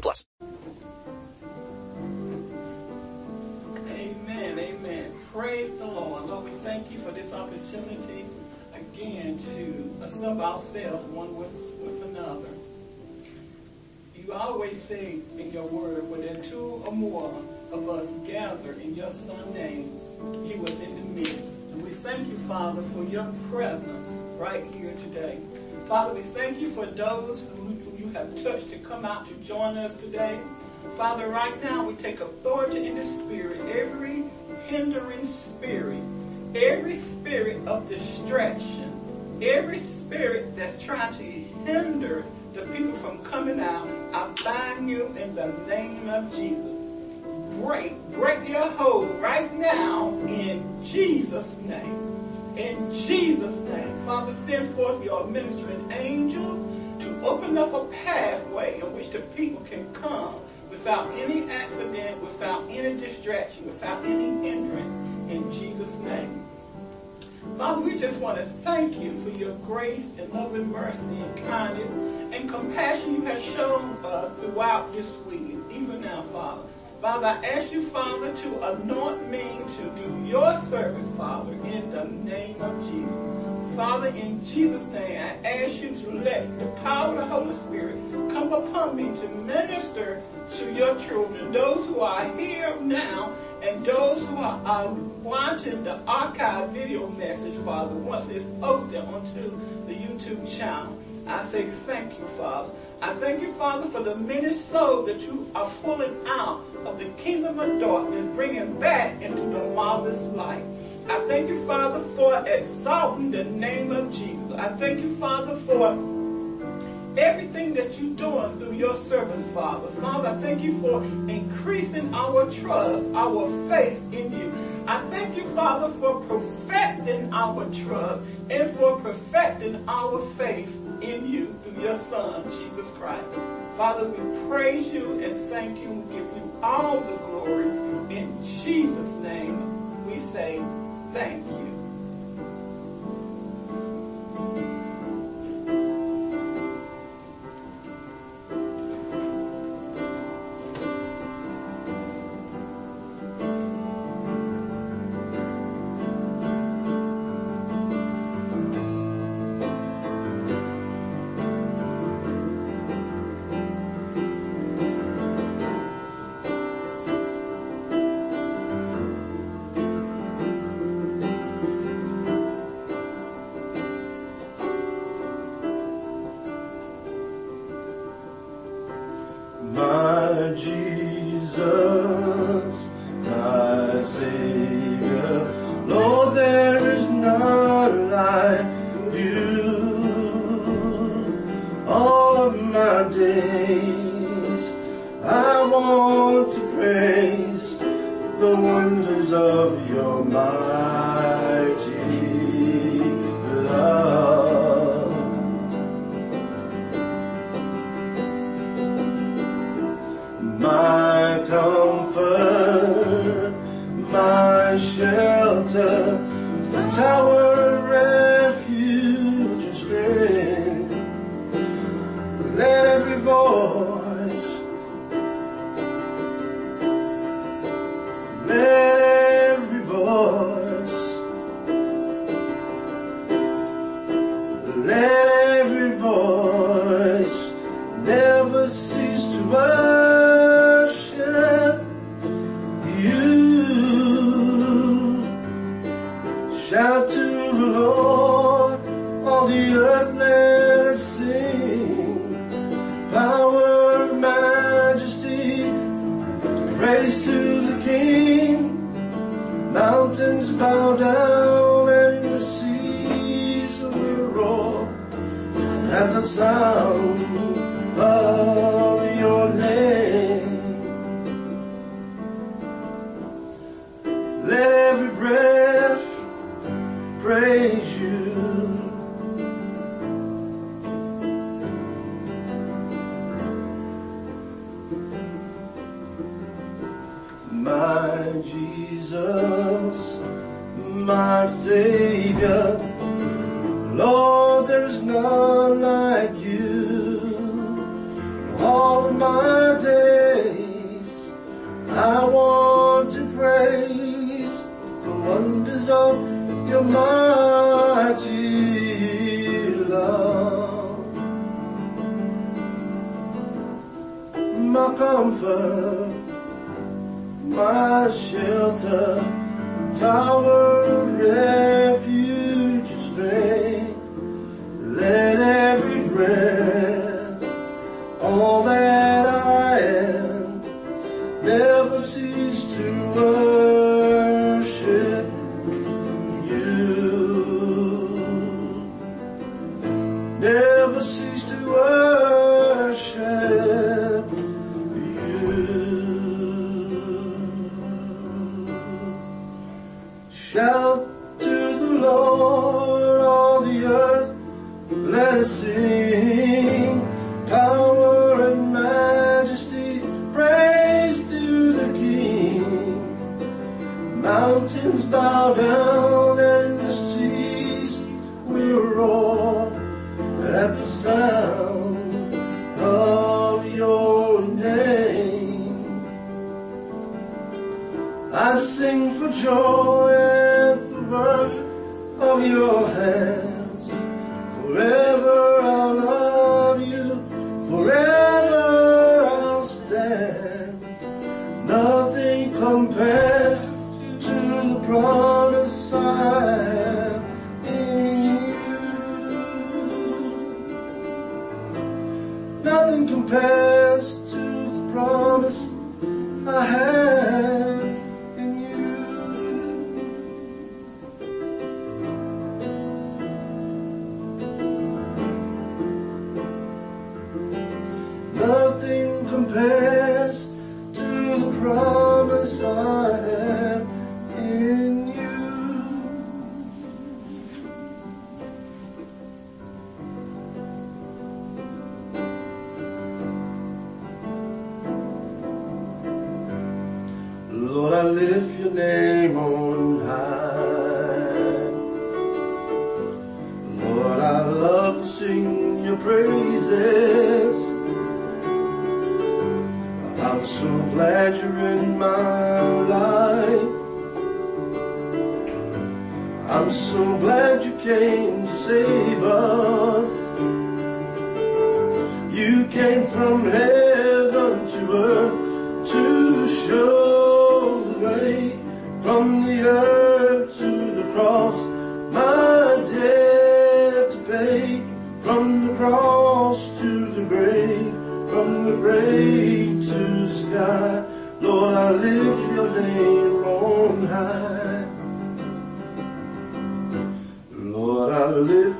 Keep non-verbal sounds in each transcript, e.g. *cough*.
plus. Amen, amen. Praise the Lord. Lord, we thank you for this opportunity again to assemble ourselves one with, with another. You always say in your word, where there are two or more of us gather in your Son's name, he was in the midst. And we thank you, Father, for your presence right here today. Father, we thank you for those who you have touched to come out to join us today. Father, right now we take authority in the spirit, every hindering spirit, every spirit of distraction, every spirit that's trying to hinder the people from coming out, I bind you in the name of Jesus. Break, break your hold right now in Jesus' name. In Jesus' name. Father, send forth your ministering angel open up a pathway in which the people can come without any accident, without any distraction, without any hindrance. In Jesus' name. Father, we just want to thank you for your grace and love and mercy and kindness and compassion you have shown us throughout this week, even now, Father. Father, I ask you, Father, to anoint me to do your service, Father, in the name of Jesus. Father, in Jesus' name, I ask you to let the power of the Holy Spirit come upon me to minister to your children, those who are here now and those who are, are watching the archive video message, Father, once it's posted onto the YouTube channel. I say thank you, Father. I thank you, Father, for the many souls that you are pulling out of the kingdom of darkness, bringing back into the marvelous light. I thank you, Father, for exalting the name of Jesus. I thank you, Father, for everything that you're doing through your servant, Father. Father, I thank you for increasing our trust, our faith in you. I thank you, Father, for perfecting our trust and for perfecting our faith in you through your Son, Jesus Christ. Father, we praise you and thank you. We give you all the glory. In Jesus' name, we say thank you.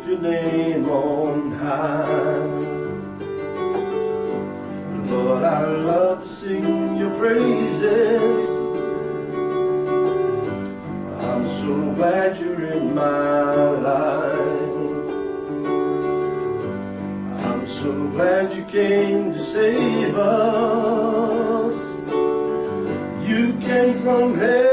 your name on high. Lord, I love to sing your praises. I'm so glad you're in my life. I'm so glad you came to save us. You came from heaven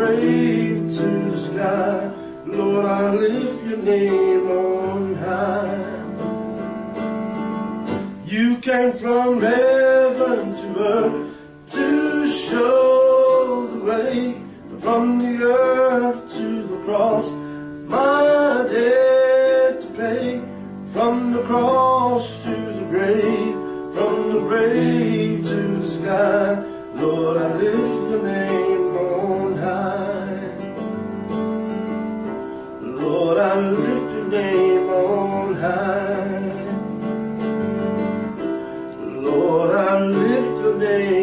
grave to the sky. Lord, I lift your name on high. You came from heaven to earth to show the way from the earth to the cross. My debt to pay from the cross to the grave, from the grave to the sky. Lord, I lift your name. I lift your name on high. Lord, I lift your name.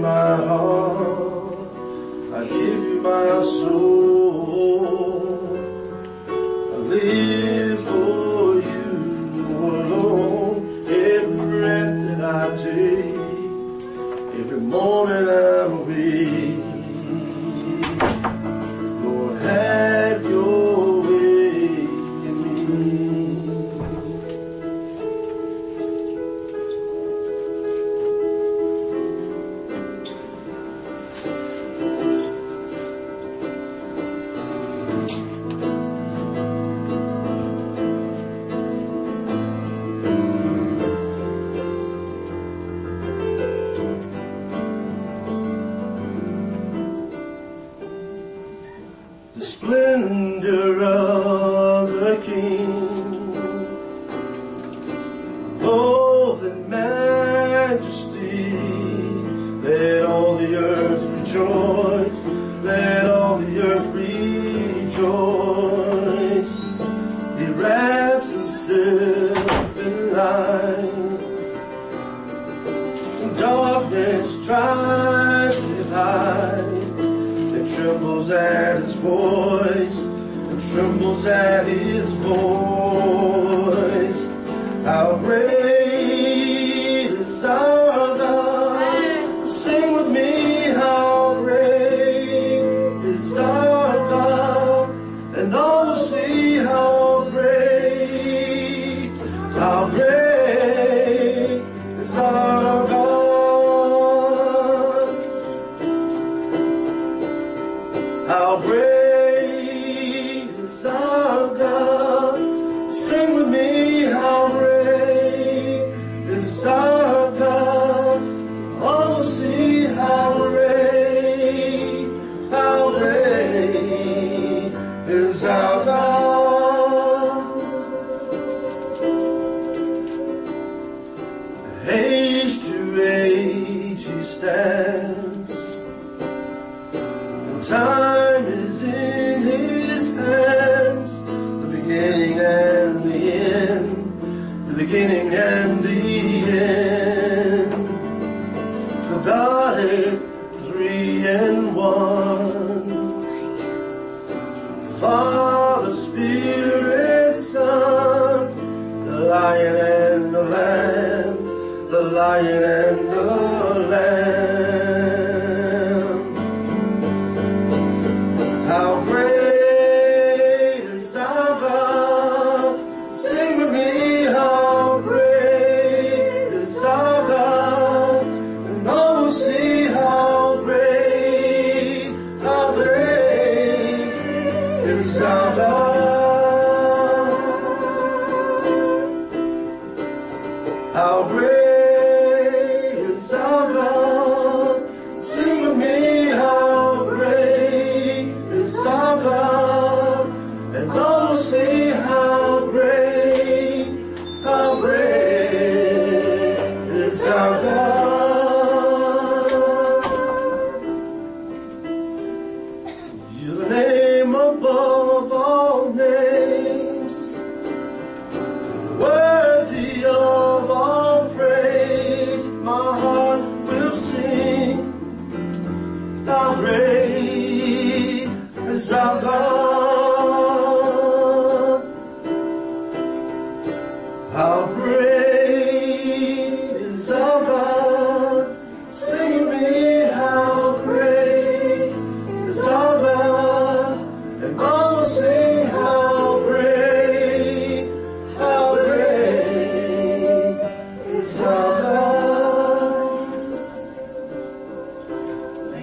My heart. I give you my soul.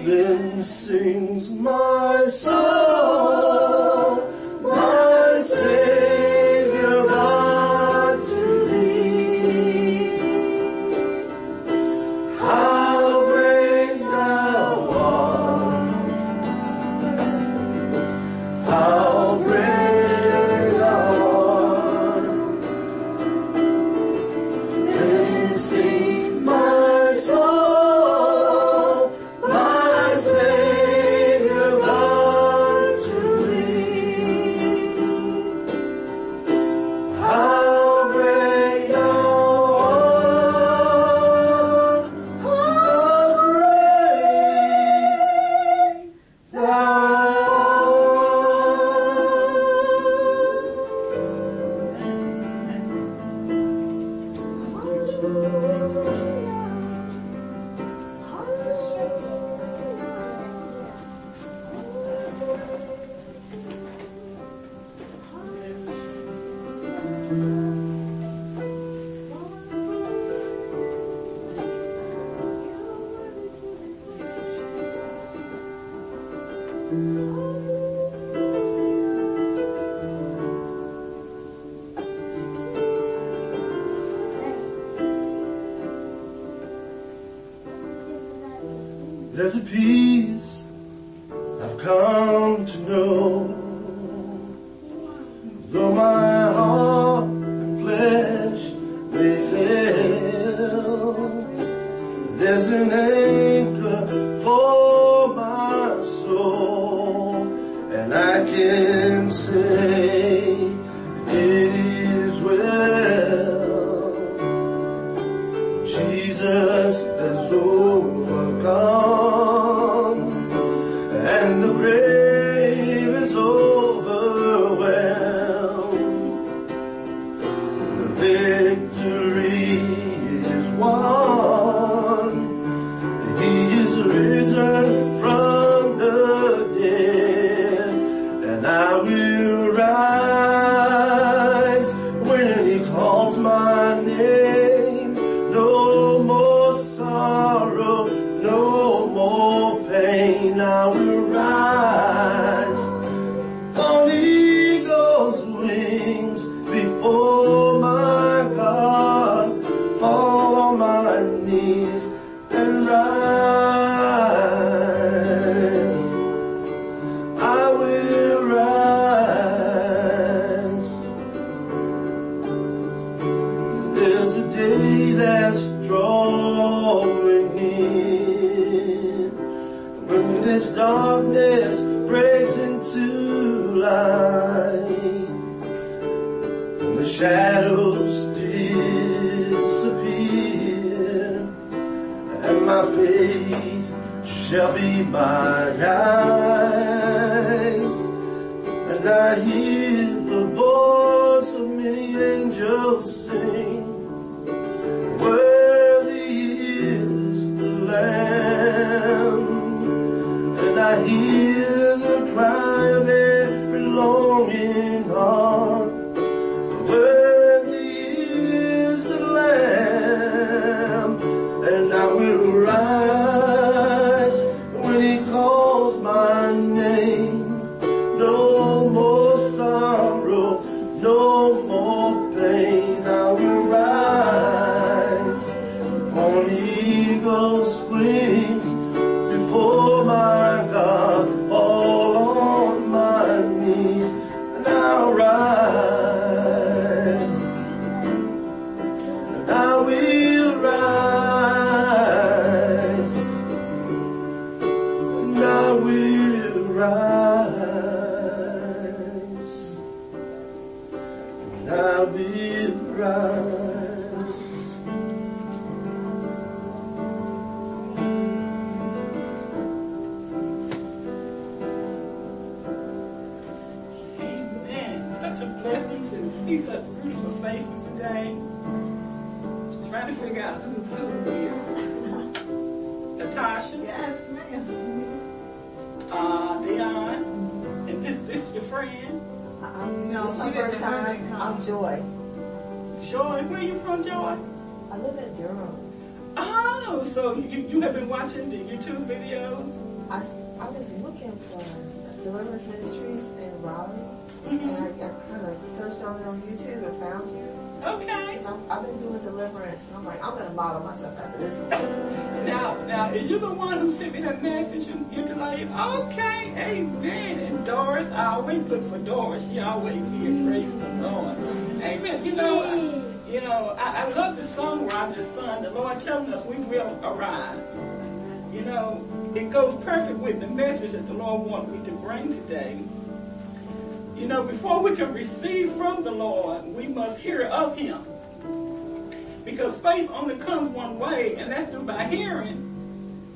Then sings my soul, will rise. I will rise. Amen. Such a blessing to see such beautiful faces today. Trying to figure out who's who's friend, I'm, No, my she first time. come. I'm Joy. Joy. Where you from, Joy? I live in Durham. Oh, so you, you have been watching the YouTube videos? I, I was looking for Deliverance Ministries in Raleigh, Mhm. and I, I kind of searched on it on YouTube and found you. Okay. I'm, I've been doing deliverance, and I'm like, I'm gonna model myself after this one. Now, now, is you the one who sent me that message and you delayed? Okay, amen. And Doris, I always look for Doris. She always here. Praise the Lord. Amen. You know, I, you know, I, I love the song where I just sung. The Lord telling us we will arise. You know, it goes perfect with the message that the Lord wants me to bring today. You know, before we can receive from the Lord, we must hear of Him. Because faith only comes one way, and that's through by hearing.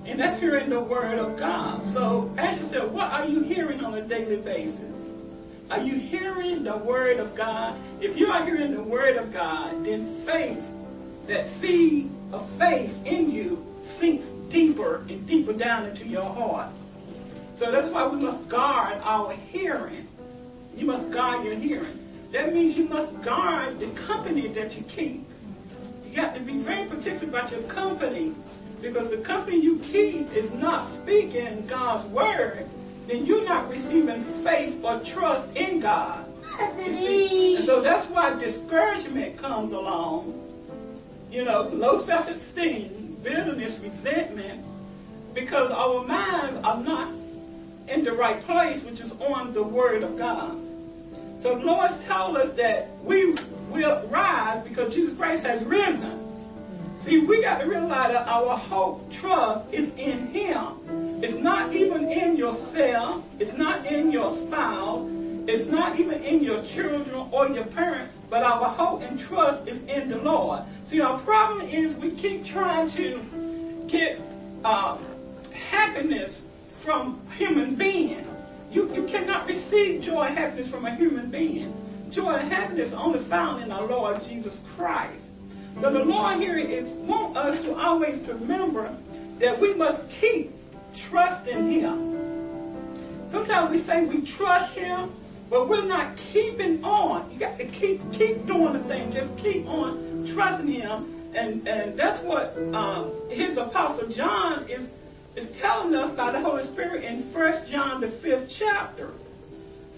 And that's hearing the word of God. So ask yourself, what are you hearing on a daily basis? Are you hearing the word of God? If you are hearing the word of God, then faith, that seed of faith in you, sinks deeper and deeper down into your heart. So that's why we must guard our hearing. You must guard your hearing. That means you must guard the company that you keep. You got to be very particular about your company because the company you keep is not speaking God's word, then you're not receiving faith or trust in God. So that's why discouragement comes along. You know, low self-esteem, bitterness, resentment, because our minds are not in the right place, which is on the word of God. So Lord's told us that we will rise because Jesus Christ has risen. See, we got to realize that our hope, trust is in Him. It's not even in yourself. It's not in your spouse. It's not even in your children or your parents. But our hope and trust is in the Lord. See, our problem is we keep trying to get uh, happiness from human being. You, you cannot receive joy and happiness from a human being. Joy and happiness only found in our Lord Jesus Christ. So the Lord here is want us to always remember that we must keep trusting Him. Sometimes we say we trust Him, but we're not keeping on. You got to keep keep doing the thing. Just keep on trusting Him, and and that's what um, His Apostle John is is telling us by the Holy Spirit in First John the fifth chapter.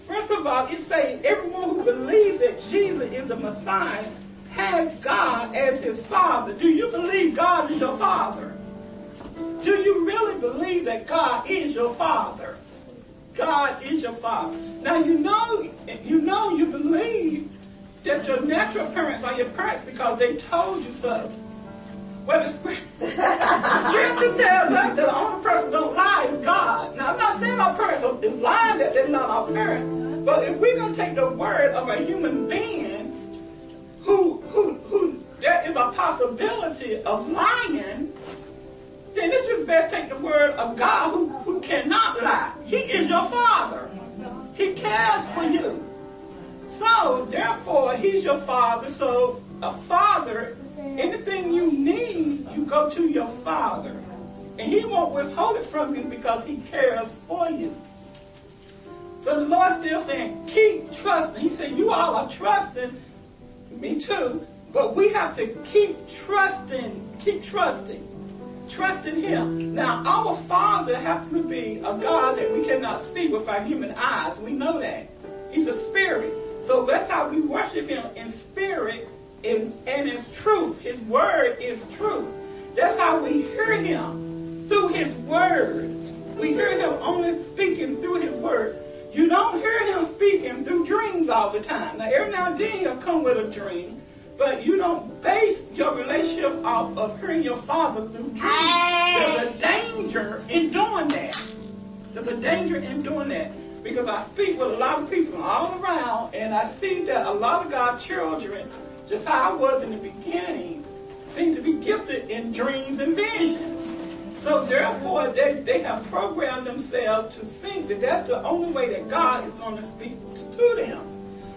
First of all, it says everyone who believes that Jesus is the Messiah has God as his Father. Do you believe God is your Father? Do you really believe that God is your Father? God is your Father. Now you know, you know, you believe that your natural parents are your parents because they told you so. Well, the scripture, tells us that the only person don't lie is God. Now, I'm not saying our parents is lying that they're not our parents, but if we're going to take the word of a human being who, who, who, there is a possibility of lying, then it's just best take the word of God who, who cannot lie. He is your father. He cares for you. So, therefore, he's your father. So, a father, anything you need, you go to your father. And he won't withhold it from you because he cares for you. So the Lord's still saying, keep trusting. He said, you all are trusting, me too, but we have to keep trusting, keep trusting, trusting him. Now, our Father happens to be a God that we cannot see with our human eyes. We know that. He's a spirit. So that's how we worship him in spirit and, and in truth. His word is truth. That's how we hear him through his word. We hear him only speaking through his word. You don't hear him speaking through dreams all the time. Now, every now and then he'll come with a dream, but you don't base your relationship off of hearing your father through dreams. There's a danger in doing that. There's a danger in doing that. Because I speak with a lot of people all around, and I see that a lot of God's children, just how I was in the beginning, seem to be gifted in dreams and visions. So therefore, they, they have programmed themselves to think that that's the only way that God is going to speak to them.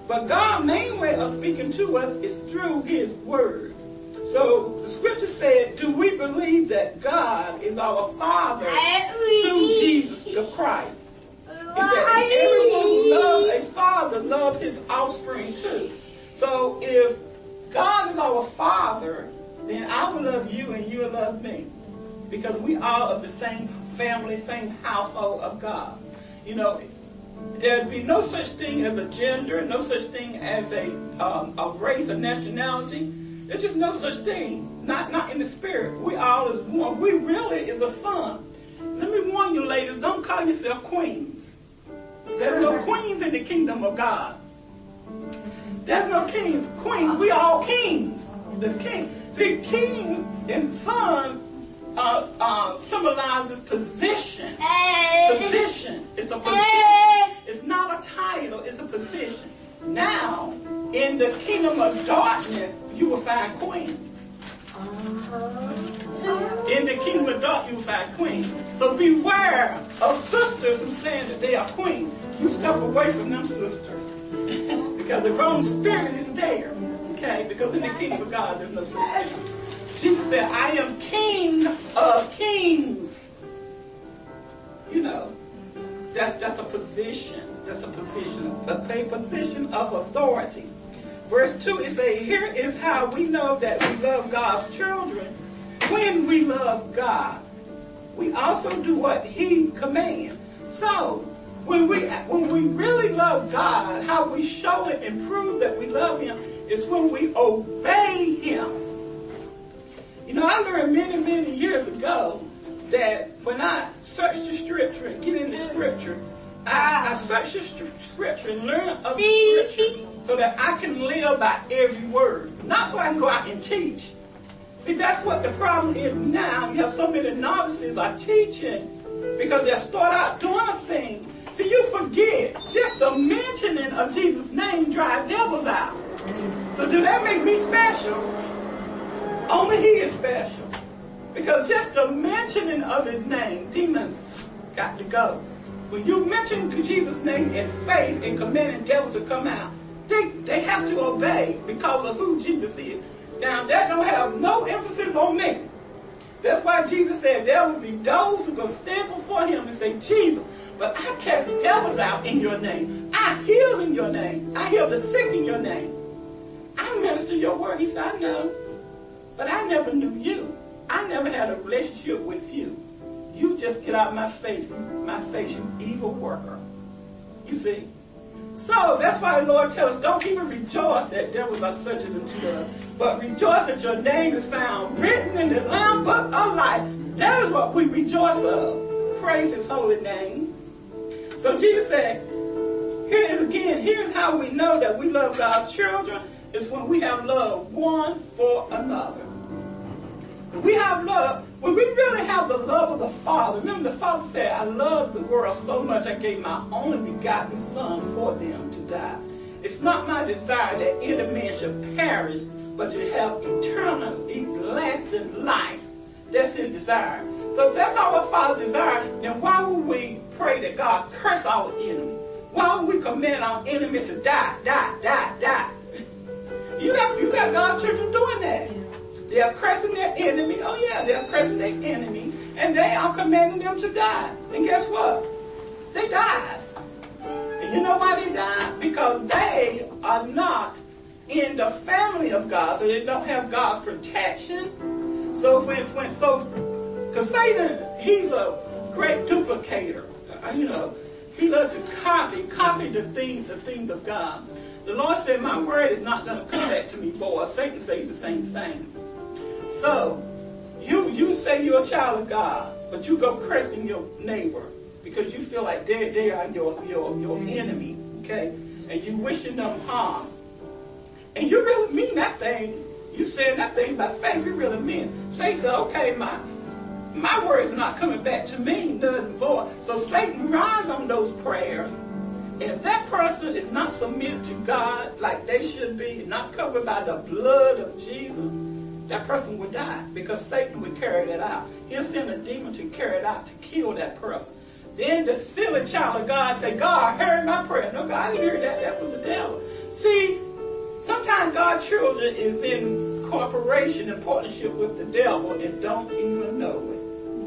But God's main way of speaking to us is through His Word. So the scripture said, do we believe that God is our Father through Jesus the Christ? He said, everyone who loves a father loves his offspring too. So if God is our Father, then I will love you and you will love me because we are of the same family, same household of God. You know, there'd be no such thing as a gender, no such thing as a um, a race, a nationality. There's just no such thing. Not not in the spirit. We all is one. We really is a son. Let me warn you, ladies. Don't call yourself queens. There's no queens in the kingdom of God. There's no kings, queens. We all kings. There's kings. See, king and son uh, uh, symbolizes position. Position. It's a position. It's not a title. It's a position. Now, in the kingdom of darkness, you will find queens. In the kingdom of darkness, you will find queens. So beware of sisters who saying that they are queens. You step away from them sisters. *laughs* because the wrong spirit is there. Okay? Because in the kingdom of God, there's no such thing. Jesus said, I am king of kings. You know, that's that's a position. That's a position, a, a position of authority. Verse 2, it says, here is how we know that we love God's children. When we love God, we also do what he commands. So, when we when we really love God, how we show it and prove that we love him is when we obey him. You know, I learned many, many years ago that when I search the scripture and get in the scripture, I, I search the scripture and learn of the scripture so that I can live by every word. Not so I can go out and teach. See, that's what the problem is now. You have so many novices are teaching because they start out doing a thing. See, you forget just the mentioning of Jesus' name drive devils out. So do that make me special? Only he is special. Because just the mentioning of his name, demons got to go. When you mention Jesus' name in faith and commanding devils to come out, they, they have to obey because of who Jesus is. Now that don't have no emphasis on me. That's why Jesus said there will be those who to stand before him and say, Jesus, but I cast devils out in your name. I heal in your name. I heal the sick in your name. I minister your word. He said, I know. But I never knew you. I never had a relationship with you. You just get out my face, my face, you evil worker. You see? So that's why the Lord tells us, don't even rejoice that devils are subject unto us, but rejoice that your name is found written in the Lamb Book of Life. That is what we rejoice of. Praise His holy name. So Jesus said, here is again, here's how we know that we love God's children, is when we have love one for another. We have love. When we really have the love of the Father, remember the Father said, I love the world so much I gave my only begotten Son for them to die. It's not my desire that any man should perish, but to have eternal, lasting life. That's his desire. So if that's our Father's desire, then why would we pray that God curse our enemy? Why would we command our enemy to die, die, die, die? *laughs* You got you got God's children doing that. They are cursing their enemy. Oh yeah, they're cursing their enemy, and they are commanding them to die. And guess what? They died. And you know why they died? Because they are not in the family of God, so they don't have God's protection. So when when so, because Satan, he's a great duplicator. Uh, You know, he loves to copy, copy the things, the things of God. The Lord said, "My word is not going to come back to me boy. Satan says the same thing. So, you you say you're a child of God, but you go cursing your neighbor because you feel like they they are your your your enemy, okay? And you wishing them harm, and you really mean that thing. You said that thing by faith. You really mean. Satan said, "Okay, my my word's not coming back to me, nothing void." So Satan rides on those prayers. If that person is not submitted to God like they should be, not covered by the blood of Jesus, that person would die because Satan would carry that out. He'll send a demon to carry it out to kill that person. Then the silly child of God say, God, heard my prayer. No, God didn't hear that. That was the devil. See, sometimes God's children is in cooperation and partnership with the devil and don't even know it.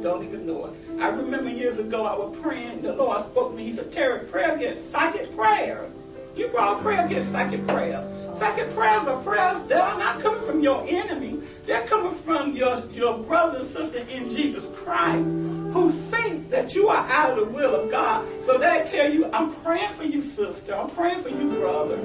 Don't even know it. I remember years ago I was praying, the Lord spoke to me. He said, Terry, prayer against psychic prayer. You brought prayer against psychic prayer. Psychic prayers are prayers that are not coming from your enemy. They're coming from your, your brother and sister in Jesus Christ who think that you are out of the will of God. So they tell you, I'm praying for you, sister. I'm praying for you, brother.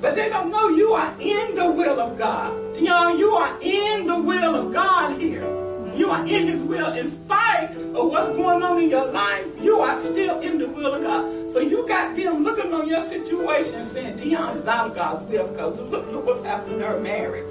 But they don't know you are in the will of God. Dion, you are in the will of God here. You are in His will. In spite of what's going on in your life, you are still in the will of God. So you got them looking on your situation and saying, Dion is out of God's will because look, look what's happening to her marriage.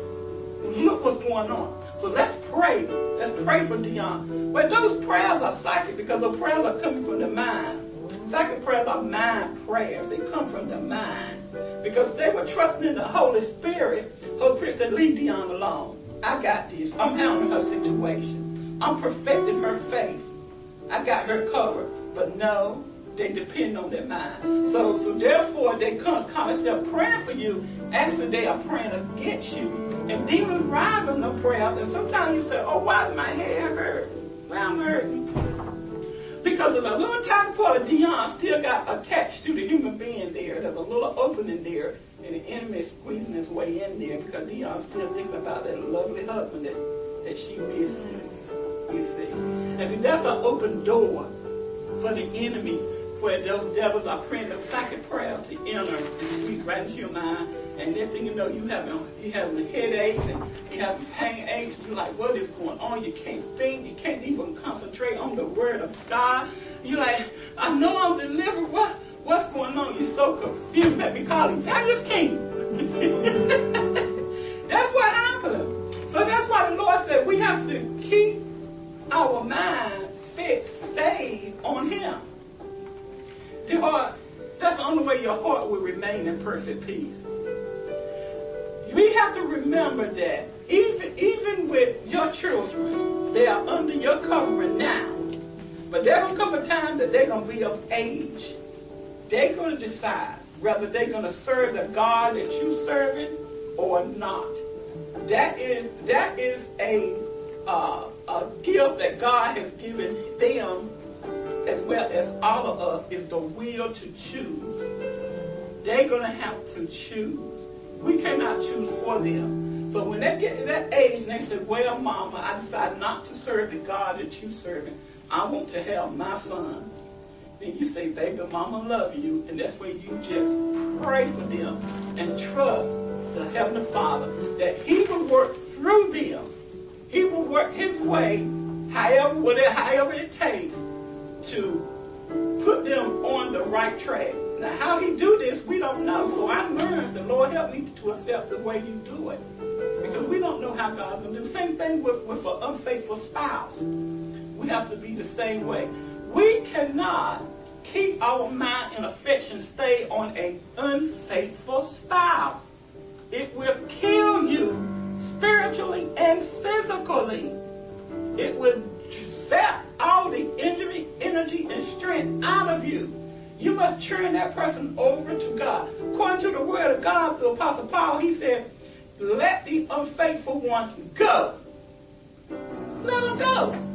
Look what's going on. So let's pray. Let's pray for Dion. But those prayers are psychic because the prayers are coming from the mind. Psychic prayers are mind prayers. They come from the mind. Because they were trusting in the Holy Spirit. Holy Spirit said, leave Dion alone. I got this. I'm handling her situation. I'm perfecting her faith. I got her covered. But no, they depend on their mind. So, so therefore, they come, come of praying for you, actually they are praying against you. And demons rise on the prayer. And sometimes you say, oh, why is my head hurt? Why I'm hurting? Because there's a little tiny part of Dion still got attached to the human being there. There's a little opening there, and the enemy is squeezing his way in there because Dion's still thinking about that lovely husband that, that she misses. You see. And see, that's an open door for the enemy where those devils are praying those psychic prayers to enter and squeeze right into your mind. And next thing you know, you having you having headaches and you having pain aches. You're like, what is going on? You can't think. You can't even concentrate on the word of God. You're like, I know I'm delivered. What what's going on? You're so confused. Let me call him Fabulous King. *laughs* that's what happened. So that's why the Lord said we have to keep our mind fixed, stayed on Him. The heart, that's the only way your heart will remain in perfect peace. We have to remember that even even with your children, they are under your covering now. But there gonna come a time that they're gonna be of age. They're gonna decide whether they're gonna serve the God that you're serving or not. That is that is a uh, a gift that God has given them as well as all of us is the will to choose. They're gonna have to choose. We cannot choose for them. So when they get to that age and they say, well, mama, I decided not to serve the God that you're serving. I want to have my fun. Then you say, baby, mama love you. And that's where you just pray for them and trust the Heavenly Father that He will work through them. He will work His way, however, whatever, however it takes to put them on the right track. Now, how he do this, we don't know. So I learned, the Lord help me to accept the way you do it. Because we don't know how God's going to do. Same thing with, with an unfaithful spouse. We have to be the same way. We cannot keep our mind and affection stay on an unfaithful spouse. It will kill you spiritually and physically. It will zap all the energy, energy and strength out of you. You must turn that person over to God. According to the word of God through Apostle Paul, he said, let the unfaithful one go. Let him go.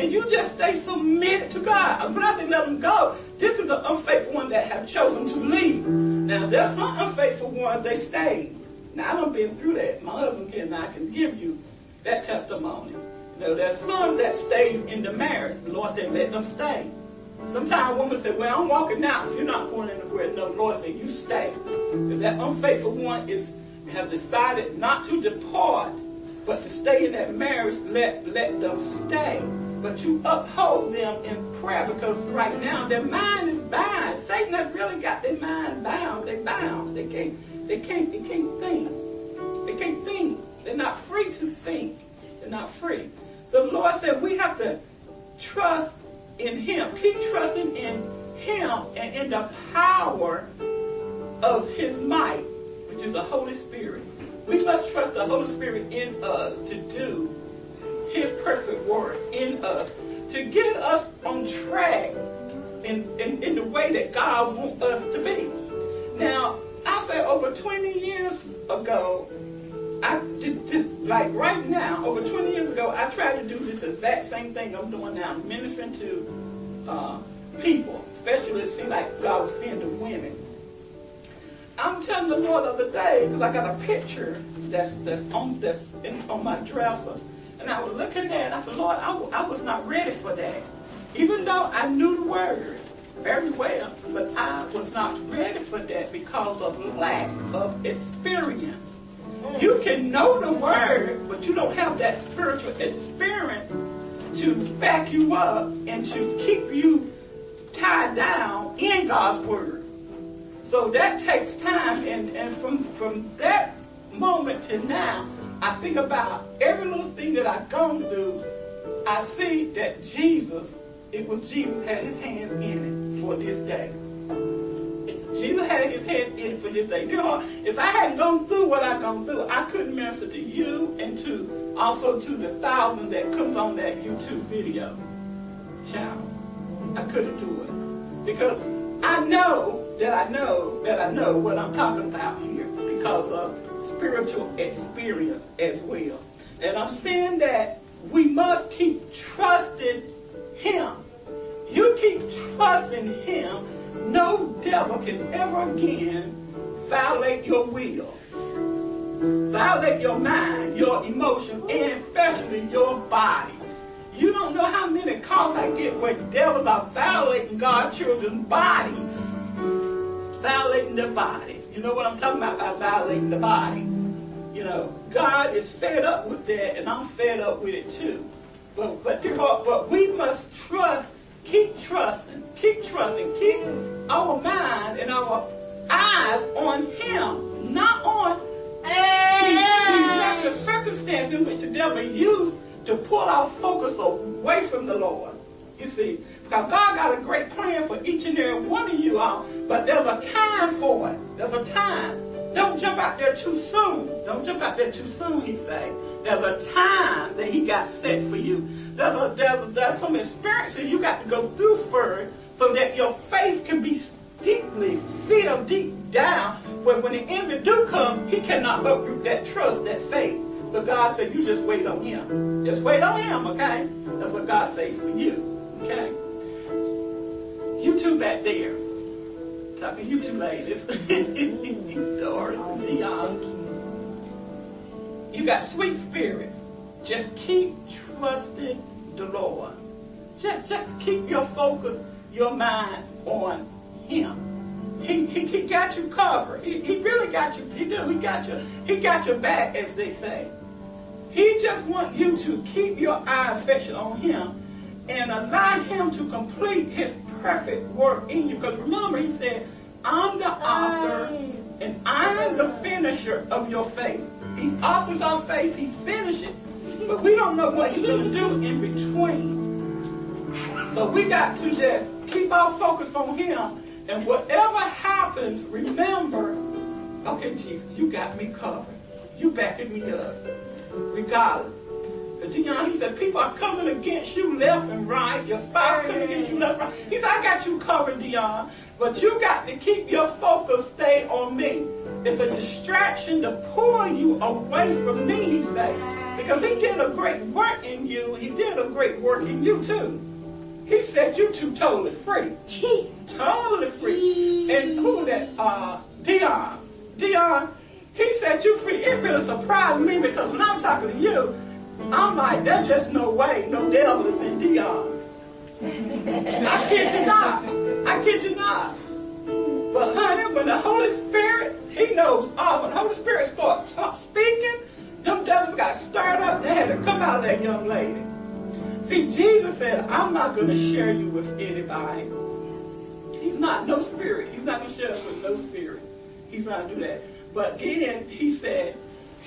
And you just stay submitted to God. When I say let them go, this is an unfaithful one that have chosen to leave. Now there's some unfaithful ones, they stayed. Now I done been through that. My husband can I can give you that testimony. Know, there's some that stays in the marriage. The Lord said, let them stay. Sometimes a woman say, well, I'm walking out. If you're not going word, no, the Lord said, you stay. If that unfaithful one is, have decided not to depart, but to stay in that marriage, let, let them stay. But you uphold them in prayer because right now their mind is bound. Satan has really got their mind bound. They bound. They can't, they can't, they can't think. They can't think. They're not free to think. They're not free. So the Lord said we have to trust in Him. Keep trusting in Him and in the power of His might, which is the Holy Spirit. We must trust the Holy Spirit in us to do His perfect work in us, to get us on track in, in, in the way that God wants us to be. Now, I say over 20 years ago, I did, did, like right now, over 20 years ago, I tried to do this exact same thing I'm doing now, ministering to uh, people, especially it seemed like God was seeing the women. I'm telling the Lord the other day because I got a picture that's that's on that's in, on my dresser, and I was looking at it. I said, Lord, I, w- I was not ready for that, even though I knew the word very well, but I was not ready for that because of lack of experience. You can know the word, but you don't have that spiritual experience to back you up and to keep you tied down in God's word. So that takes time and, and from, from that moment to now, I think about every little thing that I've gone through, I see that Jesus, it was Jesus had his hand in it for this day. Jesus had his hand in it for this day. You know, if I hadn't gone through what I've gone through, I couldn't minister to you and to also to the thousands that comes on that YouTube video channel. I couldn't do it. Because I know that I know that I know what I'm talking about here because of spiritual experience as well. And I'm saying that we must keep trusting Him. You keep trusting Him, no devil can ever again violate your will, violate your mind, your emotion, and especially your body. You don't know how many calls I get where devils are violating God's children's bodies. Violating their bodies. You know what I'm talking about by violating the body. You know, God is fed up with that and I'm fed up with it too. But but but we must trust, keep trusting, keep trusting, keep our mind and our eyes on him, not on the circumstance in which the devil used to pull our focus away from the Lord. You see, because God got a great plan for each and every one of you all, but there's a time for it. There's a time. Don't jump out there too soon. Don't jump out there too soon, he say. There's a time that he got set for you. There's, a, there's, there's some experiences you got to go through first so that your faith can be deeply sealed deep down where when the enemy do come, he cannot uproot that trust, that faith. So God said, you just wait on him. Just wait on him, okay? That's what God says for you, okay? You two back there. Talking you two ladies. *laughs* Doris and Dion. You got sweet spirits. Just keep trusting the Lord. Just, just keep your focus, your mind on him. He, he, he got you covered. He, he really got you. He do. He got you. He got your back, as they say. He just wants you to keep your eye affection on him and allow him to complete his perfect work in you. Because remember, he said, I'm the author and I'm the finisher of your faith. He authors our faith, he finishes it. But we don't know what he's going to do in between. So we got to just keep our focus on him. And whatever happens, remember, okay, Jesus, you got me covered. You backing me up. Regardless. Dion, he said, people are coming against you left and right. Your spouse coming against you left and right. He said, I got you covered, Dion. But you got to keep your focus stay on me. It's a distraction to pull you away from me, he said. Because he did a great work in you. He did a great work in you too. He said you two totally free. totally free. And who that? Uh, Dion. Dion, he said you free. It really surprised me because when I'm talking to you, I'm like, there's just no way no devil is in Dion. I kid you not. I kid you not. But honey, when the Holy Spirit, He knows all. When the Holy Spirit starts speaking, them devils got stirred up. They had to come out of that young lady. See, Jesus said, I'm not going to share you with anybody. He's not no spirit. He's not going to share us with no spirit. He's not going to do that. But again, he said,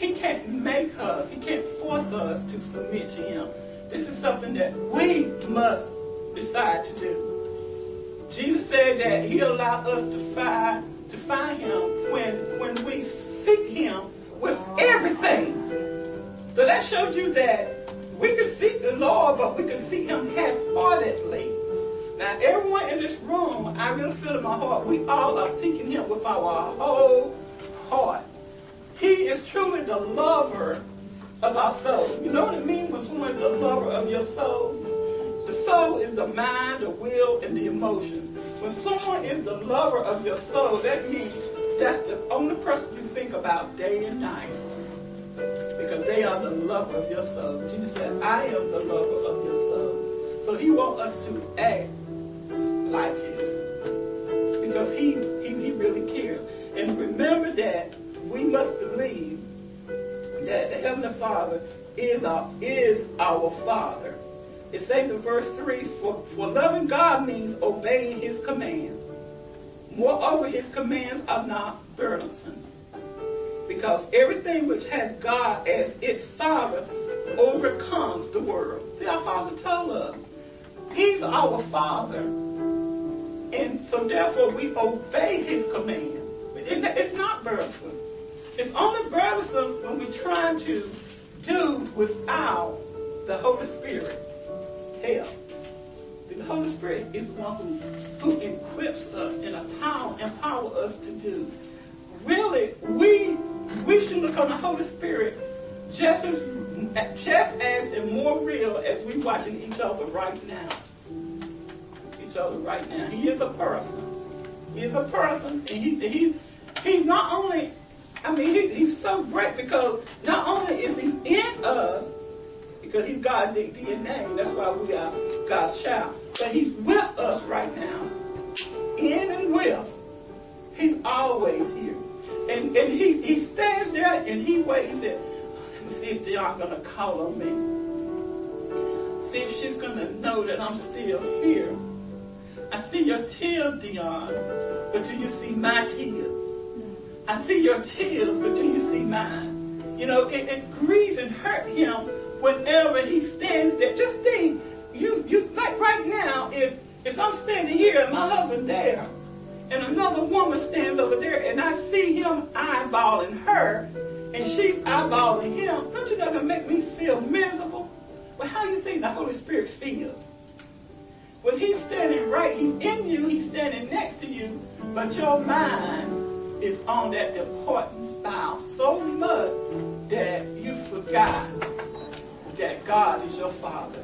he can't make us, he can't force us to submit to him. This is something that we must decide to do. Jesus said that he allowed us to find, to find him when, when we seek him with everything. So that shows you that we can seek the Lord, but we can seek Him half-heartedly. Now, everyone in this room, I really feel in my heart, we all are seeking Him with our whole heart. He is truly the lover of our soul. You know what it means when someone is the lover of your soul? The soul is the mind, the will, and the emotion. When someone is the lover of your soul, that means that's the only person you think about day and night because they are the lover of your soul. Jesus said, I am the lover of your soul. So he wants us to act like him because he, he, he really cares. And remember that we must believe that the Heavenly Father is our, is our Father. It says in verse 3, for, for loving God means obeying his commands. Moreover, his commands are not burdensome because everything which has God as its father overcomes the world. See, our father told us. He's our father. And so therefore we obey his command. It's not burdensome. It's only burdensome when we're trying to do without the Holy Spirit help. The Holy Spirit is one who, who equips us and empower, empower us to do. Really, we we should look on the Holy Spirit just as just as and more real as we're watching each other right now. Each other right now. He is a person. He is a person, and he he he's not only. I mean, he, he's so great because not only is he in us, because he's God's DNA. That's why we are God's child. But he's with us right now, in and with. He's always here. And, and he, he stands there and he waits. He said, oh, let me see if they aren't going to call on me. See if she's going to know that I'm still here. I see your tears, Dion, but do you see my tears? I see your tears, but do you see mine? You know, it, it grieves and hurt him whenever he stands there. Just think, you, you, like right now, if, if I'm standing here and my husband there, and another woman stands over there and I see him eyeballing her and she's eyeballing him, don't you know that make me feel miserable? Well, how do you think the Holy Spirit feels? When he's standing right, he's in you, he's standing next to you, but your mind is on that important spouse so much that you forgot that God is your father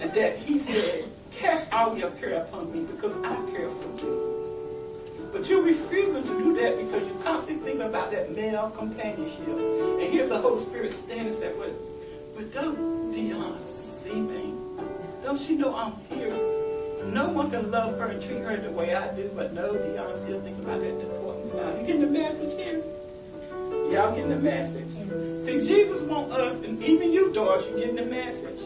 and that he said, cast all your care upon me because I care for you. But you're refusing to do that because you're constantly thinking about that male companionship. And here's the Holy Spirit standing and saying, but, but don't Dion see me? Don't she know I'm here? No one can love her and treat her the way I do, but no, Dion's still thinking about that now. You getting the message here? Y'all getting the message. See, Jesus wants us, and even you, Doris, you're getting the message.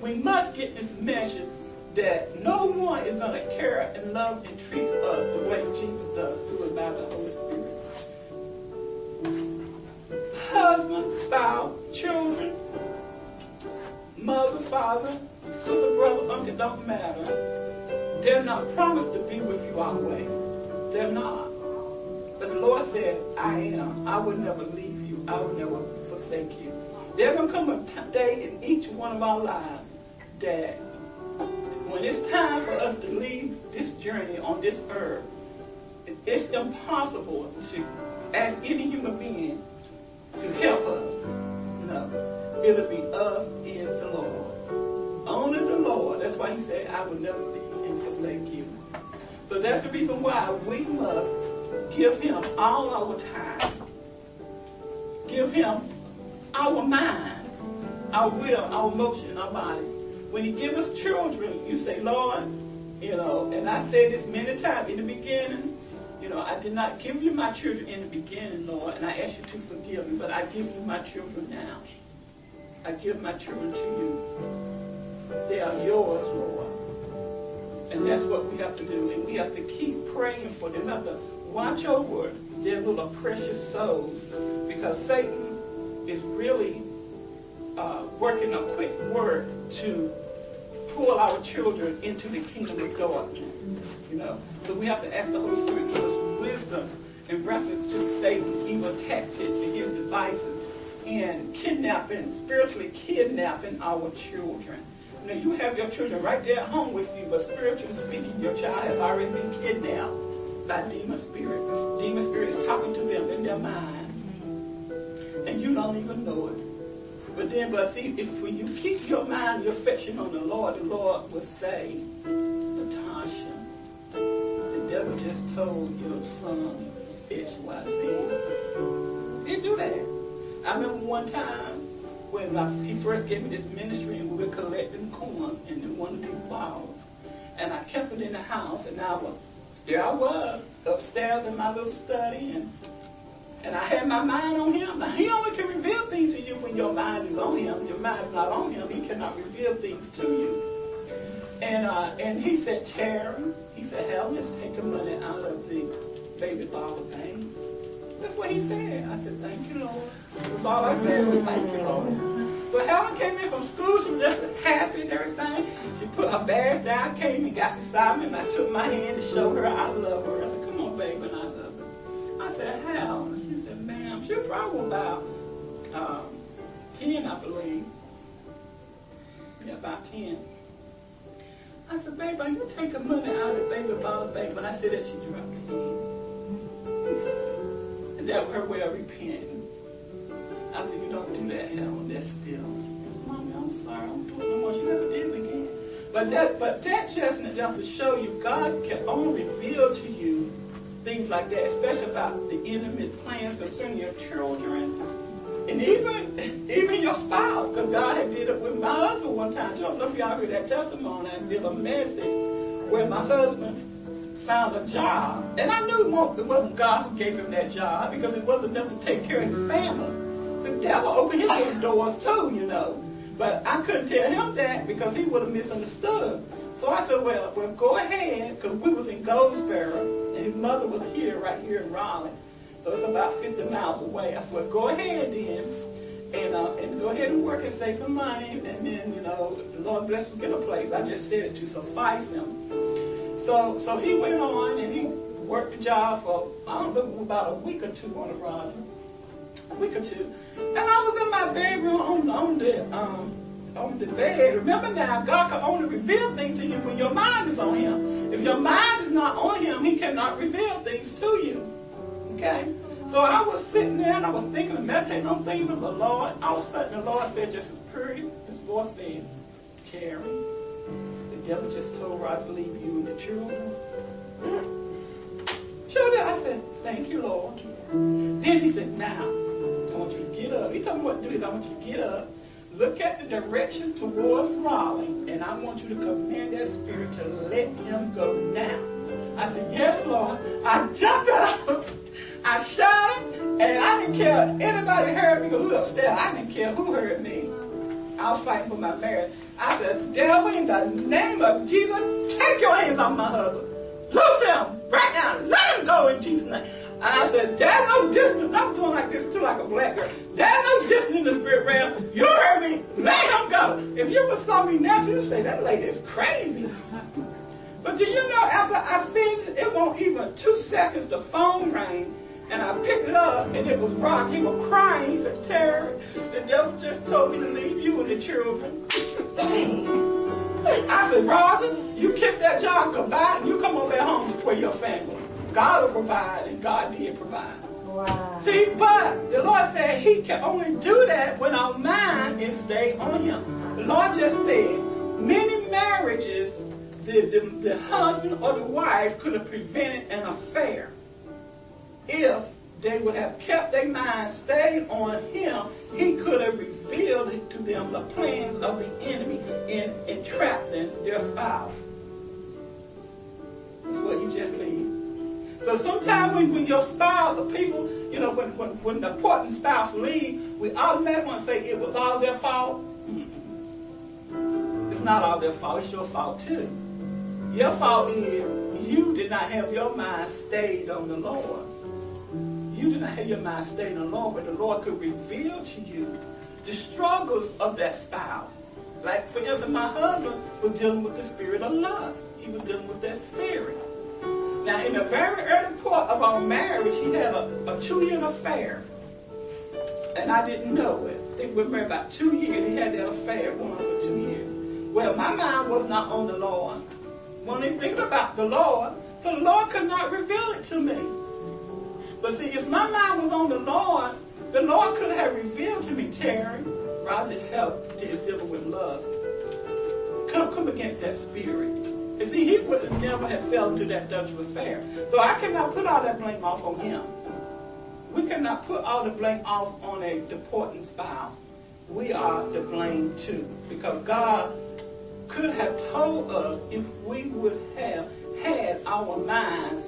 We must get this message that no one is going to care and love and treat us the way Jesus does through and by the Holy Spirit. Husband, spouse, children, mother, father, sister, brother, uncle, don't matter. They're not promised to be with you always. They're not. But the Lord said, I am. I will never leave you. I will never forsake you. There's going to come a day in each one of our lives that when it's time for us to leave this journey on this earth, it's impossible to ask any human being to help us. No. It'll be us and the Lord. Only the Lord. That's why he said, I will never leave and forsake you. So that's the reason why we must give him all our time. Give him our mind, our will, our emotion, our body. When he gives us children, you say, Lord, you know, and I said this many times in the beginning, you know, I did not give you my children in the beginning, Lord, and I ask you to forgive me, but I give you my children now. I give my children to you. They are yours, Lord. And that's what we have to do. And we have to keep praying for them. We have to watch over their little precious souls because Satan is really uh, working a quick work to pull our children into the kingdom of darkness. You know, so we have to ask the Holy Spirit to give us wisdom in reference to Satan's evil tactics and his devices in kidnapping, spiritually kidnapping our children. You know, you have your children right there at home with you, but spiritually speaking, your child has already been kidnapped by demon spirit. Demon spirit is talking to them in their mind, and you don't even know it. But then, but see, if when you keep your mind, your affection on the Lord, the Lord will say, Natasha, the devil just told your son X, Y, Z. He do that. I remember one time when I, he first gave me this ministry and we were collecting coins in one of these bottles. And I kept it in the house and I was, there I was, upstairs in my little study and and I had my mind on him. Now he only can reveal things to you when your mind is on him. Your mind is not on him. He cannot reveal things to you. And uh, and he said, Terry, he said, Helen, let's take the money out of the baby bottle bank. That's what he said. I said, thank you, Lord. That's all I said was thank you, Lord. So Helen came in from school. She was just happy and everything. She put her bags down, came and got beside me, and I took my hand to show her I love her. I said, come on, baby, and I love her. I said, how? And she said, ma'am, she was probably about um, 10, I believe. Yeah, about 10. I said, babe, are you taking money out of the baby bottle, babe? When I said that, she dropped her head. And that was her way of repenting. I said, you don't do that, Helen. That's still. Mommy, I'm sorry. I'm doing no more. She never did it again. But that, but that just enough to show you God can only reveal to you things like that, especially about the enemy's plans concerning your children. And even even your spouse, because God had did it with my husband one time. I don't know if y'all heard that testimony. I did a message where my husband found a job. And I knew it wasn't God who gave him that job because it wasn't enough to take care of his family. The devil opened his little doors too, you know. But I couldn't tell him that because he would have misunderstood. So I said, well, well, go ahead, because we was in Goldsboro, and his mother was here, right here in Raleigh. So it's about 50 miles away. I said, well, go ahead then, and uh, and go ahead and work and save some money, and then, you know, the Lord bless you, get a place. I just said it to suffice him. So so he went on, and he worked the job for, I don't know, about a week or two on the Roger. A week or two. And I was in my bedroom on, on the, um, on the bed. Remember now, God can only reveal things to you when your mind is on Him. If your mind is not on Him, He cannot reveal things to you. Okay? So I was sitting there and I was thinking and meditating on things of the Lord. All of a sudden, the Lord said, just as pretty, His voice said, Terry, the devil just told her I believe you and the children. Did. I said, thank you, Lord. Then he said, now, want you to get up. He told me what to do. I want you to get up look at the direction towards Raleigh, and I want you to command that spirit to let him go now. I said, yes, Lord. I jumped up. I shouted, and I didn't care if anybody heard me because we upstairs. I didn't care who heard me. I was fighting for my marriage. I said, devil, in the name of Jesus, take your hands off my husband. Loose him right now. Let him go in Jesus' name. And I said, there's no distance. I'm doing like this too, like a black girl. There's no distance in the spirit realm. You heard me. Let him go. If you would saw me now, you'd say, that lady is crazy. But do you know, after I finished, it won't even two seconds, the phone rang, and I picked it up and it was Roger. He was crying. He said, Terry, the devil just told me to leave you and the children. *laughs* I said, Roger, you kiss that job goodbye and you come over at home for your family. God will provide and God did provide. Wow. See, but the Lord said he can only do that when our mind is stayed on him. The Lord just said, many marriages, the, the, the husband or the wife could have prevented an affair if they would have kept their mind stayed on him, he could have revealed it to them the plans of the enemy and entrapped them, their spouse. That's what you just said. So sometimes when, when your spouse, the people, you know, when, when, when the important spouse leave, we automatically say it was all their fault. Mm-mm. It's not all their fault, it's your fault too. Your fault is you did not have your mind stayed on the Lord. You did not have your mind stayed on the Lord, but the Lord could reveal to you the struggles of that spouse. Like, for instance, my husband was dealing with the spirit of lust. He was dealing with that spirit. Now, in the very early part of our marriage, he had a, a two-year affair. And I didn't know it. I think we were married about two years. He had that affair going on for two years. Well, my mind was not on the Lord. When he thinks about the Lord, the Lord could not reveal it to me. But see, if my mind was on the Lord, the Lord could have revealed to me, Terry, rather than help dealing with love. Come, come against that spirit. And see, he would never have fell into that Dutch affair. So I cannot put all that blame off on him. We cannot put all the blame off on a deporting spouse. We are to blame too. Because God could have told us if we would have had our minds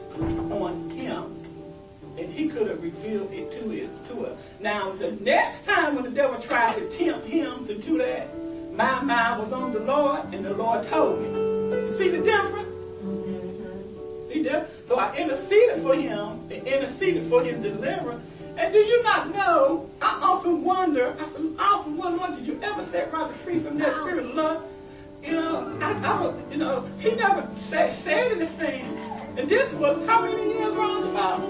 on him. And he could have revealed it to, it to us. Now, the next time when the devil tried to tempt him to do that, my mind was on the Lord, and the Lord told me. You see the difference? See that? So I interceded for him, and interceded for his deliverance. And do you not know, I often wonder, I often- wonder, did you ever set Roger free from that spirit of love? You know, I, I you know, he never said, said anything. And this was how many years round about?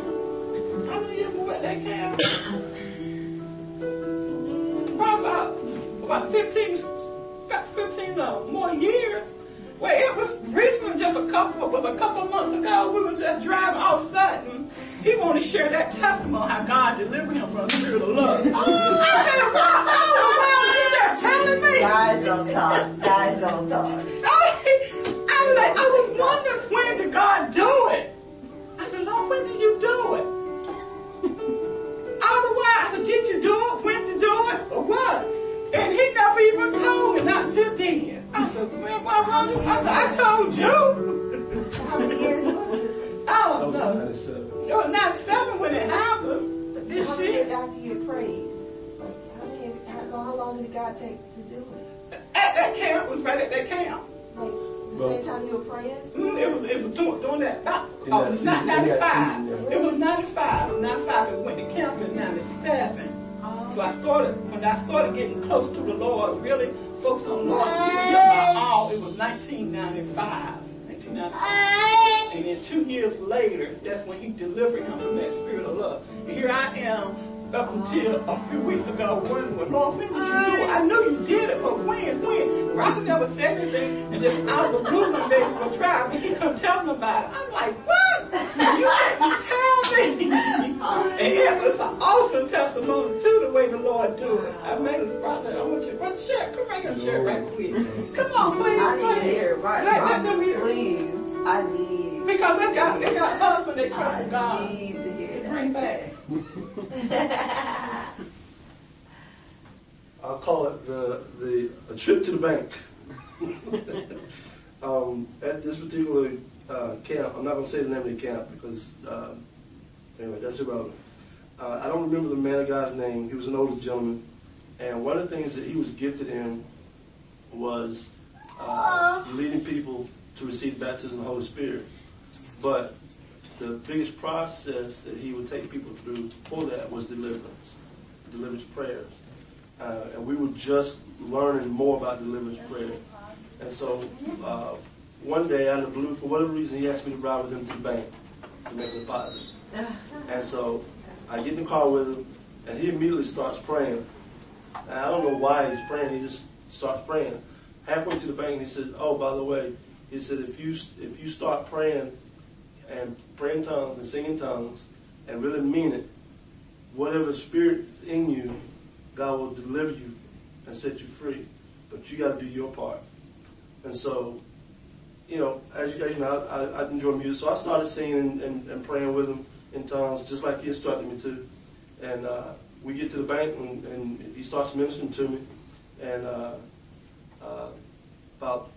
How many years was that camp? *coughs* Probably about, about 15, about 15 uh, more years. Well, it was recently, just a couple, was a couple months ago, we were just driving all of a sudden. He wanted to share that testimony how God delivered him from the spirit of love. I said, what? Oh, wow, you just telling me? Guys don't talk. Guys don't talk. I, I, was like, I was wondering when did God do it? I said, Lord, when did you do it? Otherwise, I said, did you do it? When did you do it? Or what? And he never even told me, not till then. I said, man, why Ronnie? I said, I told you. How many years was it? I don't That was know. 97. It was 97 when it happened. But This How many years after you had prayed? Like, how many, how long, how long did God take to do it? At that camp, was right at that camp. Like, the Well- same time you were praying? Mm, It was, it was doing, doing that. About, oh, that it was season- not 95. season, It was 95. It 95 because we went to camp in 97. So I started, when I started getting close to the Lord, really focused on the Lord, giving my all, it was 1995. 1995. And then two years later, that's when he delivered him from that spirit of love. And here I am, up until a few weeks ago, wondering, Lord, when did you do it? I knew you did it, but when, when? Roger never said anything, and just out of the blue day we were driving, he come tell me about it. I'm like, what? You didn't tell me. *laughs* and it was an awesome testimony too, the way the Lord do it. I made it, Roger, I want you to share, come right here and share right quick. Come on, please, I need to please. hear it. Right, right. Please. I need, Because they got, they got husband they trust I God need to hear bring back. *laughs* I'll call it the, the a trip to the bank. *laughs* um, at this particular uh, camp, I'm not going to say the name of the camp because, uh, anyway, that's irrelevant. Uh, I don't remember the man of God's name. He was an older gentleman. And one of the things that he was gifted in was uh, leading people to receive baptism of the Holy Spirit. But the biggest process that he would take people through for that was deliverance, deliverance prayers. Uh, and we were just learning more about deliverance prayer. And so uh, one day out of the blue, for whatever reason, he asked me to ride with him to the bank to make a deposit. *sighs* And so I get in the car with him, and he immediately starts praying. And I don't know why he's praying. He just starts praying. Halfway to the bank, he said, "Oh, by the way," he said, "if you if you start praying and praying tongues and singing tongues and really mean it, whatever spirit is in you, God will deliver you and set you free. But you got to do your part." And so, you know, as you, you know, I, I enjoy music, so I started singing and, and, and praying with him in tongues, just like he instructed me to. And uh, we get to the bank, and, and he starts ministering to me. And uh, uh, about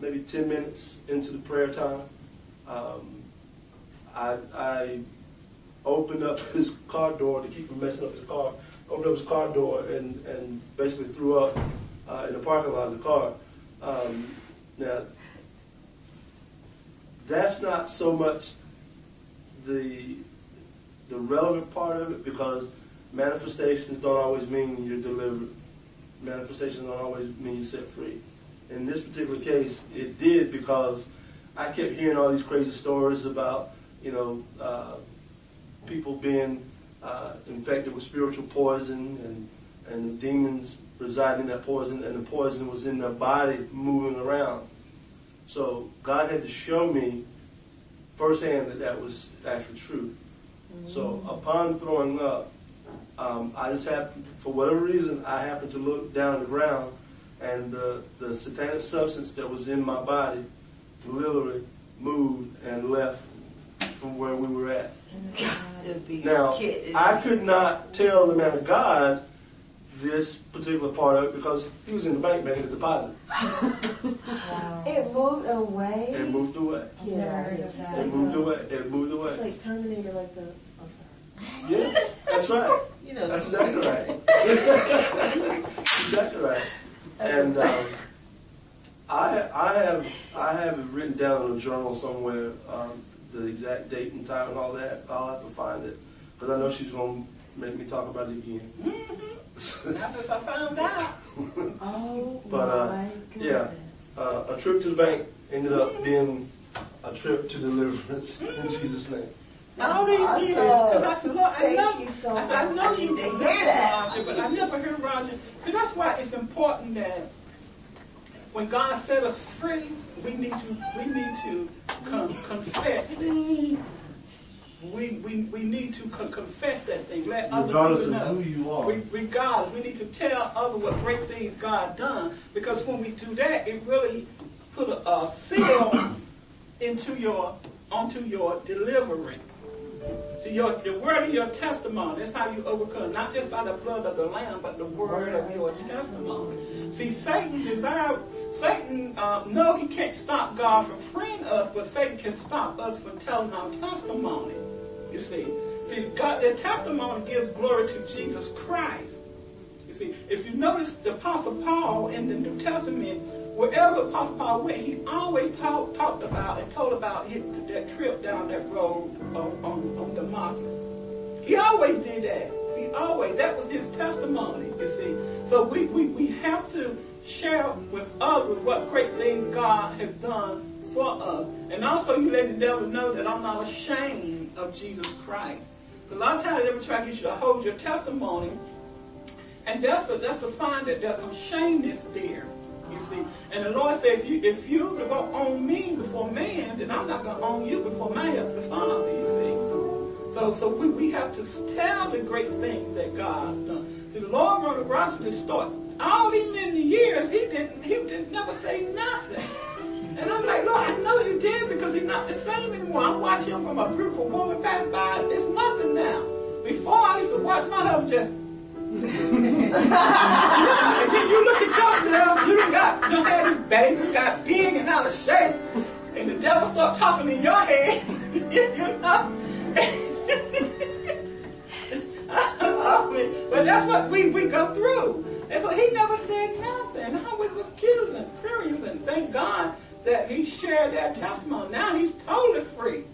maybe 10 minutes into the prayer time, um, I, I opened up his car door to keep from messing up his car. Opened up his car door and, and basically threw up uh, in the parking lot of the car. Um, now, that's not so much the the relevant part of it because manifestations don't always mean you're delivered. Manifestations don't always mean you're set free. In this particular case, it did because I kept hearing all these crazy stories about, you know, uh, people being uh, infected with spiritual poison and and the demons residing in that poison, and the poison was in their body moving around. So God had to show me firsthand that that was actually true. So upon throwing up, um, I just happened, for whatever reason, I happened to look down at the ground, and the, the satanic substance that was in my body literally moved and left from where we were at. Now. I could not tell the man of God this particular part of it because he was in the bank making a deposit. Wow. It moved away. It moved away. Get out of here. It moved away. It moved away. It's like Terminator, like the. I'm. Yeah, that's right. You know. That's *laughs* exactly right. exactly right. And um, I, I have, I have it written down in a journal somewhere, um, the exact date and time and all that. I'll have to find it because I know she's going to make me talk about it again. *laughs* Not if I found out. *laughs* Oh But, uh, my yeah. Uh, a trip to the bank ended up being a trip to deliverance *laughs* in Jesus' name. All these years, because I said, Lord, I Thank know, you so I said, I much. know I you need to can hear that. Roger, but I never heard Roger. See, that's why it's important that when God set us free, we need to, we need to con- confess it. We, we, we need to con- confess that thing. Let other Regardless of know. who you are. We, regardless, we need to tell others what great things God done. Because when we do that, it really put a, a seal *coughs* into your onto your delivery. So your the word of your testimony. That's how you overcome, not just by the blood of the lamb, but the word of your testimony. See, Satan desire Satan uh, no, he can't stop God from freeing us, but Satan can stop us from telling our testimony. You see, see, God, their testimony gives glory to Jesus Christ. If you notice the Apostle Paul in the New Testament, wherever Apostle Paul went, he always talk, talked about and told about his, that trip down that road on, on, on Damascus. He always did that. He always, that was his testimony, you see. So we, we, we have to share with others what great things God has done for us. And also you let the devil know that I'm not ashamed of Jesus Christ. A lot of times they will try to get you to hold your testimony and that's a that's a sign that there's some shameness there. You see. And the Lord said if you if you won't own me before man, then I'm not gonna own you before my heavenly Father, you see. So so we, we have to tell the great things that God done. See the Lord wrote a Washington story. All these many years he didn't he didn't never say nothing. And I'm like, Lord, I know you did because he's not the same anymore. I'm watching him from a beautiful woman pass by. It's nothing now. Before I used to watch my husband just and then you look at yourself, you got, you had this baby, got big and out of shape, and the devil start talking in your head, *laughs* you know? *laughs* But that's what we, we go through. And so he never said nothing. I was accusing, furious, and thank God that he shared that testimony. Now he's totally free.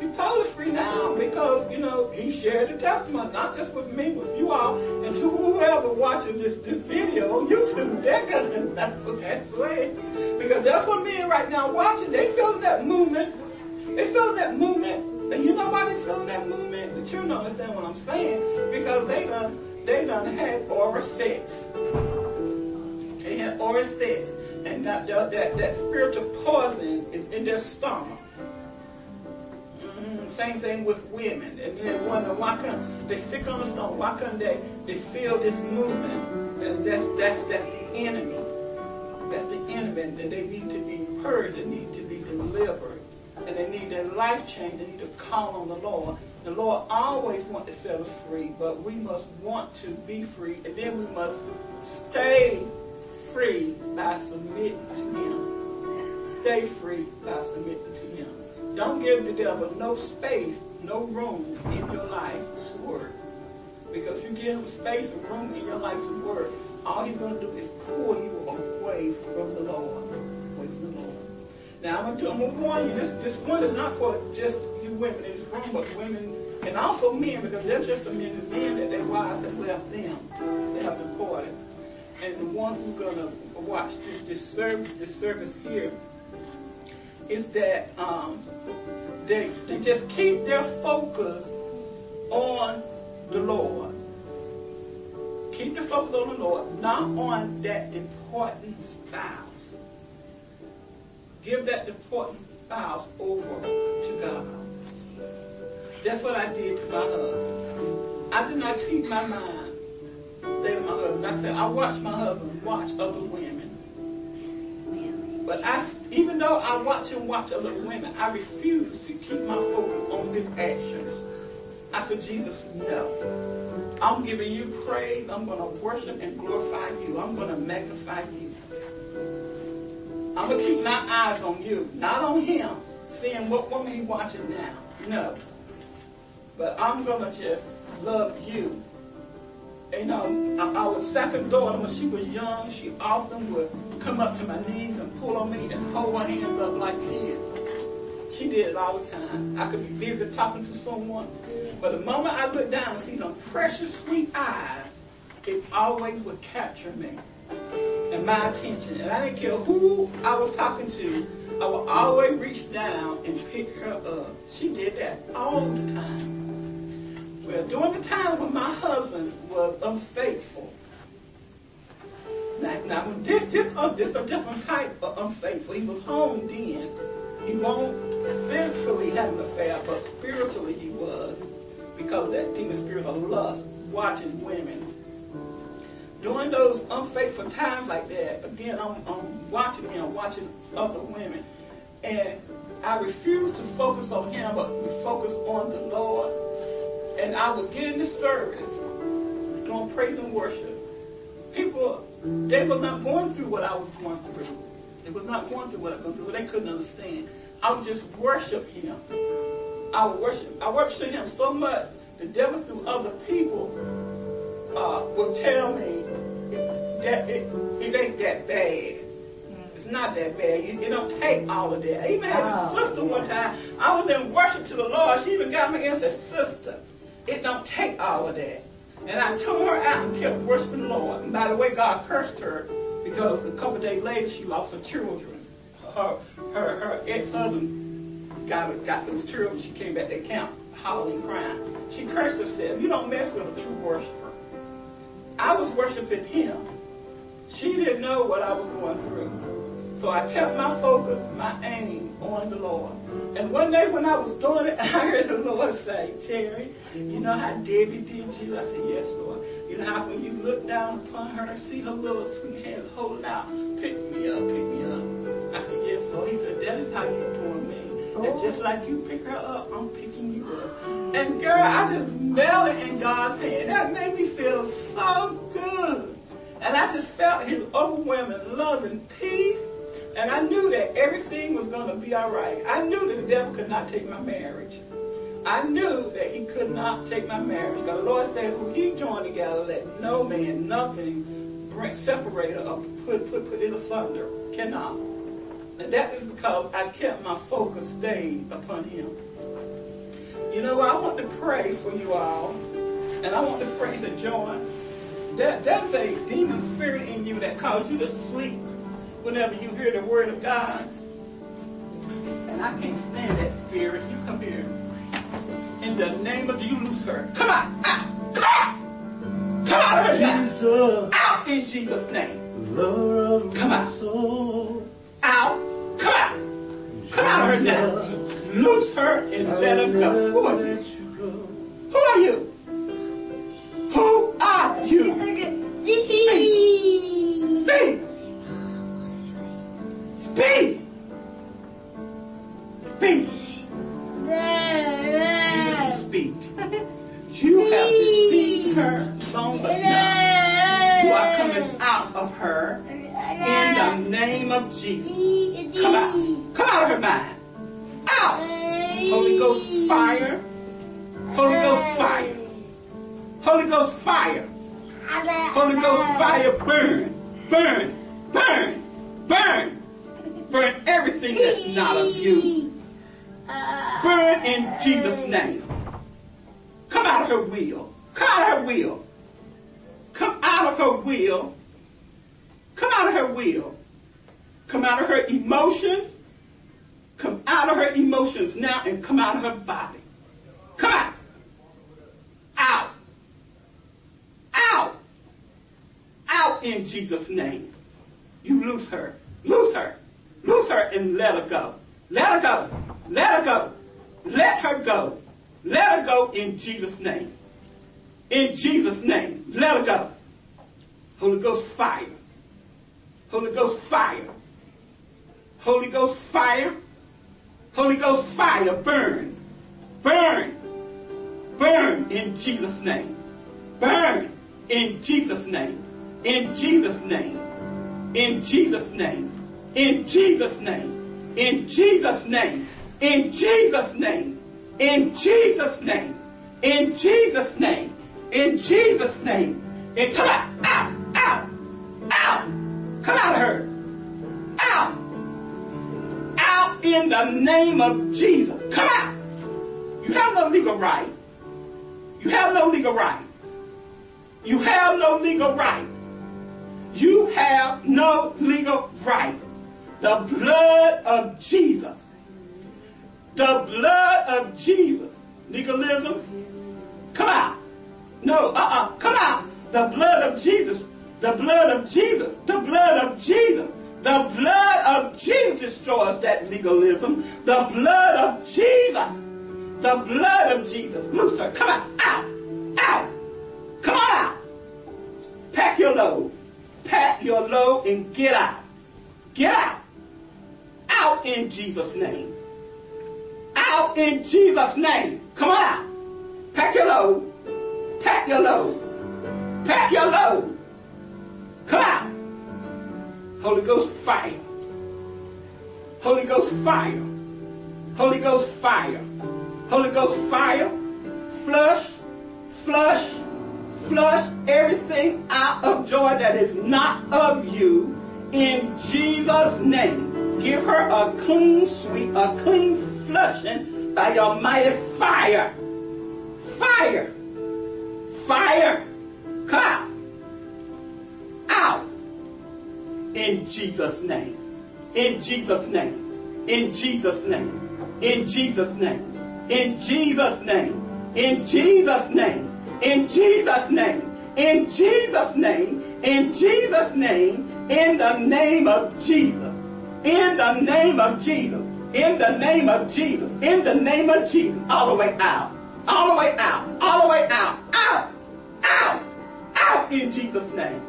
He's totally free now because, you know, he shared the testimony, not just with me, with you all, and to whoever watching this, this video on YouTube, they're to know that way. Because there's some men right now watching, they feeling that movement. They feeling that movement And you know why they feeling that movement? The you don't understand what I'm saying because they done they done had oral sex. They had oral sex, and that that, that spiritual poison is in their stomach. Same thing with women, and they wonder why can't they stick on the stone? Why couldn't they they feel this movement? And that's that's that's the enemy. That's the enemy, and they need to be purged. They need to be delivered, and they need their life change. They need to call on the Lord. The Lord always wants to set us free, but we must want to be free, and then we must stay free by submitting to Him. Stay free by submitting to Him. Don't give the devil no space, no room in your life to work. Because you give him space and room in your life to work, all he's going to do is pull you away from the Lord. Away from the Lord. Now I'm going to warn you, this, this one is not for just you women in this room, but women and also men, because there's just the men and men that their wives have left them. They have departed. And the ones who are going to watch this, this service, this service here, is that um, they, they just keep their focus on the Lord. Keep the focus on the Lord, not on that important spouse. Give that important spouse over to God. That's what I did to my husband. I did not keep my mind stay on my husband. I said, I watched my husband watch other women. But I, even though I watch and watch other women, I refuse to keep my focus on his actions. I said, Jesus, no. I'm giving you praise. I'm going to worship and glorify you. I'm going to magnify you. I'm going to keep my eyes on you, not on him, seeing what woman he watching now. No. But I'm going to just love you. You uh, know, our second daughter, when she was young, she often would come up to my knees and pull on me and hold her hands up like this. She did it all the time. I could be busy talking to someone, but the moment I looked down and see them precious sweet eyes, it always would capture me and my attention. And I didn't care who I was talking to, I would always reach down and pick her up. She did that all the time. Well, during the time when my husband was unfaithful, now, now this this uh, this a different type of unfaithful. He was home then. He won't physically have an affair, but spiritually he was because that demon spirit of lust, watching women. During those unfaithful times like that, again, I'm, I'm watching him, watching other women, and I refuse to focus on him, but focus on the Lord. And I would get in the service, going praise and worship. People, they were not going through what I was going through. They was not going through what I was going through. They couldn't understand. I would just worship him. I would worship. I worship him so much. The devil through other people uh, will tell me that it, it ain't that bad. It's not that bad. You, you don't take all of that. I even had a Oh, sister one time. I was in worship to the Lord. She even got me in and said, Sister, it don't take all of that. And I took her out and kept worshiping the Lord. And by the way, God cursed her because a couple days later she lost her children. Her her her ex-husband got got those children. She came back to camp howling, crying. She cursed herself. You don't mess with a true worshiper. I was worshiping him. She didn't know what I was going through. So I kept my focus, my aim on the Lord. And one day when I was doing it, *laughs* I heard the Lord say, Terry, you know how Debbie did you? I said, yes, Lord. You know how when you look down upon her and see her little sweet hands hold out, pick me up, pick me up. I said, yes, Lord. He said, that is how you're doing me. And oh. just like you pick her up, I'm picking you up. And girl, I just melted in God's hand. That made me feel so good. And I just felt his overwhelming love and peace. And I knew that everything was going to be all right. I knew that the devil could not take my marriage. I knew that he could not take my marriage. The Lord said, who he joined together, let no man, nothing bring, separate or put, put, put it asunder. Cannot. And that is because I kept my focus stayed upon him. You know, I want to pray for you all. And I want to pray to join. That, that's a demon spirit in you that caused you to sleep whenever you hear the word of God. And I can't stand that spirit. You come here. In the name of you, loose her. Come out, out, ah, come out. Come out of her now. Jesus, Out in Jesus' name. lover of Come my out. soul. Out. Come out. Come out of her now. Loose her and let her go. Who are you? Let you. Who are you? Who are you? Speak. Speak. Speak. Jesus, speak. You have deceived her long enough. You are coming out of her in the name of Jesus. Come out. Come out of her mind. Out. Holy Ghost fire. Holy Ghost fire. Holy Ghost fire. Holy Ghost fire burn. Burn. Burn. Burn. Burn everything that's not of you. Burn in Jesus' name. Come out of her will. Come out of her will. Come out of her will. Come out of her will. Come out of her emotions. Come out of her emotions now and come out of her body. Come out. Out. Out. Out in Jesus' name. You lose her. Lose her. Loose her and let her go. Let her go. Let her go. Let her go. Let her go in Jesus' name. In Jesus' name. Let her go. Holy Ghost fire. Holy Ghost fire. Holy Ghost fire. Holy Ghost fire. Burn. Burn. Burn in Jesus' name. Burn in Jesus' name. In Jesus' name. In Jesus' name. In Jesus' name. In Jesus' name. In Jesus' name. In Jesus' name. In Jesus' name. In Jesus' name. And come out. Out. Out. Out. Come out of her. Out. Out in the name of Jesus. Come out. You have no legal right. You have no legal right. You have no legal right. You have no legal right. The blood of Jesus. The blood of Jesus. Legalism. Come out. No, uh-uh. Come out. The blood of Jesus. The blood of Jesus. The blood of Jesus. The blood of Jesus destroys that legalism. The blood of Jesus. The blood of Jesus. Her. Come out. Out. Out. Come on out. Pack your load. Pack your load and get out. Get out. Out in Jesus' name. Out in Jesus' name. Come on out. Pack your load. Pack your load. Pack your load. Come out. Holy Ghost fire. Holy Ghost fire. Holy Ghost fire. Holy Ghost fire. Flush, flush, flush everything out of joy that is not of you in Jesus' name. Give her a clean sweep, a clean flushing by your mighty fire. Fire. Fire. Come out. Out. In Jesus' name. In Jesus' name. In Jesus' name. In Jesus' name. In Jesus' name. In Jesus' name. In Jesus' name. In Jesus' name. In Jesus' name. In the name of Jesus. In the name of Jesus. In the name of Jesus. In the name of Jesus. All the way out. All the way out. All the way out. Out. Out. Out in Jesus' name.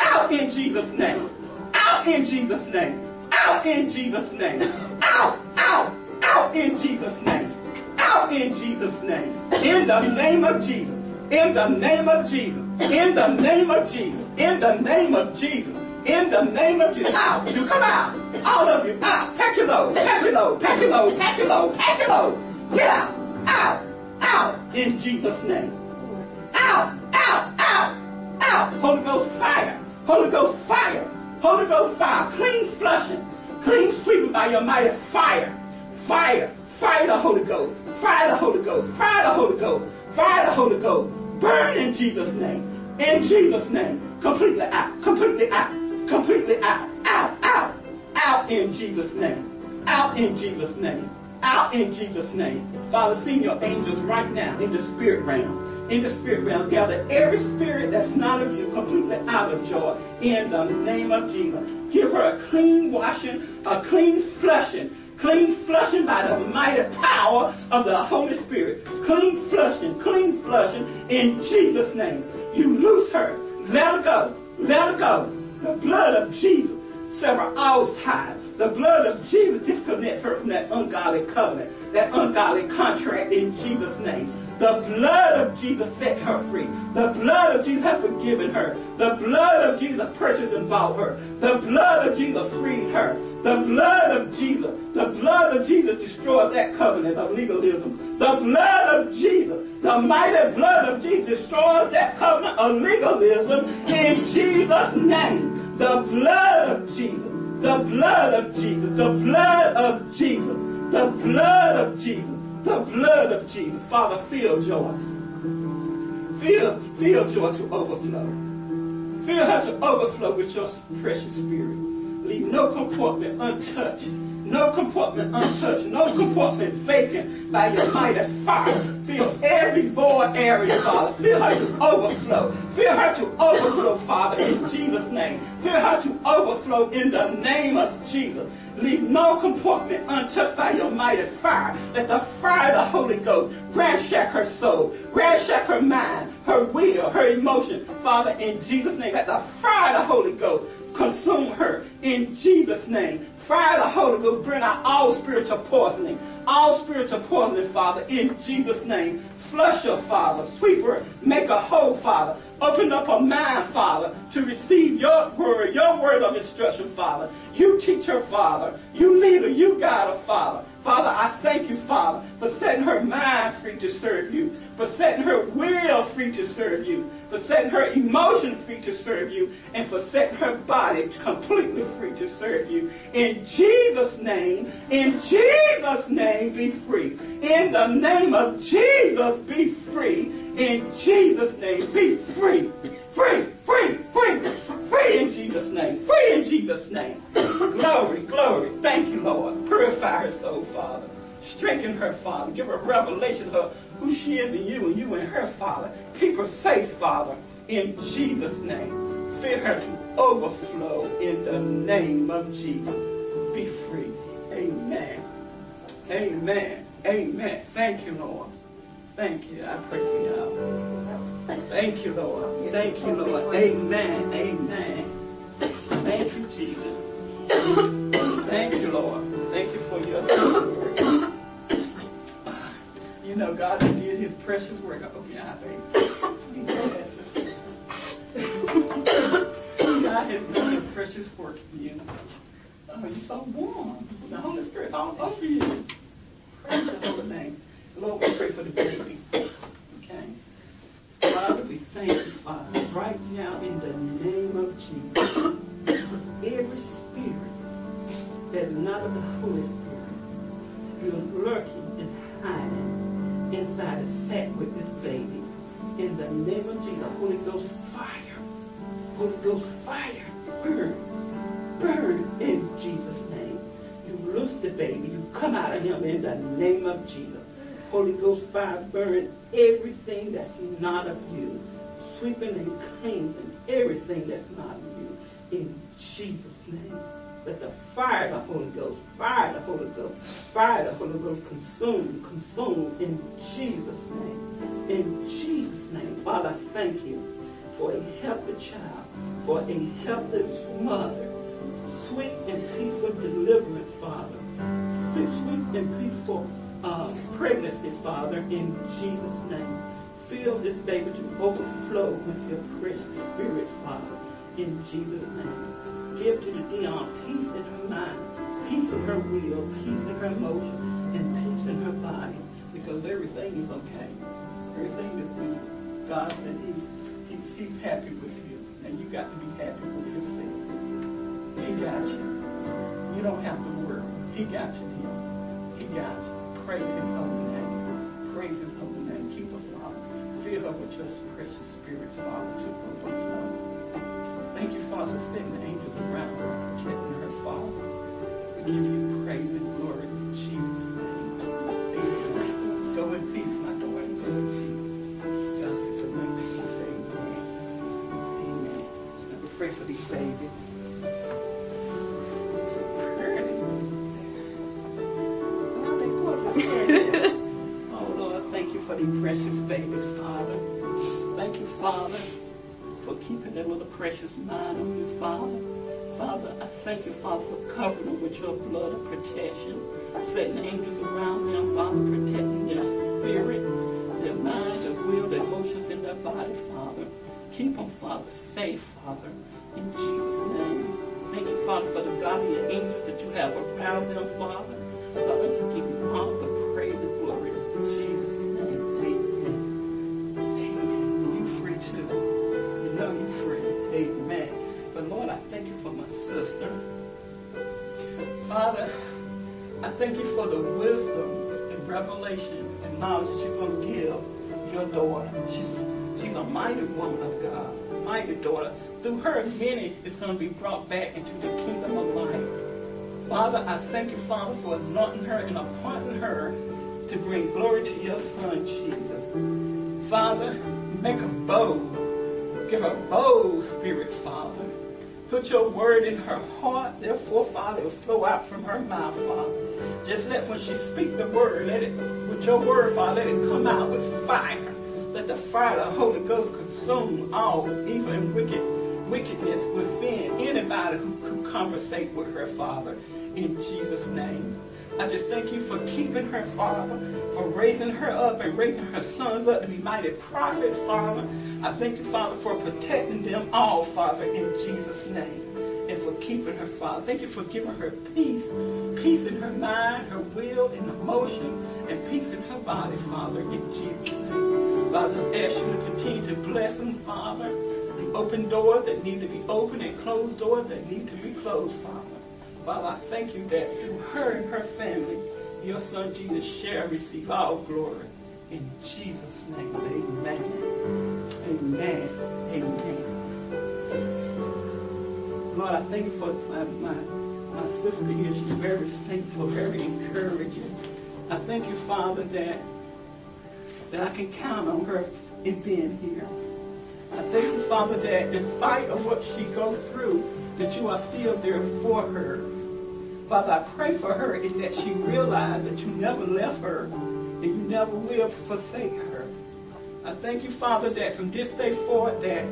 Out in Jesus' name. Out in Jesus' name. Out in Jesus' name. Out. Out. Out in Jesus' name. Out in Jesus' name. In the name of Jesus. In the name of Jesus. In the name of Jesus. In the name of Jesus. In the name of Jesus. Out. You come out. All of you. Out. Pack your load. Pack your load. Pack your load. Pack your load. Pack your load. Get out. Out. Out. In Jesus' name. Out. Out. Out. Out. Holy Ghost fire. Holy Ghost fire. Holy Ghost fire. Clean flushing. Clean sweeping by your mighty fire. Fire. Fire the Holy Ghost. Fire the Holy Ghost. Fire the Holy Ghost. Fire the Holy Ghost. Burn in Jesus' name. In Jesus' name. Completely out. Completely out. Completely out. Out. Out. Out in Jesus' name. Out in Jesus' name. out in Jesus' name. Father, send your angels right now in the spirit realm. In the spirit realm, gather every spirit that's not of you completely out of joy in the name of Jesus. Give her a clean washing, a clean flushing, clean flushing by the mighty power of the Holy Spirit. Clean flushing, clean flushing in Jesus' name. You loose her. Let her go. Let her go. The blood of Jesus several hours' time, The blood of Jesus disconnects her from that ungodly covenant, that ungodly contract in Jesus' name. The blood of Jesus set her free. The blood of Jesus has forgiven her. The blood of Jesus purchased and bought her. The blood of Jesus freed her. The blood of Jesus, the blood of Jesus destroyed that covenant of legalism. The blood of Jesus, the mighty blood of Jesus destroys that covenant of legalism in Jesus' name. The blood of Jesus, the blood of Jesus, the blood of Jesus, the blood of Jesus, the blood of Jesus. Father, feel joy. Feel, feel joy to overflow. Feel her to overflow with your precious spirit. Leave no compartment untouched. No compartment untouched. No compartment vacant by your mighty fire. Fill every void area, Father. Fill her to overflow. Fill her to overflow, Father, in Jesus' name. Fill her to overflow in the name of Jesus. Leave no compartment untouched by your mighty fire. Let the fire of the Holy Ghost ransack her soul, ransack her mind, her will, her emotion. Father, in Jesus' name, let the fire of the Holy Ghost consume her in Jesus' name. Fire of the Holy Ghost, bring out all spiritual poisoning, all spiritual poisoning, Father, in Jesus' name. Flush her, Father. Sweep her. Make her whole, Father. Open up her mind, Father, to receive your word, your word of instruction, Father. You teach her, Father. You lead her. You guide her, Father. Father, I thank you, Father, for setting her mind free to serve you, for setting her will free to serve you, for setting her emotion free to serve you, and for setting her body completely free to serve you. In Jesus' name, in Jesus' name, be free. In the name of Jesus, be free. In Jesus' name, be free. Free, free, free, free in Jesus' name. Free in Jesus' name. Glory, glory. Thank you, Lord. Purify her soul, Father. Strengthen her, Father. Give her revelation of who she is in you and you in her, Father. Keep her safe, Father. In Jesus' name. Fill her to overflow in the name of Jesus. Be free. Amen. Amen. Amen. Thank you, Lord. Thank you. I pray for y'all. Thank you, Lord. Thank you, Lord. Amen. Amen. Thank you, Jesus. Thank you, Lord. Thank you for your word. You know, God did his precious work. I hope you. God has done his precious work in you. Oh, you're so warm. The Holy Spirit all over you. Praise the holy name. Lord, we pray for the baby. Okay. Father, we thank you, Father, right now in the name of Jesus. Every spirit that is not of the Holy Spirit, you are lurking and hiding inside a sac with this baby. In the name of Jesus, Holy Ghost fire. Holy Ghost fire. Burn. Burn in Jesus' name. You loose the baby. You come out of him in the name of Jesus. Holy Ghost fire burn everything that's not of you. Sweeping and cleansing everything that's not of you. In Jesus' name. Let the fire of the Holy Ghost, fire of the Holy Ghost, fire of the Holy Ghost consume, consume in Jesus' name. In Jesus' name. Father, thank you for a healthy child, for a healthy mother. Sweet and peaceful deliverance, Father. Sweet and peaceful uh, pregnancy, Father, in Jesus' name. Fill this baby to overflow with your precious spirit, Father, in Jesus' name. Give to the Dion peace in her mind, peace in her will, peace in her emotion, and peace in her body, because everything is okay. Everything is good. God said he's, he's, he's happy with you, and you got to be happy with yourself. He got you. You don't have to worry. He got you, dear. He got you. Praise his holy name. Praise his holy name. Keep her, Father. Fill her with your precious spirit, Father, to her, Thank you, Father, sending angels around her, protecting her, Father. We give you praise and glory in Jesus' name. Amen. Go in peace, my daughter. Go in peace. Just to go in say Amen. Amen. I pray for these babies. Precious babies, Father. Thank you, Father, for keeping them with a precious mind on you, Father. Father, I thank you, Father, for covering them with your blood of protection, setting angels around them, Father, protecting their spirit, their mind, their will, their emotions, and their body, Father. Keep them, Father, safe, Father, in Jesus' name. Thank you, Father, for the godly angels that you have around them, Father. Father, you give you all sister. Father, I thank you for the wisdom and revelation and knowledge that you're going to give your daughter. She's, she's a mighty woman of God, a mighty daughter. Through her, many is going to be brought back into the kingdom of life. Father, I thank you, Father, for anointing her and appointing her to bring glory to your son, Jesus. Father, make her bold. Give her bold spirit, Father. Put your word in her heart, therefore, Father, it will flow out from her mouth, Father. Just let when she speak the word, let it, with your word, Father, let it come out with fire. Let the fire of the Holy Ghost consume all evil and wicked wickedness within anybody who, who conversate with her, Father, in Jesus' name. I just thank you for keeping her, Father, for raising her up and raising her sons up to be mighty prophets, Father. I thank you, Father, for protecting them all, Father, in Jesus' name. And for keeping her, Father. Thank you for giving her peace. Peace in her mind, her will, and emotion, and peace in her body, Father, in Jesus' name. Father, I ask you to continue to bless them, Father. The open doors that need to be opened and closed doors that need to be closed, Father. Father, I thank you that through her and her family, your son Jesus shall receive all glory. In Jesus' name, amen. Amen. Amen. Lord, I thank you for my, my, my sister here. She's very thankful, very encouraging. I thank you, Father, that, that I can count on her in being here. I thank you, Father, that in spite of what she goes through, that you are still there for her. Father, I pray for her is that she realize that you never left her and you never will forsake her. I thank you, Father, that from this day forward that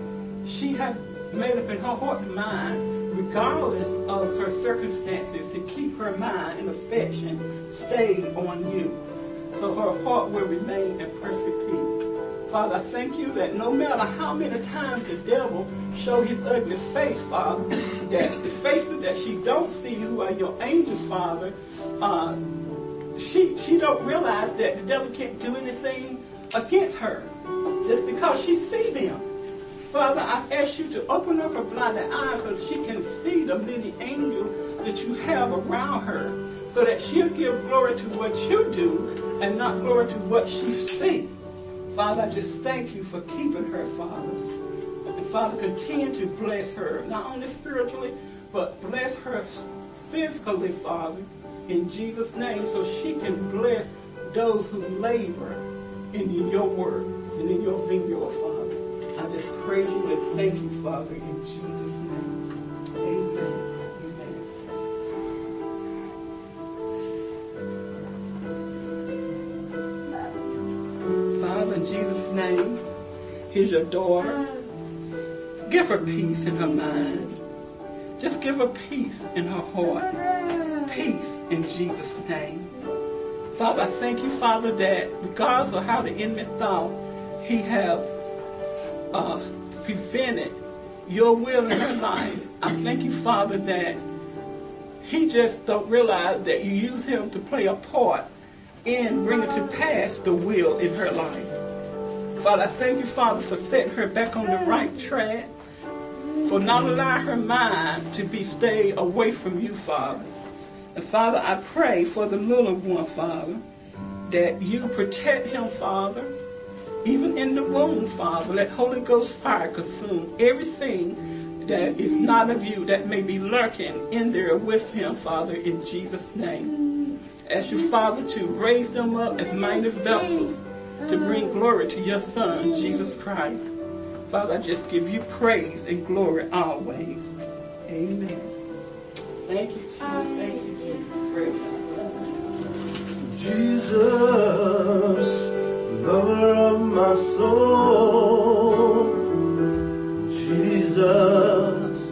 she has made up in her heart and mind, regardless of her circumstances, to keep her mind and affection stayed on you. So her heart will remain in perfect peace. Father, I thank you that no matter how many times the devil show his ugly face, Father, that the faces that she don't see who are your angels, Father, uh, she she don't realize that the devil can't do anything against her just because she see them. Father, I ask you to open up her blinded eyes so she can see the many angels that you have around her, so that she'll give glory to what you do and not glory to what she see. Father, I just thank you for keeping her, Father. And Father, continue to bless her, not only spiritually, but bless her physically, Father, in Jesus' name, so she can bless those who labor in your work and in your vineyard, Father. I just praise you and thank you, Father, in Jesus' Jesus' name, here's your daughter. Give her peace in her mind. Just give her peace in her heart. Peace in Jesus' name. Father, I thank you, Father, that regardless of how the enemy thought he have uh, prevented your will in her life, I thank you, Father, that he just don't realize that you use him to play a part in bringing to pass the will in her life. Father, I thank you, Father, for setting her back on the right track, for not allowing her mind to be stayed away from you, Father. And Father, I pray for the little one, Father, that you protect him, Father, even in the womb, Father. Let Holy Ghost fire consume everything that is not of you that may be lurking in there with him, Father, in Jesus' name. Ask you, Father, to raise them up as mighty vessels to bring glory to your Son, Jesus Christ. Father, I just give you praise and glory always. Amen. Thank you, Jesus. Thank you, Jesus. Jesus, lover of my soul. Jesus,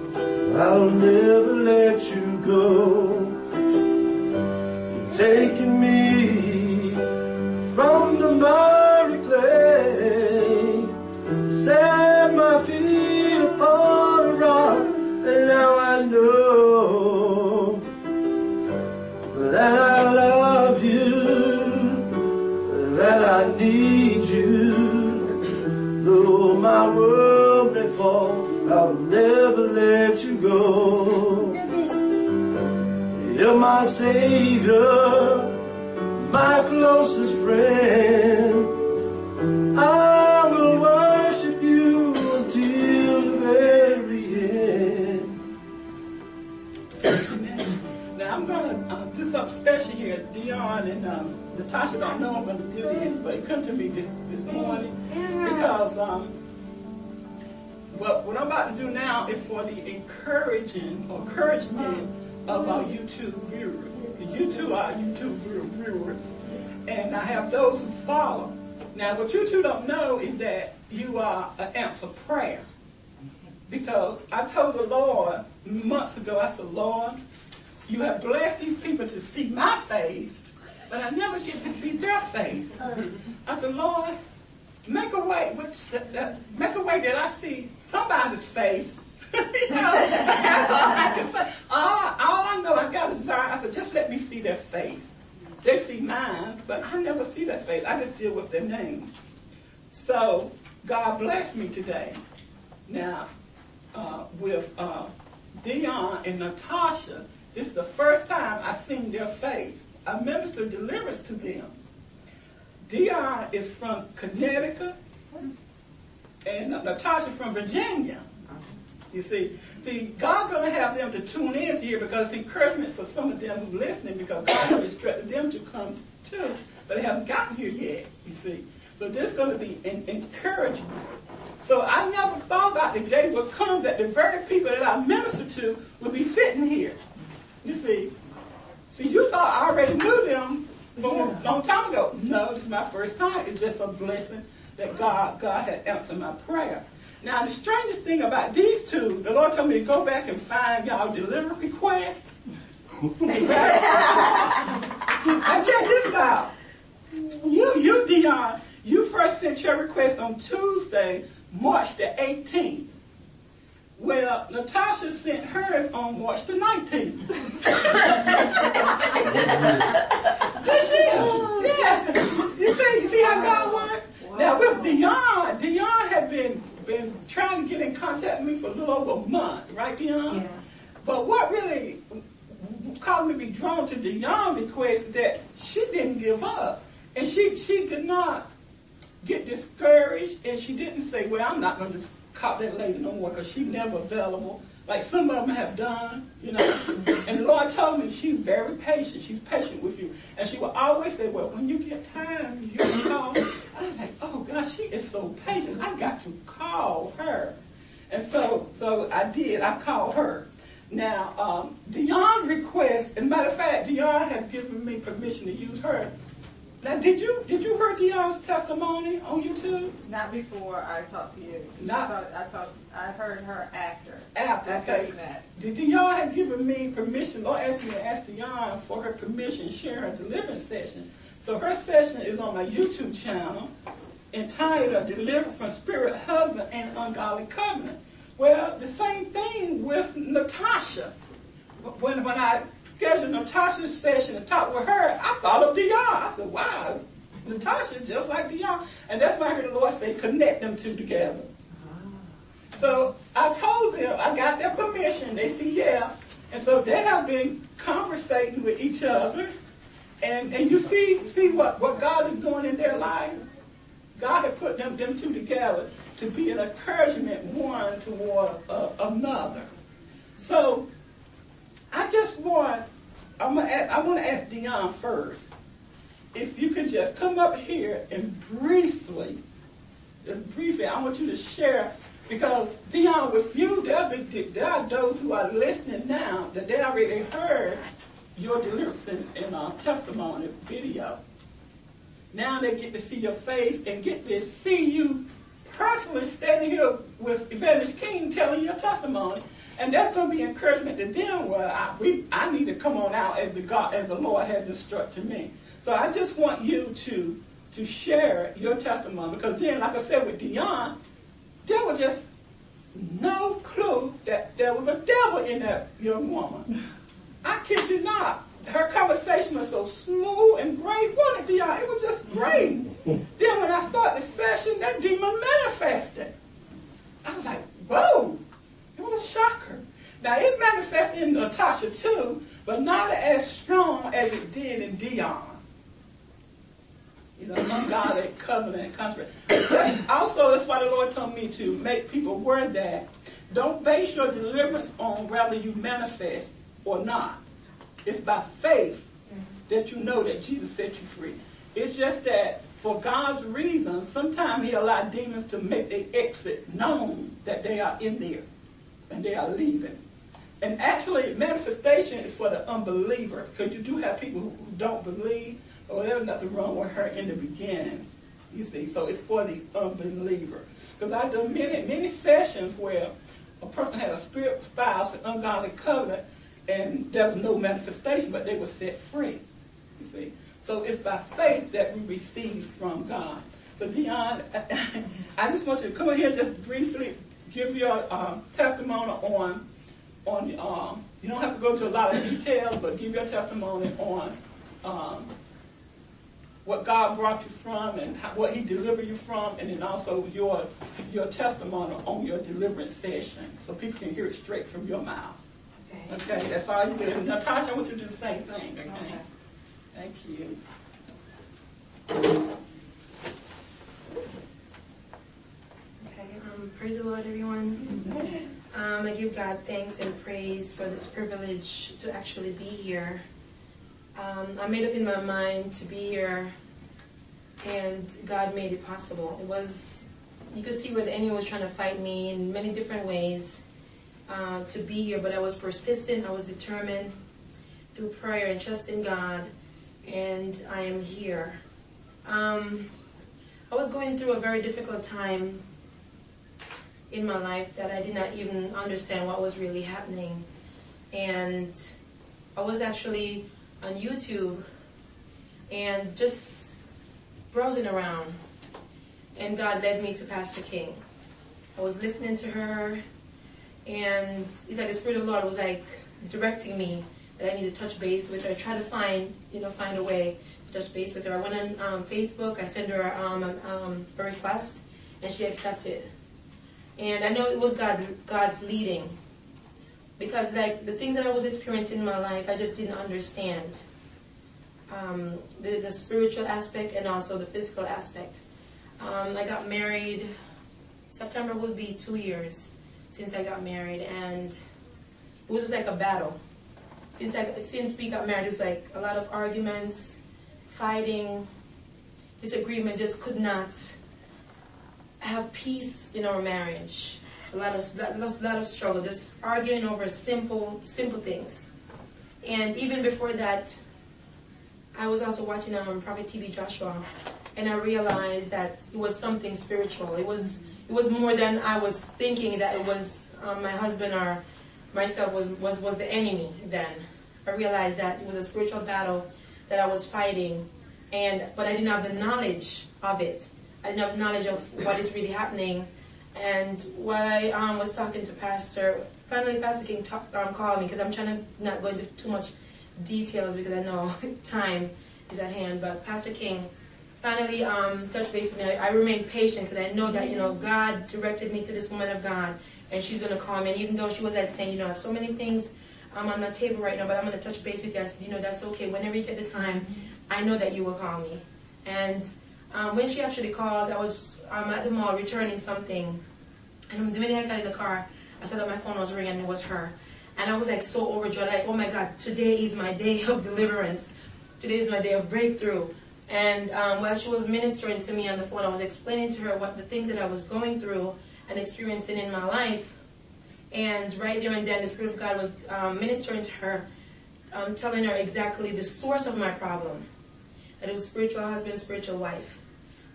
I'll never let you go. You're taking me that I love you, that I need you. Though my world may fall, I'll never let you go. You're my savior, my closest friend. I something special here. Dion and um, Natasha don't know I'm gonna do this, but it come to me this, this morning because um, what what I'm about to do now is for the encouraging or encouragement of our YouTube viewers. You two are YouTube viewers, and I have those who follow. Now, what you two don't know is that you are an answer prayer because I told the Lord months ago, I said, Lord, you have blessed these people to see my face, but I never get to see their face. I said, Lord, make a way, make a way that I see somebody's face. *laughs* you know, that's all I can say. All, all I know, I got a desire. I said, just let me see their face. They see mine, but I never see their face. I just deal with their name. So God bless me today. Now, uh, with uh, Dion and Natasha, this is the first time I seen their face. I ministered deliverance to them. Dion is from Connecticut, and Natasha from Virginia. You see, see, God's gonna have them to tune in here because encouragement for some of them who listening because God has instructed them to come too, but they haven't gotten here yet. You see, so this is gonna be an encouragement. So I never thought about the day would come that the very people that I minister to would be sitting here. You see, see, you thought I already knew them from a long time ago. No, this is my first time. It's just a blessing that God God had answered my prayer. Now, the strangest thing about these two, the Lord told me to go back and find y'all deliverance requests. I checked this out. You, you, Dion, you first sent your request on Tuesday, March the 18th. Well, Natasha sent hers on March the 19th. This year. Yeah. You see, you see how God works? Now with Dion, Dion had been been trying to get in contact with me for a little over a month, right, Dion? Yeah. But what really caused me to be drawn to Dion request is that she didn't give up. And she she did not get discouraged and she didn't say, well, I'm not going call that lady no more because she's never available. Like some of them have done, you know. *laughs* and the Lord told me she's very patient. She's patient with you. And she will always say, well, when you get time, you call. I'm like, oh gosh, she is so patient. I got to call her. And so, so I did. I called her. Now, um, Dion request, and matter of fact, Dion had given me permission to use her. Now, did you did you hear Dion's testimony on YouTube? Not before I talked to you. Not- I, talked, I, talked, I heard her after. After, okay. That. Did Dion have given me permission? Lord asked me to ask Dion for her permission to share her deliverance session. So her session is on my YouTube channel entitled Delivered from Spirit Husband and Ungodly Covenant. Well, the same thing with Natasha. When, when I scheduled Natasha's session to talk with her, I thought of Dion. I said, wow, Natasha just like Dion. And that's why I heard the Lord say, connect them two together. So I told them, I got their permission. They said, yeah. And so they have been conversating with each other. And, and you see, see what, what God is doing in their life? God had put them, them two together to be an encouragement one toward uh, another. So I just want, I'm gonna ask, I want to ask Dion first. If you could just come up here and briefly, just briefly, I want you to share Because Dion, with you, there, are those who are listening now that they already heard your deliverance in, in our testimony video. Now they get to see your face and get to see you personally standing here with Evangelist King telling your testimony. And that's going to be encouragement to them. Well, I, we, I need to come on out as the God, as the Lord has instructed me. So I just want you to to share your testimony because then, like I said with Dion, there was just no clue that there was a devil in that young woman. I kid you not. Her conversation was so smooth and great, wasn't it, Dion? It was just great. then when I started the session, that demon manifested. I was like, whoa, it was a shocker. Now it manifested in Natasha too, but not as strong as it did in Dion. You know, ungodly covenant country. also, that's why the Lord told me to make people aware that don't base your deliverance on whether you manifest or not. It's by faith mm-hmm. that you know that Jesus set you free. It's just that for God's reasons, sometimes He allows demons to make their exit known that they are in there and they are leaving. And actually, manifestation is for the unbeliever because you do have people who don't believe. Oh, there was nothing wrong with her in the beginning. You see, so it's for the unbeliever. Because I've done many, many sessions where a person had a spirit spouse, an ungodly covenant, and there was no manifestation, but they were set free. You see, so it's by faith that we receive from God. So Dion, *laughs* I just want you to come here just briefly give your um, testimony on on um, you don't have to go into a lot of details, but give your testimony on um, what God brought you from and how, what He delivered you from, and then also your your testimony on your deliverance session, so people can hear it straight from your mouth. Okay. Okay, that's all you do. Natasha, I want you to do the same thing. Okay. Okay. Thank you. Okay, um, praise the Lord, everyone. Um, I give God thanks and praise for this privilege to actually be here. Um, I made up in my mind to be here, and God made it possible. It was, you could see where the enemy was trying to fight me in many different ways uh, to be here, but I was persistent, I was determined through prayer and trust in God, and I am here. Um, I was going through a very difficult time in my life that I did not even understand what was really happening. And I was actually on YouTube and just browsing around. And God led me to Pastor King. I was listening to her and it's like the Spirit of the Lord was like directing me that I need to touch base with her, try to find, you know, find a way to touch base with her. I went on um, Facebook, I sent her um, um, a request and she accepted. And I know it was God, God's leading. Because like the things that I was experiencing in my life, I just didn't understand. Um, the, the spiritual aspect and also the physical aspect. Um, I got married, September will be two years since I got married and it was just like a battle. Since I, since we got married, it was like a lot of arguments, fighting, disagreement, just could not have peace in our marriage. A lot of lot, lot of struggle, just arguing over simple simple things. And even before that, I was also watching um, Prophet TB Joshua, and I realized that it was something spiritual. It was it was more than I was thinking that it was um, my husband or myself was, was was the enemy. Then I realized that it was a spiritual battle that I was fighting, and but I didn't have the knowledge of it. I didn't have knowledge of what is really happening. And while I um, was talking to Pastor, finally Pastor King talk, um, called me because I'm trying to not go into too much details because I know *laughs* time is at hand. But Pastor King finally um, touched base with me. I, I remained patient because I know that you know God directed me to this woman of God, and she's gonna call me. And even though she was like saying, you know, I have so many things um, on my table right now, but I'm gonna touch base with you. I said, you know, that's okay. Whenever you get the time, I know that you will call me. And um, when she actually called, I was um, at the mall returning something, and the minute I got in the car, I saw that my phone was ringing, and it was her. And I was like so overjoyed, like, oh my God, today is my day of deliverance. Today is my day of breakthrough. And um, while she was ministering to me on the phone, I was explaining to her what the things that I was going through, and experiencing in my life. And right there and then, the Spirit of God was um, ministering to her, um, telling her exactly the source of my problem. That it was spiritual husband, spiritual wife.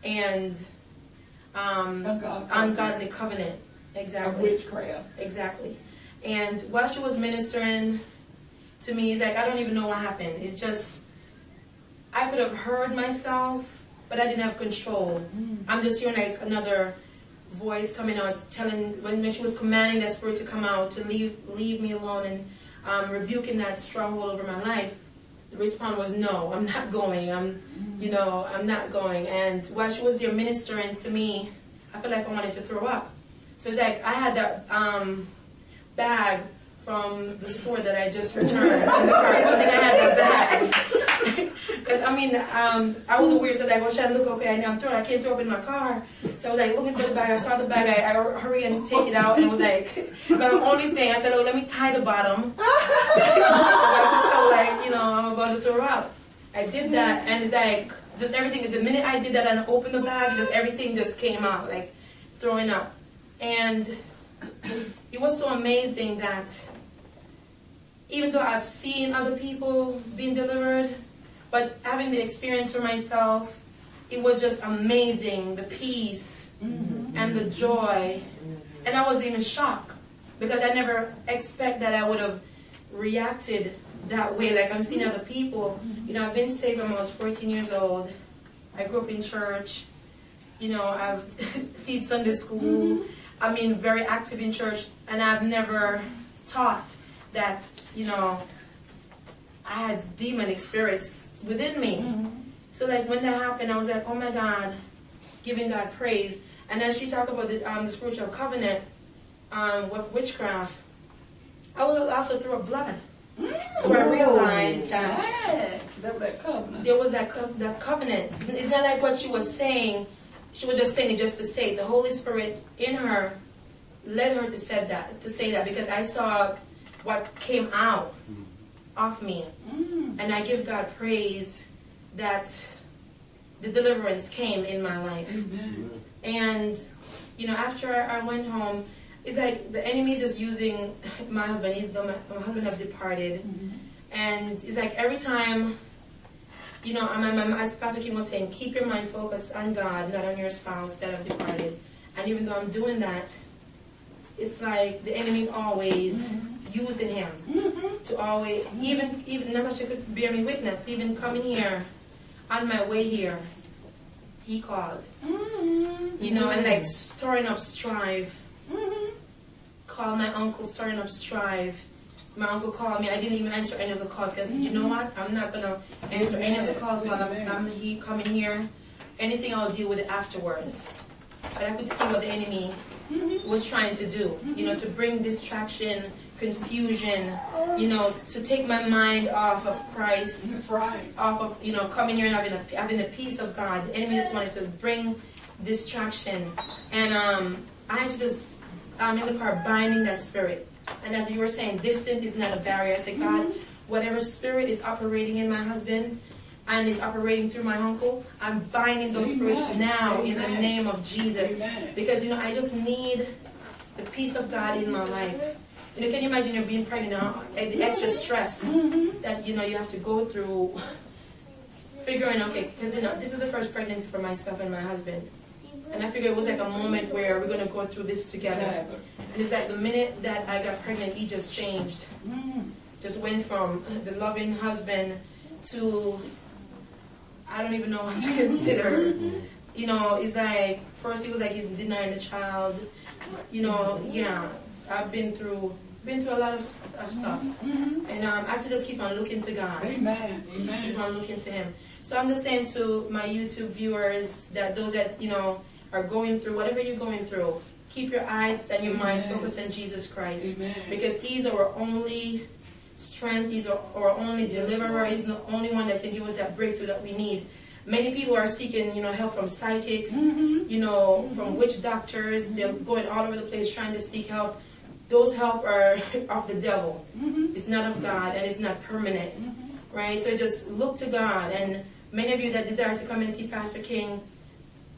And um, Ungodly ungodly covenant. Of Exactly. witchcraft. Exactly. And while she was ministering to me, it's like, I don't even know what happened. It's just, I could have heard myself, but I didn't have control. I'm just hearing like another voice coming out, telling, when, when she was commanding that spirit to come out, to leave, leave me alone and um, rebuking that stronghold over my life, the response was no, I'm not going. I'm, you know, I'm not going. And while she was there ministering to me, I felt like I wanted to throw up. So it's like I had that um, bag from the store that I just returned the car. Good I had that bag. *laughs* Because I mean, um, I was weird, so I was trying to look okay, I'm throwing, I can't throw up in my car. So I was like looking for the bag. I saw the bag. I, I hurry and take it out, and was like, *laughs* but the only thing I said, oh, let me tie the bottom. *laughs* I felt like you know I'm about to throw up. I did that, and it's like just everything. The minute I did that and opened the bag, just everything just came out, like throwing up. And it was so amazing that even though I've seen other people being delivered, but having the experience for myself, it was just amazing, the peace mm-hmm. and the joy. And I was even shocked because I never expect that I would have reacted that way. Like I'm seeing other people. You know, I've been saved when I was 14 years old. I grew up in church. You know, I've *laughs* teach Sunday school. Mm-hmm. I mean, very active in church, and I've never taught that, you know, I had demonic spirits within me. So like when that happened, I was like, oh my God, giving God praise. And then she talked about the, um, the spiritual covenant um, with witchcraft. I was also through a blood. So I realized that Hey, that was that covenant. there was that, co- that covenant. It's not like what she was saying. She was just saying it just to say. The Holy Spirit in her led her to say that, to say that because I saw what came out mm-hmm. of me. Mm. And I give God praise that the deliverance came in my life. And, you know, after I went home, it's like the enemy is just using *laughs* my husband. He's my, my husband has departed. Mm-hmm. And it's like every time, you know, my, my, as Pastor Kim was saying, keep your mind focused on God, not on your spouse that have departed. And even though I'm doing that, it's like the enemy's always mm-hmm. Using him mm-hmm. to always, even, even, Natasha could bear me witness, even coming here, on my way here, he called. Mm-hmm. You know, and like mm-hmm. stirring up strife. Call my uncle, stirring up strife. My uncle called me. I didn't even answer any of the calls because you know what? I'm not gonna answer any of the calls while I'm, I'm he coming here. Anything I'll deal with it afterwards. But I could see what the enemy was trying to do. You know, to bring distraction, confusion. You know, to take my mind off of Christ right. off of you know coming here and having a having the peace of God. The enemy just wanted to bring distraction, and um, I had to just um, in the car binding that spirit. And as you were saying, distance is not a barrier. I said, God, whatever spirit is operating in my husband and is operating through my uncle, I'm binding those spirits Amen. now in the name of Jesus. Amen. Because you know I just need the peace of God in my life. You know, can you imagine you're being pregnant now, eh, the extra stress mm-hmm. that you know you have to go through figuring, okay, because you know, this is the first pregnancy for myself and my husband. And I figured it was like a moment where we're going to go through this together. And it's like the minute that I got pregnant, he just changed. Mm. Just went from the loving husband to, I don't even know what to *laughs* consider. Mm-hmm. You know, it's like, first he was like he's denying the child. You know, yeah, I've been through, been through a lot of s- uh, stuff. And um, I have to just keep on looking to God Amen. Amen. keep on looking to him. So I'm just saying to my YouTube viewers that those that, you know, are going through whatever you're going through, keep your eyes and your mind focused on Jesus Christ. Amen. Because he's our only strength, he's our, our only Yes, deliverer, Lord. he's the only one that can give us that breakthrough that we need. Many people are seeking, you know, help from psychics, Mm-hmm. you know, from witch doctors. They're going all over the place trying to seek help. Those help are *laughs* of the devil. Mm-hmm. It's not of God and it's not permanent. Right? So just look to God and many of you that desire to come and see Pastor King,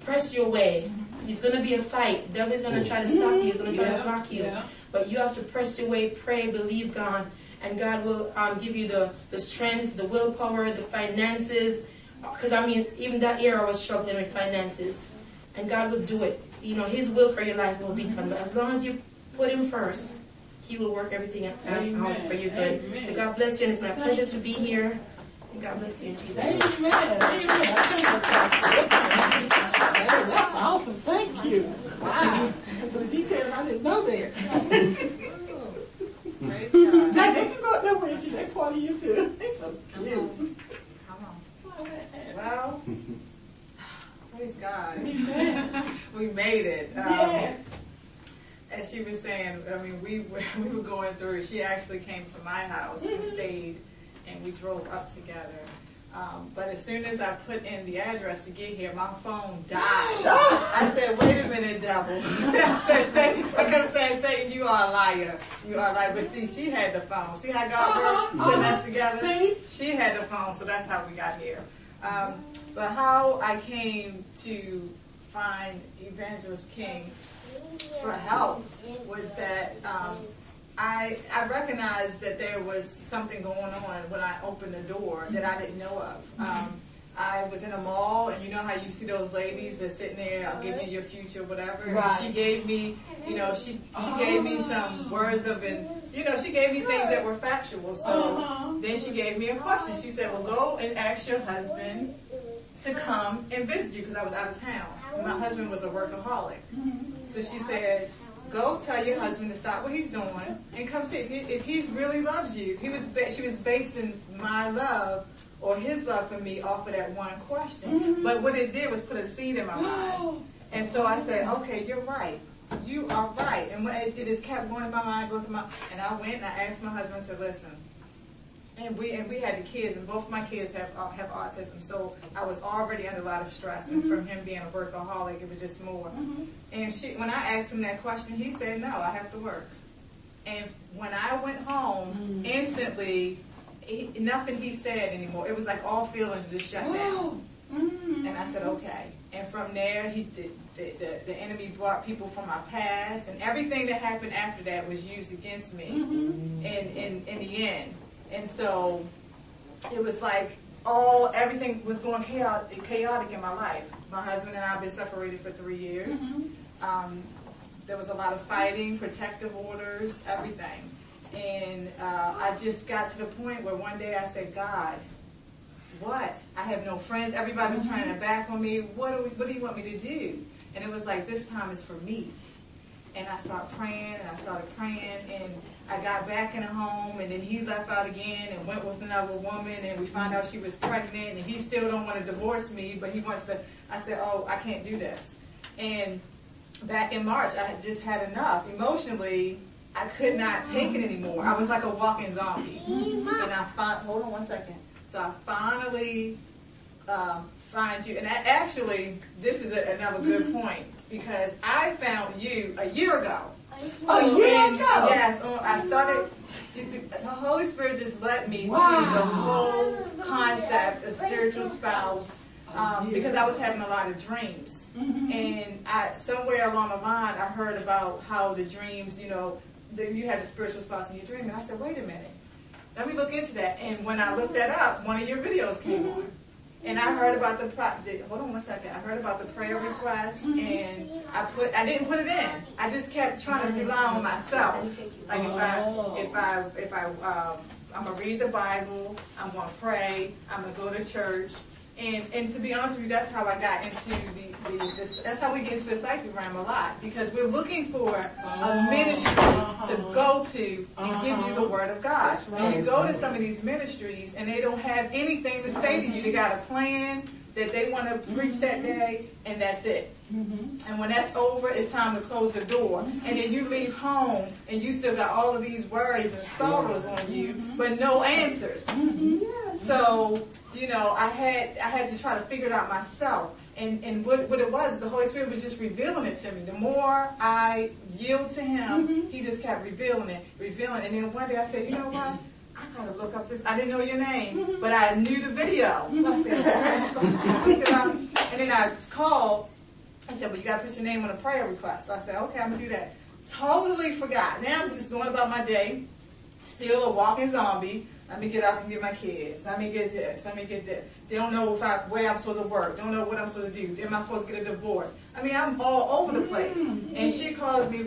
press your way. It's gonna be a fight. The devil's gonna try to stop you. He's gonna try to block you. yeah. But you have to press your way, pray, believe God, and God will um, give you the, the strength, the willpower, the finances. Because I mean, even that year I was struggling with finances, and God will do it. You know, His will for your life will be done. But as long as you put Him first, He will work everything out out for you good. Amen. So God bless you, and it's my pleasure to be here. And God bless you in Jesus' name. Amen. Amen. That's awesome. Thank you. Wow. The details I didn't know there. Praise God. Now, they can go up there with you. They're part of you too. They so cute. Come on. Well, praise God. Amen. we made it. Um, Yes. As she was saying, I mean, we were, *laughs* we were going through. She actually came to my house and stayed, and we drove up together. Um, but as soon as I put in the address to get here, my phone died. *laughs* I said, "Wait a minute, devil!" *laughs* I said, Satan, I kept saying, "Satan, you are a liar. You are a liar." But see, she had the phone. See how God worked Uh-huh, putting uh-huh. us together. See? She had the phone, so that's how we got here. Um, but how I came to find Evangelist King for help was that um, I I recognized that there was something going on when I opened the door that I didn't know of. Um, I was in a mall, and you know how you see those ladies that sitting there, I'll give you your future, whatever. Right. she gave me, you know, she she gave me some words of, and you know, she gave me things that were factual. So Uh-huh. then she gave me a question. She said, "Well, go and ask your husband to come and visit you because I was out of town. My husband was a workaholic. So she said, go tell your husband to stop what he's doing and come see if he, if he really loves you. He was ba- she was basing my love or his love for me off of that one question. Mm-hmm. But what it did was put a seed in my mind. And so I said, okay, you're right. You are right. And when it, it just kept going in my mind, going to my, and I went and I asked my husband, I said, listen, and we and we had the kids, and both my kids have uh, have autism. So I was already under a lot of stress, and mm-hmm. from him being a workaholic, it was just more. Mm-hmm. And she, when I asked him that question, he said, "No, I have to work." And when I went home, mm-hmm. instantly, he, nothing he said anymore. It was like all feelings just shut down. And I said, okay. And from there, he did, the, the, the enemy brought people from my past, and everything that happened after that was used against me in, in, in the end. And so it was like all, everything was going chaotic, chaotic in my life. My husband and I have been separated for three years. Um, there was a lot of fighting, protective orders, everything. And uh, I just got to the point where one day I said, God, what? I have no friends. Everybody was turning their back on me. What do we, What do you want me to do? And it was like this time is for me. And I started praying, and I started praying, and I got back in the home, and then he left out again and went with another woman, and we found out she was pregnant, and he still don't want to divorce me, but he wants to. I said, oh, I can't do this. And back in March, I had just had enough. Emotionally, I could not take it anymore. I was like a walking zombie. And I found, hold on one second. So I finally um, find you. And I, actually, this is a, another good point because I found you a year ago. A year ago? Yes, uh, I started. The Holy Spirit just led me Wow. to the whole concept of spiritual spouse um, because I was having a lot of dreams. And I, somewhere along the line, I heard about how the dreams, you know, that you had a spiritual spouse in your dream. And I said, wait a minute, let me look into that. And when I looked that up, one of your videos came on. And I heard about the, pro- the hold on one second. I heard about the prayer request, and I put I didn't put it in. I just kept trying to rely on myself. Like if I if I if I um, I'm gonna read the Bible, I'm gonna pray, I'm gonna go to church, and and to be honest with you, that's how I got into the, the this, that's how we get into the psychic realm a lot. Because we're looking for a uh-huh. ministry to uh-huh. go to and give you the uh-huh. word of God. And you go to some of these ministries and they don't have anything to say to you. They got a plan that they want to preach that mm-hmm. day, and that's it. Mm-hmm. And when that's over, it's time to close the door. Mm-hmm. And then you leave home and you still got all of these worries and sorrows on you, but no answers. So, you know, I had I had to try to figure it out myself. And and what, what it was, the Holy Spirit was just revealing it to me. The more I yield to Him, He just kept revealing it, revealing. It. And then one day I said, you know what? I gotta look up this. I didn't know your name, but I knew the video. So I said, *laughs* and then I called I said, well, you got to put your name on a prayer request. So I said, okay, I'm to do that. Totally forgot. Now I'm just going about my day, still a walking zombie. Let me get up and get my kids. Let me get this. Let me get this. They don't know if I, where I'm supposed to work. Don't know what I'm supposed to do. Am I supposed to get a divorce? I mean, I'm all over the place. And she calls me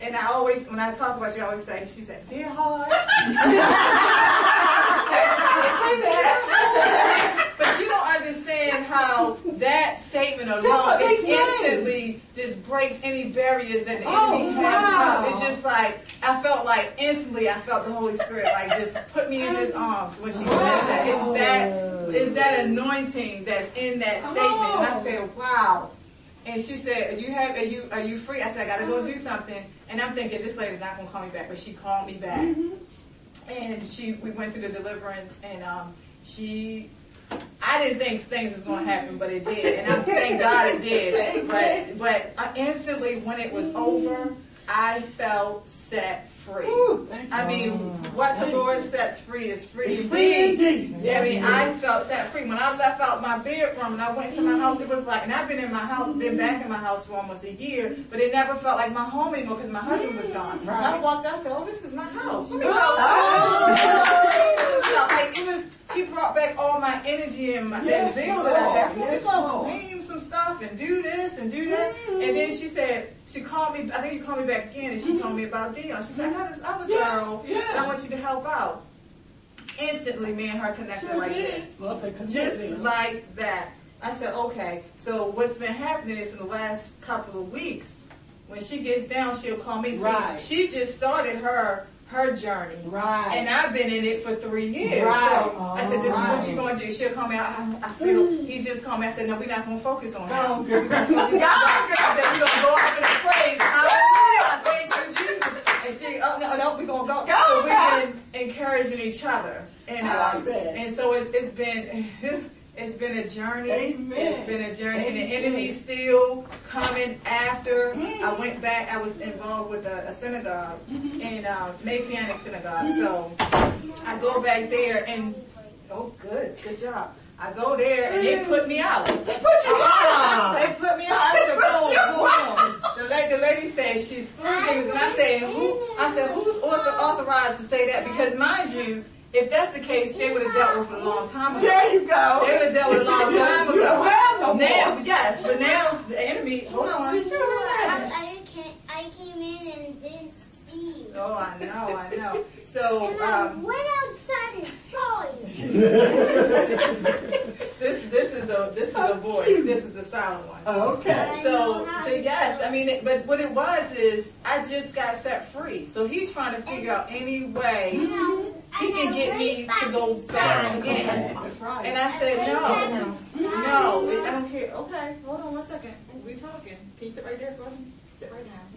and I always, when I talk about you, I always say, she said, dear heart. *laughs* but you don't understand how that statement alone it instantly just breaks any barriers that the Oh, enemy has wow. up. It's just like I felt like instantly I felt the Holy Spirit like just put me in his arms when she said that. It's that it's that anointing that's in that statement. And I said, Wow. And she said, you have are you are you free?" I said, "I got to go do something." And I'm thinking this lady's not gonna call me back, but she called me back and she we went through the deliverance and um she I didn't think things was going to happen, but it did, and I thank God it did. *laughs* But but uh, instantly when it was over, I felt set free. Ooh, I mean, what the Lord sets free is free indeed. I mean, I felt set free. When I left out my bedroom and I went into my house, it was like, and I've been in my house, been back in my house for almost a year, but it never felt like my home anymore because my husband was gone. And I walked out, I said, oh, this is my house. Let me go. *laughs* Like, it was, he brought back all my energy and my Yes, that zeal that I had. Lord. Let me go clean some stuff and do this and do that. Mm-hmm. And then she said, she called me, I think you called me back again and she told me about Dion. She said, I got this other Yeah, girl yeah. I want you to help out. Instantly, me and her connected Sure like this. Well. Just like that. I said, okay. So what's been happening is in the last couple of weeks, when she gets down, she'll call me. Right. She just started her her journey. Right. And I've been in it for three years. Right. So I said, this is what you Right. gonna do. She'll call me. I, I feel. He just called me. I said, no, we're not gonna focus on Go that. on, girl. We're gonna focus on God. I we're gonna go up in the praise. *laughs* Hallelujah. Thank you, Jesus. And she, oh no, no, we're gonna go. Go, so we've been encouraging each other. And um, and so it's it's been *laughs* it's been a journey. Amen. It's been a journey, and the Amen. enemy's still coming after. Mm-hmm. I went back. I was involved with a, a synagogue mm-hmm. in uh, Messianic synagogue. Mm-hmm. So I go back there, and oh, good, good job. I go there, and they put me out. They put you out. They put me out. I said, put you boom, boom. The lady, the lady said she's of and I said, who? I said, who's author, authorized to say that? Because mind you, if that's the case, they would have dealt with it a long time ago. There you go. They would have dealt with it a long *laughs* time ago. You don't have no now, more. yes, but now the enemy. Hold on. I, I, came, I came in and didn't speak. Oh, I know, I know. So And I um, went outside and saw you. *laughs* *laughs* this this is the this is the voice. This is the silent one. Okay. So, so yes, I mean, it, but what it was is I just got set free. So he's trying to figure out any way he can get me to go back again. That's right. And I said, no, no, I don't care. Okay, hold on one second. We talking. Can you sit right there for me? Right.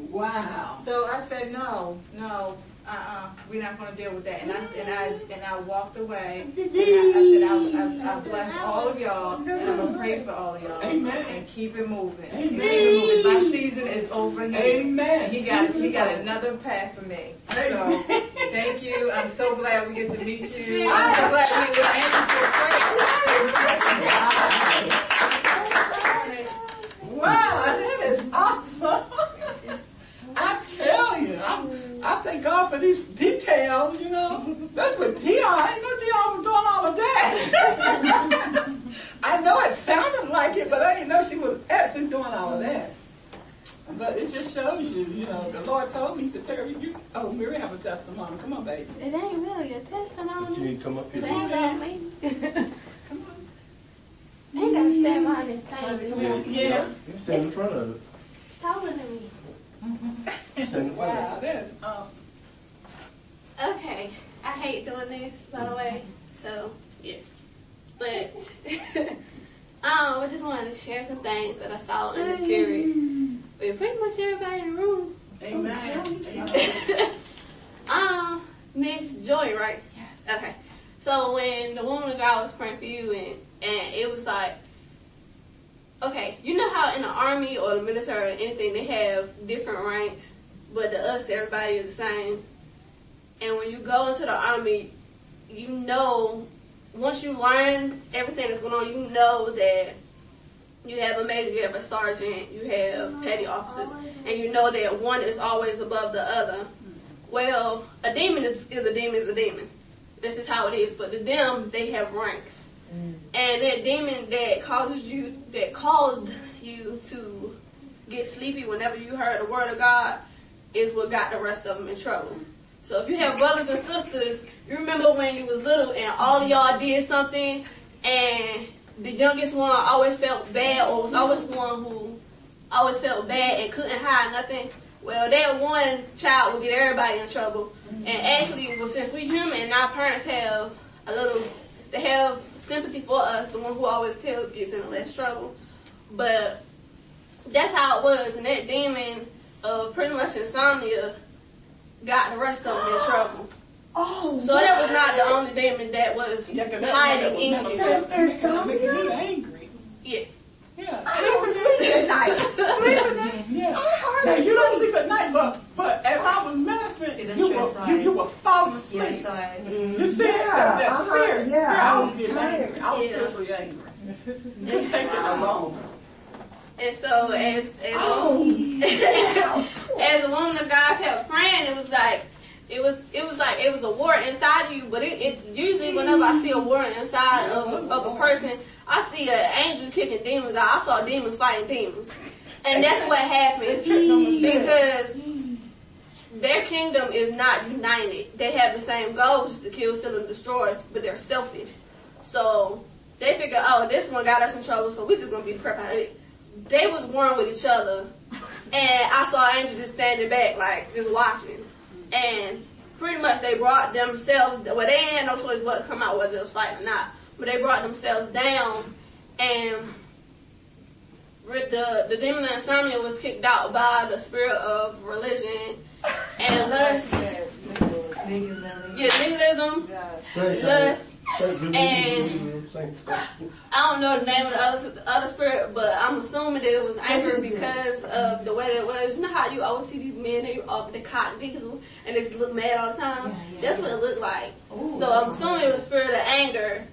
Wow. So I said, no, no, uh-uh, we're not going to deal with that. And I and I and I walked away. And I, I said, I, I, I bless all of y'all, and I'm gonna pray for all of y'all, Amen. and keep it moving. Amen. Keep it moving. My season is over here. Amen. He got he got another path for me. So thank you. I'm so glad we get to meet you. I'm so glad we were answered your prayer. Wow, that is awesome. I tell you, I'm, I thank God for these details, you know. That's what Dion, I didn't know Dion was doing all of that. *laughs* I know it sounded like it, but I didn't know she was actually doing all of that. But it just shows you, you know, the Lord told me to tell you, you oh, Mary have a testimony. Come on, baby. It ain't really a testimony. You need to come up It here. ain't about me. Come on. ain't gotta stand behind this thing. Yeah. You stand in front of it. Taller than me. Stand in front Wow, of that's awesome. Okay, I hate doing this, by the way. So, yes. But, *laughs* um, I just wanted to share some things that I saw in the spirit with pretty much everybody in the room. Amen. *laughs* um, Miss Joy, right? Yes. Okay. So when the woman of God was praying for you, and and it was like, okay, you know how in the army or the military or anything they have different ranks, but to us everybody is the same. And when you go into the army, you know once you learn everything that's going on, you know that you have a major, you have a sergeant, you have oh, petty officers, oh, and you know that one is always above the other. Well, a demon is, is a demon is a demon. This is how it is. But to them, they have ranks. Mm. And that demon that causes you, that caused you to get sleepy whenever you heard the word of God is what got the rest of them in trouble. So if you have brothers and sisters, you remember when you was little and all of y'all did something and the youngest one always felt bad or was always one who always felt bad and couldn't hide nothing. Well, that one child will get everybody in trouble. And mm. actually, well, since we human and our parents have a little, they have sympathy for us, the one who always tells gets in the less trouble. But that's how it was, and that demon of pretty much insomnia got the rest of them in trouble. *gasps* Oh, So that was not the only demon that was Yeah, 'cause that- hiding in was you. That's insomnia? Making me angry. Yeah. Yeah. I don't sleep at *laughs* night. Yeah. I hardly Now, you don't sleep. sleep at night, but but as I was ministering, Yeah, you were, sorry. you, you were falling asleep. Yes, I. You see, Yeah, that, that uh-huh, spirit. yeah, spirit, I I was was tired. angry. I was Yeah. spiritually angry. Just take it alone. And so as as, Oh, *laughs* as the woman of God kept praying, it was like it was it was like it was a war inside of you. But it, it usually whenever I see a war inside of, of a person, I see an angel kicking demons out. I saw demons fighting demons, and that's what happened because their kingdom is not united. They have the same goals to kill, steal, and destroy, but they're selfish. So they figure, oh, this one got us in trouble, so we're just gonna be crap out of it. They was warring with each other, and I saw angels just standing back, like just watching. And pretty much they brought themselves. Well, they ain't had no choice but to come out whether it was fighting or not. But they brought themselves down, and with the the demon of insomnia was kicked out by the spirit of religion and lust. Yeah, legalism, lust. And- I don't know the name of the other the other spirit, but I'm assuming that it was anger because of the way that it was. You know how you always see these men they uh, off the cotton diesel and they just look mad all the time. That's what it looked like. so I'm assuming it was a spirit of anger,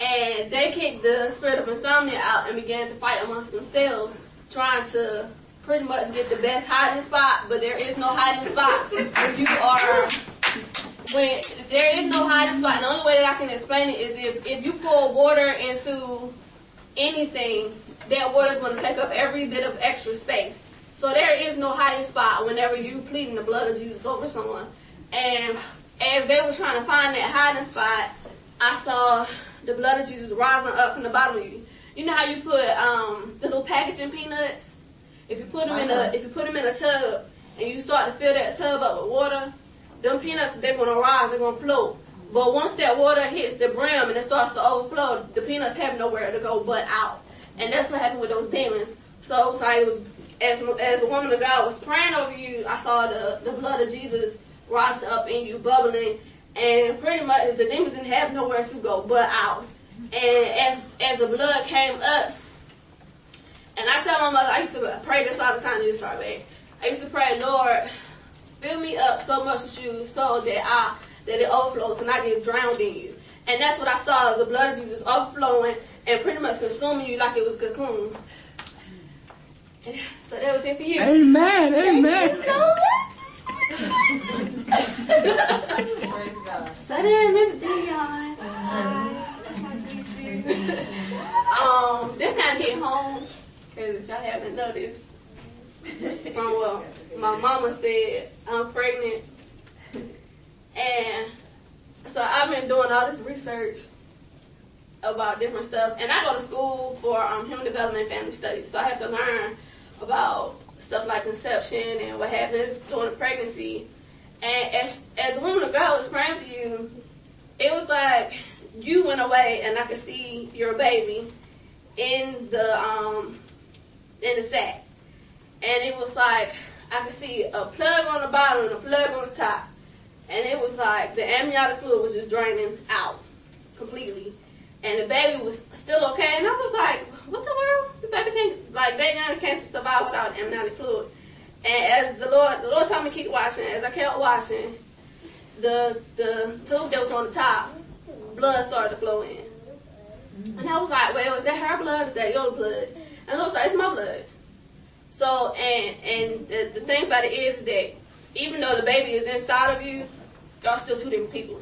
and they kicked the spirit of insomnia out and began to fight amongst themselves, trying to pretty much get the best hiding spot. But there is no hiding spot when you are when there is no hiding spot, and the only way that I can explain it is if, if you pour water into anything, that water is going to take up every bit of extra space. So there is no hiding spot whenever you pleading the blood of Jesus over someone. And as they were trying to find that hiding spot, I saw the blood of Jesus rising up from the bottom of you. You know how you put um, the little packaging peanuts? If you put them in a if you put them in a tub and you start to fill that tub up with water, them peanuts they're gonna rise, they're gonna float. But once that water hits the brim and it starts to overflow, the peanuts have nowhere to go but out. And that's what happened with those demons. So like was as as the woman of God was praying over you, I saw the the blood of Jesus rising up in you, bubbling, and pretty much the demons didn't have nowhere to go but out. And as as the blood came up, and I tell my mother, I used to pray this all the time. You start back. I used to pray, Lord, fill me up so much with you so that I that it overflows and I get drowned in you. And that's what I saw, the blood of Jesus overflowing and pretty much consuming you like it was cocoon. *laughs* So that was it for you. Amen. Amen. So much. *laughs* so then, Miss Dion. *laughs* um, this kind of hit home because if y'all haven't noticed, from well, my mama said I'm pregnant, and so I've been doing all this research about different stuff, and I go to school for um, human development and family studies, so I have to learn about stuff like conception and what happens during pregnancy. And as as the woman of God was praying for you, it was like you went away, and I could see your baby in the um in the sac, and it was like I could see a plug on the bottom and a plug on the top, and it was like the amniotic fluid was just draining out completely, and the baby was still okay, and I was like, what the world? The baby can't like they can't survive without amniotic fluid. And as the Lord, the Lord told me to keep watching. As I kept watching, the the tube that was on the top, blood started to flow in. And I was like, well, is that her blood? Is that your blood? And Lord was like, it's my blood. So, and, and the, the thing about it is that even though the baby is inside of you, y'all still two different people.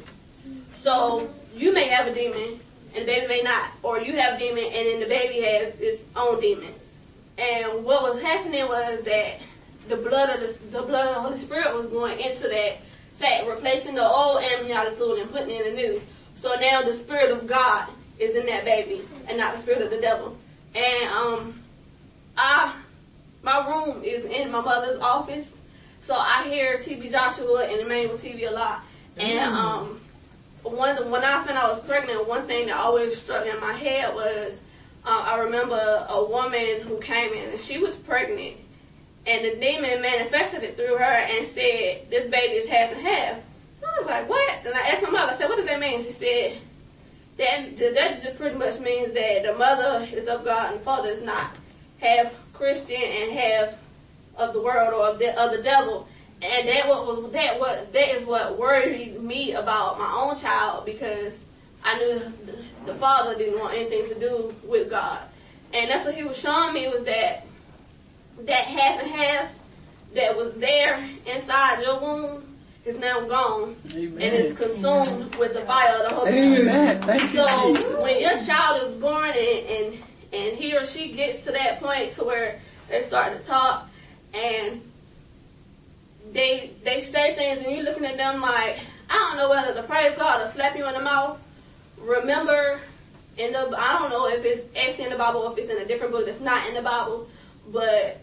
So, you may have a demon and the baby may not. Or you have a demon and then the baby has its own demon. And what was happening was that the blood of the, the blood of the Holy Spirit was going into that sac, replacing the old amniotic fluid and putting in the new. So now the Spirit of God is in that baby and not the Spirit of the devil. And, um, I, my room is in my mother's office. So I hear TB Joshua and Emmanuel TV a lot. And, um, one when I found I was pregnant, one thing that always struck in my head was uh, I remember a woman who came in and she was pregnant, and the demon manifested it through her and said, "This baby is half and half." I was like, "What?" And I asked my mother. I said, "What does that mean?" She said, "That that just pretty much means that the mother is of God and the father is not, half Christian and half of the world or of the of the devil." And that what was that what that is what worried me about my own child because I knew the, the father didn't want anything to do with God, and that's what he was showing me was that that half and half that was there inside your womb is now gone and is consumed with the fire of the Holy Spirit. Amen. Thank So when your child is born and and he or she gets to that point to where they start to talk and they they say things and you're looking at them like I don't know whether to praise God or slap you in the mouth. Remember in the I don't know if it's actually in the Bible or if it's in a different book that's not in the Bible, but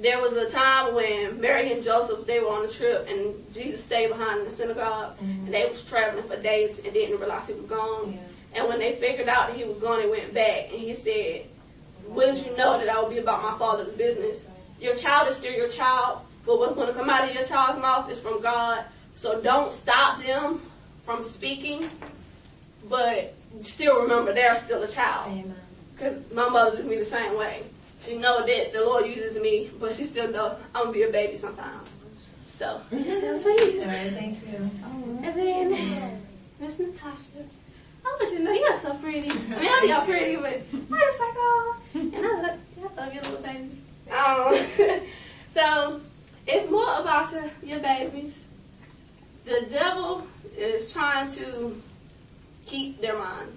there was a time when Mary and Joseph they were on a trip and Jesus stayed behind in the synagogue mm-hmm. and they was traveling for days and didn't realize he was gone. And when they figured out that he was gone, they went back and he said, "Wouldn't you know that I would be about my father's business? Your child is still your child, but what's going to come out of your child's mouth is from God. So don't stop them from speaking, but still remember they're still a child. Because my mother did me the same way. She know that the Lord uses me, but she still know I'm gonna be a baby sometimes. So *laughs* that's for you. All right, thank you. And then Miss Natasha. Oh, but you know you're so pretty. I mean, I know you're pretty, but I just like oh, and I love, I love your little baby. Um, *laughs* so it's more about your your babies. The devil is trying to keep their mind.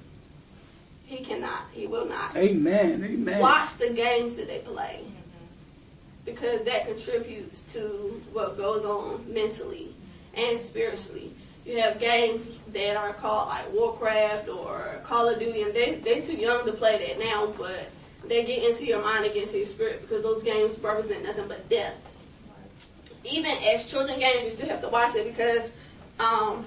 He cannot. He will not. Amen. Amen. Watch the games that they play. Because that contributes to what goes on mentally and spiritually. You have games that are called like Warcraft or Call of Duty and they they too young to play that now, but they get into your mind and get into your spirit because those games represent nothing but death. Even as children games, you still have to watch it because um,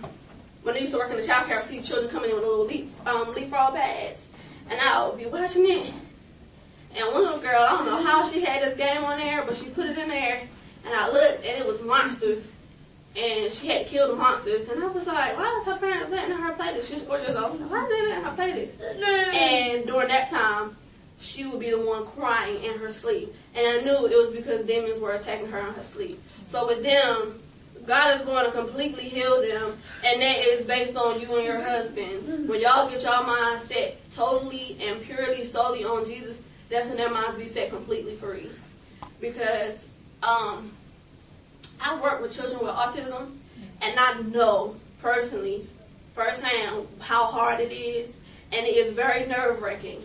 when I used to work in the child care, I see children coming in with little leap um, leapfrog pads, and I would be watching it. And one little girl, I don't know how she had this game on there, but she put it in there, and I looked, and it was monsters, and she had to kill the monsters, and I was like, why is her parents letting her play this? She's four years old. Like, why are they letting her play this? And during that time, she would be the one crying in her sleep, and I knew it was because demons were attacking her in her sleep. So with them, God is going to completely heal them, and that is based on you and your husband. When y'all get y'all mind set totally and purely solely on Jesus, that's when their minds be set completely free. Because um, I work with children with autism, and I know personally, firsthand, how hard it is, and it is very nerve wracking.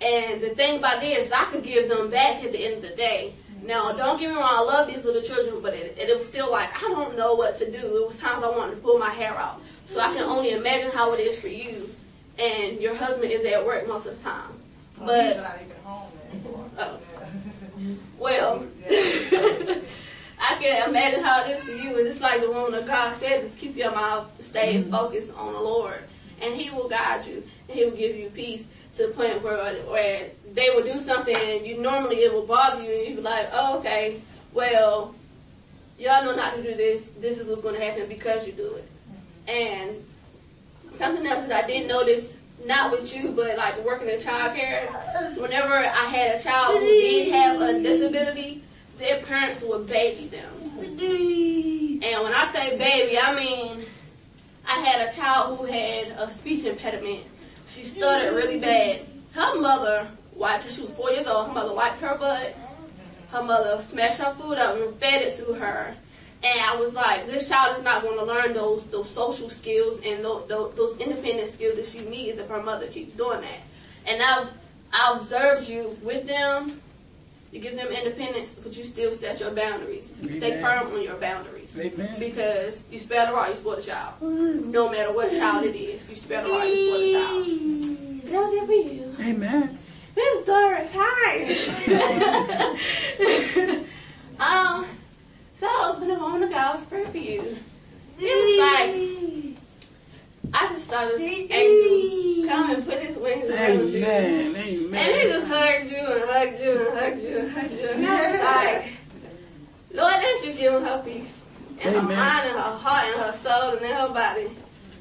And the thing about it is, I could give them back at the end of the day. Now, don't get me wrong, I love these little children, but it, it was still like, I don't know what to do. It was times I wanted to pull my hair out. So I can only imagine how it is for you, and your husband is at work most of the time. Oh, but, not even home anymore. oh, well, *laughs* I can imagine how it is for you. It's just like the woman of God says, just keep your mouth, stay mm-hmm. focused on the Lord, and He will guide you, and He will give you peace to the point where where they will do something and you normally it will bother you, and you be like, oh, okay, well, y'all know not to do this. This is what's going to happen because you do it. Mm-hmm. And something else that I didn't notice, not with you, but like working in child care, whenever I had a child who did have a disability, their parents would baby them. And when I say baby, I mean I had a child who had a speech impediment. She stuttered really bad. Her mother wiped. She was four years old. Her mother wiped her butt. Her mother smashed her food up and fed it to her. And I was like, this child is not going to learn those those social skills and those, those, those independent skills that she needs if her mother keeps doing that. And I've I observed you with them. You give them independence, but you still set your boundaries. You stay firm on your boundaries. Amen. Because you spell the right, you spoil the child. No matter what child it is, you spell the right, you spoil the child. That was it for you. Amen. This Miss Doris, hi. um, so when the woman of God was praying for you, it was like I just started asking you come and put his wings around you. Amen. And he just hugged you and hugged you and hugged you and hugged you. And I was like, Lord, let you give her peace. And her mind and her heart and her soul and in her body.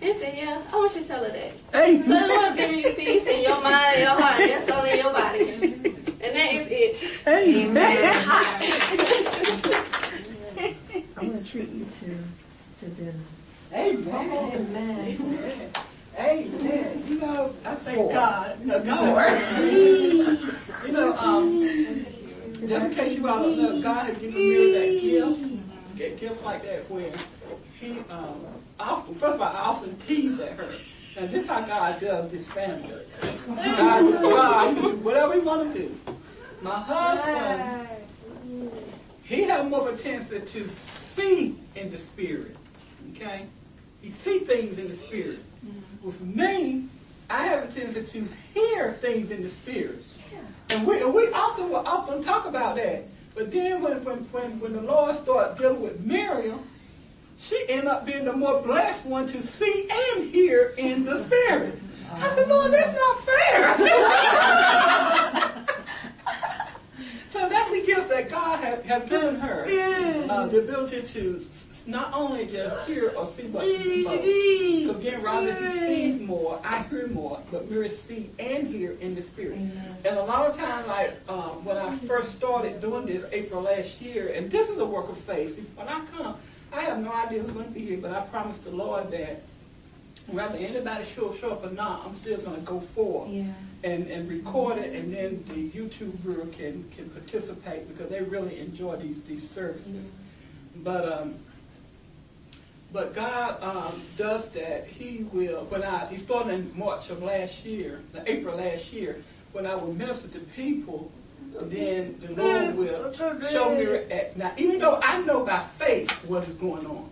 He said, yeah, I want you to tell her that. So the Amen. Lord's giving you peace in your mind, your heart, and your soul, and your body. And that is it. Amen. *laughs* *laughs* I'm gonna treat you to to dinner. Amen. Amen. Amen. You know, I thank God. You know, God. you know, um, just in case you all don't know, God has given me that gift, that gift like that where He, um, often, first of all, I often tease at her. And this how God does this family. God, God, whatever He want to do. My husband, he have more of a tendency to see in the spirit. Okay? He see things in the spirit. With me, I have a tendency to hear things in the spirit. And we, and we often will often talk about that. But then when, when, when, when the Lord started dealing with Miriam, she ended up being the more blessed one to see and hear in the spirit. I said, Lord, that's not fair. *laughs* so that's the gift that God has, has given her. Uh, the ability to not only just hear or see what Because again, rather he sees more, I hear more, but we see and hear in the spirit. And a lot of times, like um, when I first started doing this April last year, and this is a work of faith. When I come, I have no idea who's going to be here, but I promise the Lord that whether anybody show show up or not, I'm still going to go forward Yeah. and, and record it, and then the YouTube viewer can can participate because they really enjoy these these services. But um, but God um, does that. He will. When I he started in March of last year, April last year, when I would minister to people, then the Lord will show me. Now, even though I know by faith what is going on,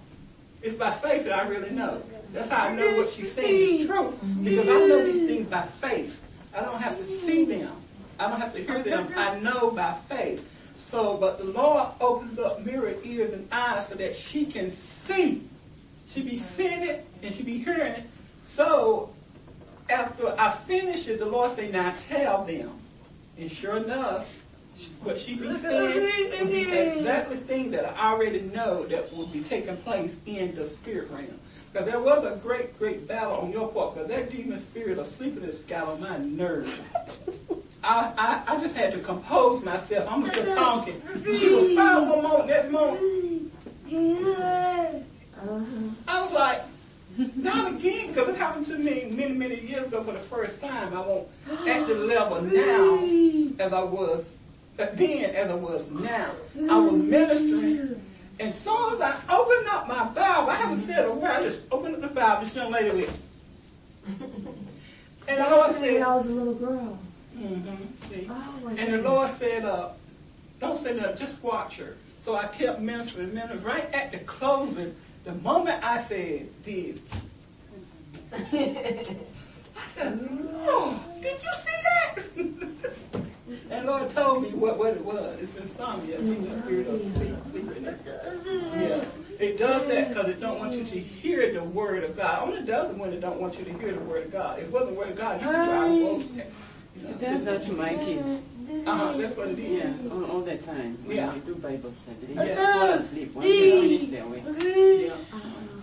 it's by faith that I really know. That's how I know what she's saying is true because I know these things by faith. I don't have to see them. I don't have to hear them. I know by faith. So, but the Lord opens up mirror ears and eyes so that she can see. She be seeing it and she be hearing it. So, after I finish it, the Lord say, now tell them. And sure enough, what she be saying will be exactly things that I already know that will be taking place in the spirit realm. Because there was a great, great battle on your part, because that demon spirit of sleepiness got on my nerves. *laughs* I, I, I just had to compose myself. I'm just talking. She was fine one moment, next moment. I was like, not again, because it happened to me many, many years ago for the first time. I won't *gasps* at the level now as I was then as I was now. I was ministering, and soon as I opened up my Bible, I haven't said a word. I just opened up the Bible. This young lady with, *laughs* and the Lord said, I was a little girl. see. Oh, my And the Lord said, uh, don't say nothing, just watch her. So I kept ministering, ministering. Right at the closing, the moment I said, did. I said, Lord, did you see that? *laughs* and Lord told me what, what it was. It's insomnia, it's the spirit of sleep. Yeah. It does that because it don't want you to hear the word of God. Only does it when it don't want you to hear the word of God. If it wasn't the word of God, you could try to avoid it. You know, That's that to my kids. Uh-huh, that's what it is. Yeah, all, all the time. When Yeah. I do Bible study, Yeah. they just fall asleep. Once they finish their way. Yeah.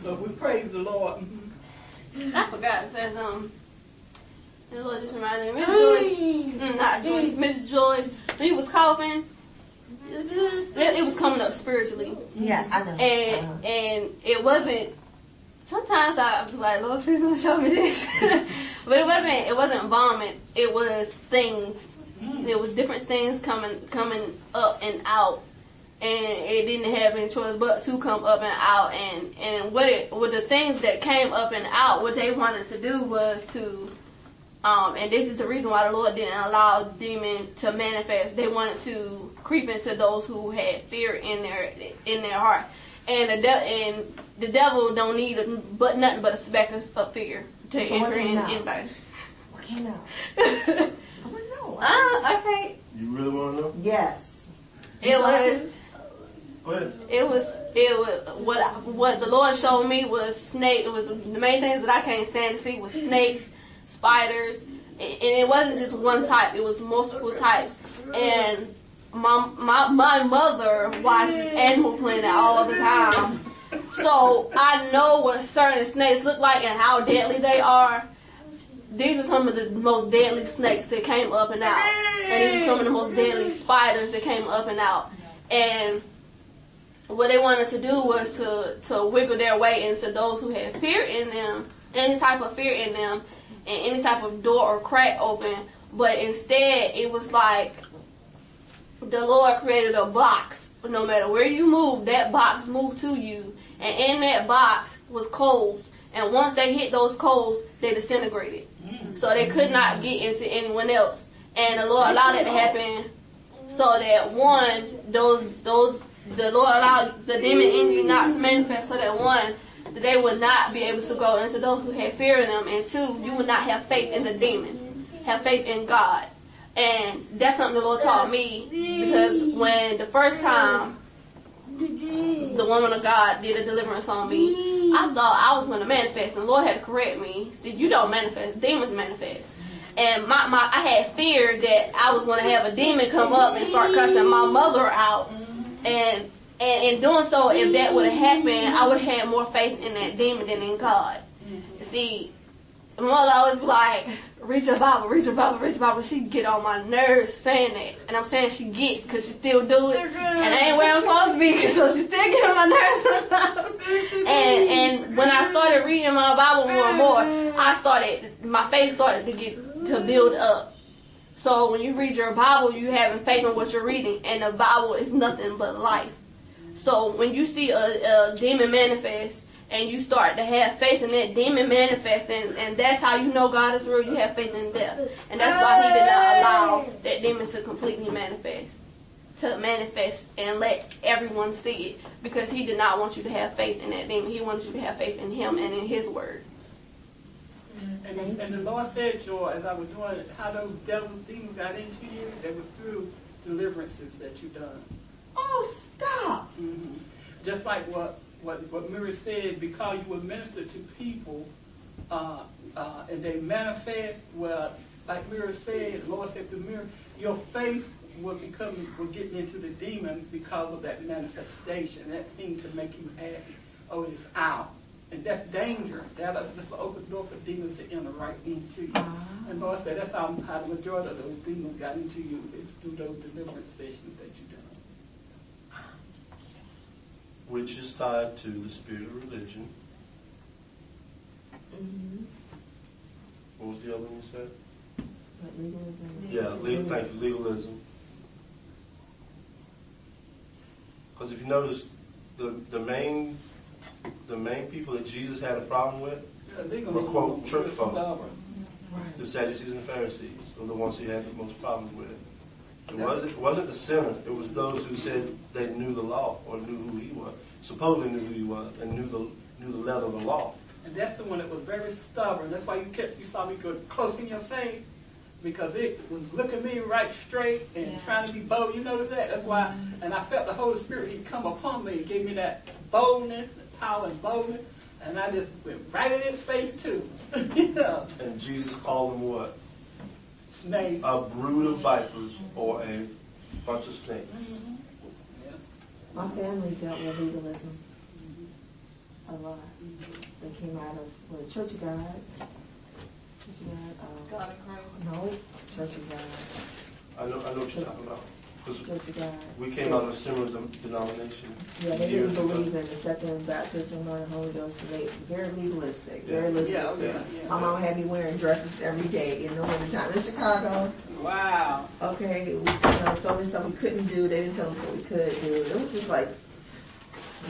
So we praise the Lord. I forgot it says um the Lord just reminded me Miss Joy mm, not Joy Miss Joy when you was coughing it, it was coming up spiritually Yeah, I know. and and it wasn't sometimes I was like Lord please don't show me this *laughs* but it wasn't it wasn't vomit it was things There was different things coming coming up and out, and it didn't have any choice but to come up and out. And and what it what the things that came up and out, what they wanted to do was to, um, and this is the reason why the Lord didn't allow demon to manifest. They wanted to creep into those who had fear in their in their heart, and the de- and the devil don't need a, but nothing but a speck of, of fear to So enter in anybody. What came out? *laughs* I want. Ah, okay. You really want to know? Yes. It was. Go ahead. It was it was what I- what the Lord showed me was snake. It was the main things that I can't stand to see was snakes, spiders, and and it wasn't just one type. It was multiple types. And my my my mother watched Animal Planet all the time, so I know what certain snakes look like and how deadly they are. These are some of the most deadly snakes that came up and out, and these are some of the most deadly spiders that came up and out. And what they wanted to do was to to wiggle their way into those who had fear in them, any type of fear in them, and any type of door or crack open. But instead, it was like the Lord created a box. No matter where you move, that box moved to you, and in that box was coals. And once they hit those coals, they disintegrated. So they could not get into anyone else. And the Lord allowed it to happen so that one, those those the Lord allowed the demon in you not to manifest so that one, they would not be able to go into those who had fear in them, and two, you would not have faith in the demon, have faith in God. And that's something the Lord taught me because when the first time the woman of God did a deliverance on me, I thought I was going to manifest, and Lord had to correct me. Said, "You don't manifest; demons manifest." And my, my I had fear that I was going to have a demon come up and start cussing my mother out, and and in doing so, if that would have happened, I would have had more faith in that demon than in God. See, my mother always be like, read your Bible, read your Bible, read your Bible. She get on my nerves saying that. And I'm saying she gets because she still do it. And I ain't where I'm supposed to be so she still get on my nerves. *laughs* and, and when I started reading my Bible more and more, I started, my faith started to get, to build up. So when you read your Bible, you having faith in what you're reading. And the Bible is nothing but life. So when you see a, a demon manifest, and you start to have faith in that demon manifesting, and that's how you know God is real. You have faith in death, and that's why He did not allow that demon to completely manifest, to manifest and let everyone see it, because He did not want you to have faith in that demon. He wants you to have faith in Him and in His word. And, and the Lord said, Joy, as I was doing it, how those devil things got into you, it was through deliverances that you done. Oh, stop. hmm Just like what, what, what Mary said, because you would minister to people, uh, uh, and they manifest, well, like Mary said, the Lord said to Mary, your faith will become, will get into the demon because of that manifestation. That seemed to make you happy. Oh, it's out. And that's dangerous. That just open the door for demons to enter right into you. And Lord said that's how, how the majority of those demons got into you is through those deliverance sessions that you done. Which is tied to the spirit of religion. Mm-hmm. What was the other one you said? But legalism. Yeah, legal, thank you, legalism. Because if you notice, the, the main the main people that Jesus had a problem with Yeah, were quote church folk, stubborn. the Sadducees and the Pharisees, were the ones he had the most problems with. It wasn't it wasn't the sinner. it was those who said they knew the law or knew who he was, supposedly knew who he was, and knew the knew the letter of the law. And that's the one that was very stubborn. That's why you kept you saw me go close in your face because it was looking me right straight and trying to be bold. You notice that? That's why. And I felt the Holy Spirit. He come upon me and gave me that boldness, the power, and boldness. And I just went right in his face too. *laughs* you know, And Jesus called him what? Snake. A brood of vipers or a bunch of snakes. Yeah. My family dealt with legalism a lot. They came out of well, the Church of God. Church of God. Uh, God in Christ. no, Church of God. I know I know what you're talking about. Church of God. We came out of a similar de- denomination. Yeah, they didn't ago. believe in the second baptism or the Holy Ghost, and they very legalistic, Yeah. very legalistic. Yeah, yeah, yeah. My mom had me wearing dresses every day in the wintertime in Chicago. Wow. Okay, we, you know, so many stuff we couldn't do. They didn't tell us what we could do. It was just like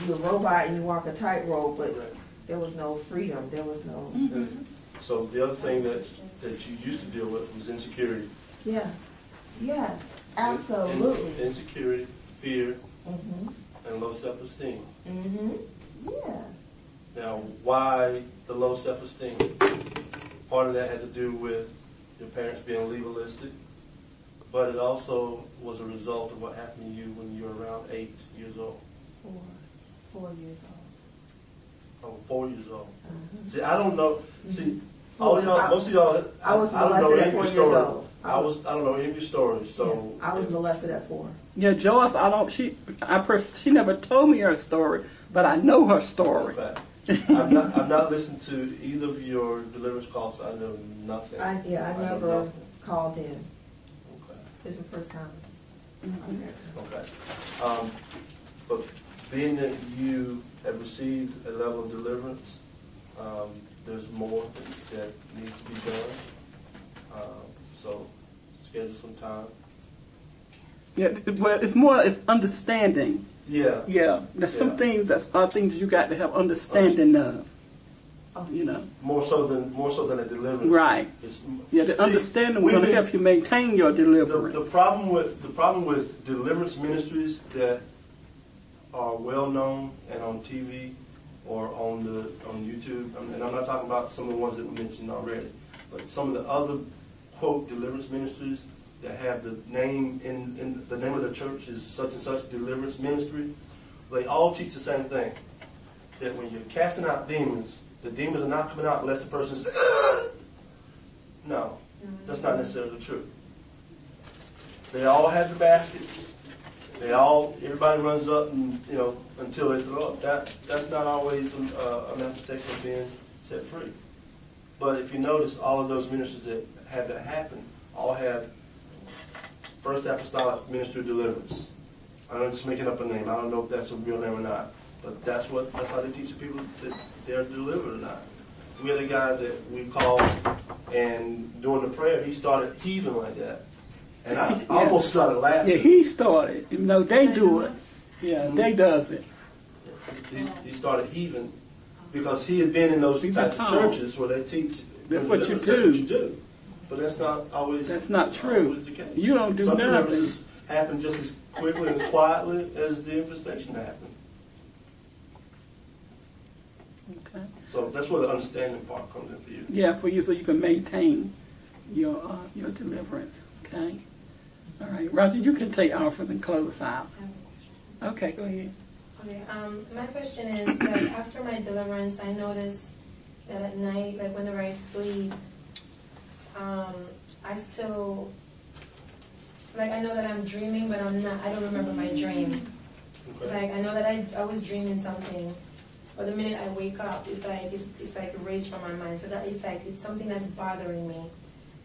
you're a robot and you walk a tightrope, but Right. there was no freedom. There was no. And So the other thing that, that you used to deal with was insecurity. Yeah. Yes. Absolutely. In- Insecurity, fear, Mhm. and low self-esteem. Mm-hmm. Yeah. Now, why the low self-esteem? Part of that had to do with your parents being legalistic, but it also was a result of what happened to you when you were around eight years old, Four. Four years old. or four years old. Mhm. See, I don't know. See, all of y'all, most of y'all, I, I was I don't know any of your four years stories. old. I was, I don't know any of your stories. So I was molested at four. Yeah, Joyce, I don't. She, I pref- she never told me her story, but I know her story. fact. I've not, I've not listened to either of your deliverance calls. so I know nothing. I, yeah, I know never called in. Okay. This is the first time. Okay. Um, but being that you have received a level of deliverance, um, there's more that, that needs to be done. Um, so schedule some time. Yeah, well, it's more it's understanding. Yeah. Yeah, there's some things that's are things you got to have understanding of. Oh, You know, More so than more so than a deliverance. Right. It's, yeah, the See, understanding will help you maintain your The, deliverance. the problem with the problem with deliverance ministries that are well known and on TV or on the on YouTube, I mean, and I'm not talking about some of the ones that we mentioned already, but some of the other quote deliverance ministries that have the name in, in the name of the church is such and such deliverance ministry. They all teach the same thing: that when you're casting out demons, the demons are not coming out unless the person says, *coughs* "No, that's not necessarily true." They all have the baskets. They all, everybody runs up and, you know, until they throw up. That, that's not always uh, a manifestation of being set free. But if you notice, all of those ministers that have that happen all had First Apostolic Ministry of Deliverance. I'm just making up a name. I don't know if that's a real name or not. But that's what, that's how they teach the people that they're delivered or not. We had a guy that we called and during the prayer, he started heaving like that. And I *laughs* Yeah. almost started laughing. yeah, he started. You know, they do it. Yeah, they mm-hmm. does it. He, he started heaving because he had been in those He's types a of churches where they teach. That's what you That's what you do. But that's not always. That's not true. always the case. You don't do Some nothing. deliverances happen just as quickly and as quietly as the infestation happened. Okay. So that's where the understanding part comes in for you. Yeah, for you, so you can maintain your uh, your deliverance. Okay. All right, Roger, you can take offers and close out. Okay, go ahead. Okay, um, my question is that after my deliverance, I noticed that at night, like whenever I sleep, um, I still, like I know that I'm dreaming, but I'm not, I don't remember my dream. It's like, I know that I, I was dreaming something, but the minute I wake up, it's like, it's, it's like erased from my mind. So that is like, it's something that's bothering me.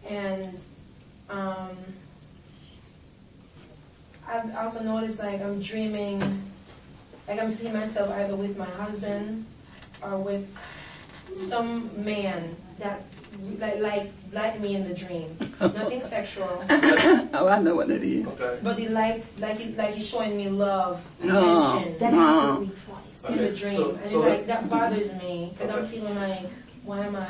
And, um, I've also noticed like I'm dreaming, like I'm seeing myself either with my husband or with some man that like like, like me in the dream. Nothing *laughs* sexual, *laughs* oh, I know what it is. Okay. but he likes like he, like he's showing me love, No, attention That no. happened to me twice. in the dream, so- and so it's like that bothers me because I'm feeling like why am I?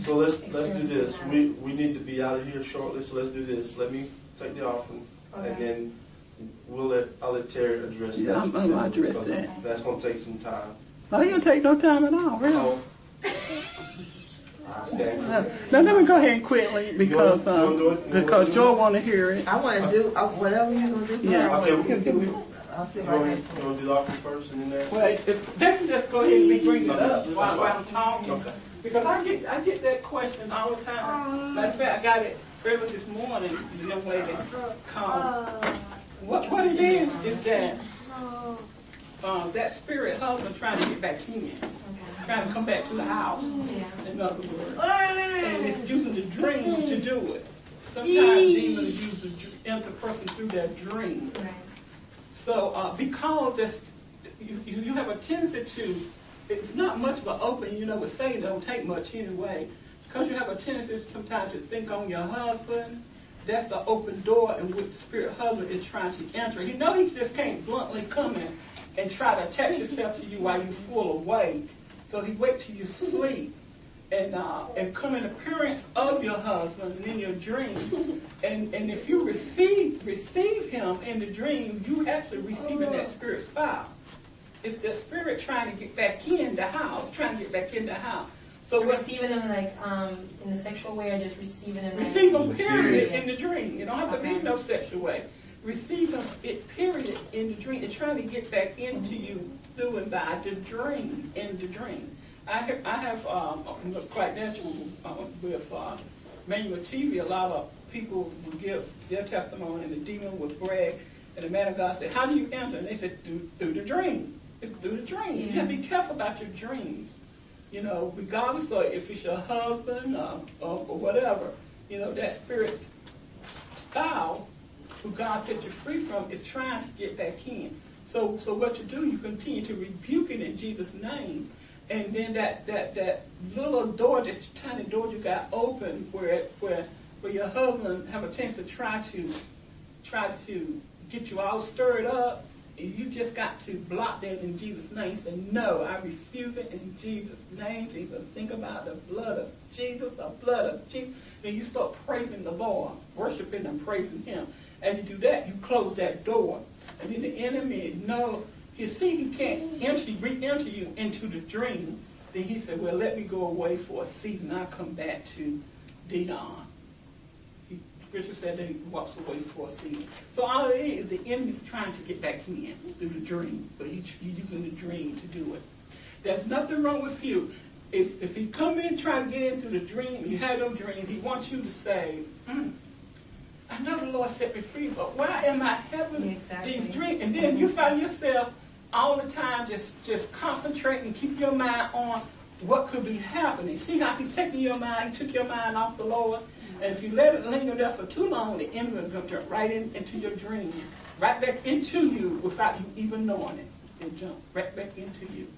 So let's let's do this. That. We we need to be out of here shortly. So let's do this. Let me take the offering, and Okay. then we'll let I'll let Terry address Yeah, that. I'm- I'm specifically, address that. That's going to take some time. Oh, you don't take no time at all, really. So. I stand Now let me go ahead quickly because You wanna- you do um. You wanna because do it? Joe want to hear it. I want to do uh, whatever you're gonna do. Yeah. Okay, we can do. I'll sit You right want next to to you you. want to do the offering first, and then that. Well, if they can just go ahead and be bringing it up Okay. while, while I'm talking. Okay. Because I get I get that question all the time. Matter of fact, I got it early this morning. The young lady called. What what it is is that um, that spirit husband trying to get back in, trying to come back to the house. Yeah. In other words, and it's using the dream to do it. Sometimes demons use the, enter person through their dream. Right. So uh, because this, you, you have a tendency to, it's not much of an open, you know, with Satan, it don't take much anyway. Because you have a tendency sometimes to think on your husband, that's the open door in which the spirit husband is trying to enter. You know he just can't bluntly come in and try to attach himself to you while you're full awake. So he waits till you sleep and uh, and come in appearance of your husband and in your dream. And and if you receive receive him in the dream, you actually receiving that spirit spouse. It's the spirit trying to get back in the house, trying to get back in the house. So, what- receiving them like um in a sexual way, or just receiving them Receive them, period, in the dream. You don't have to Okay. be no sexual way. Receive them, it, period, in the dream. It's trying to get back into you through and by the dream, in the dream. I have, I have um, quite natural uh, with uh, Emmanuel TV. A lot of people will give their testimony, and the demon will brag, and the man of God said, "How do you enter?" And they said, "Through, through the dream. It's through the dream. You have to be careful about your dreams." you know, regardless of if it's your husband uh, or, or whatever, you know, that spirit style who God set you free from is trying to get back in. So, so what you do, you continue to rebuke it in Jesus' name, and then that that that little door, that tiny door you got open, where where where your husband have a chance to try to try to get you all stirred up. And you just got to block that in Jesus' name. You say, no, I refuse it in Jesus' name. Jesus, think about the blood of Jesus, the blood of Jesus. Then you start praising the Lord, worshiping and praising Him. As you do that, you close that door. And then the enemy know, you see he can't enter, re-enter you into the dream. Then he said, well, let me go away for a season. I'll come back to Dion. He, Scripture said that he walks away for a season. So all it is, the enemy's trying to get back in through the dream, but he's, he's using the dream to do it. There's nothing wrong with you. If, if he come in trying to get into the dream, you have no dream, he wants you to say, mm, I know the Lord set me free, but why am I having Exactly. these dreams? And then you find yourself all the time just, just concentrating, keep your mind on what could be happening. See how he's taking your mind, he took your mind off the Lord. And if you let it linger there for too long, the enemy will jump right in, into your dream, right back into you without you even knowing it. It'll jump right back into you.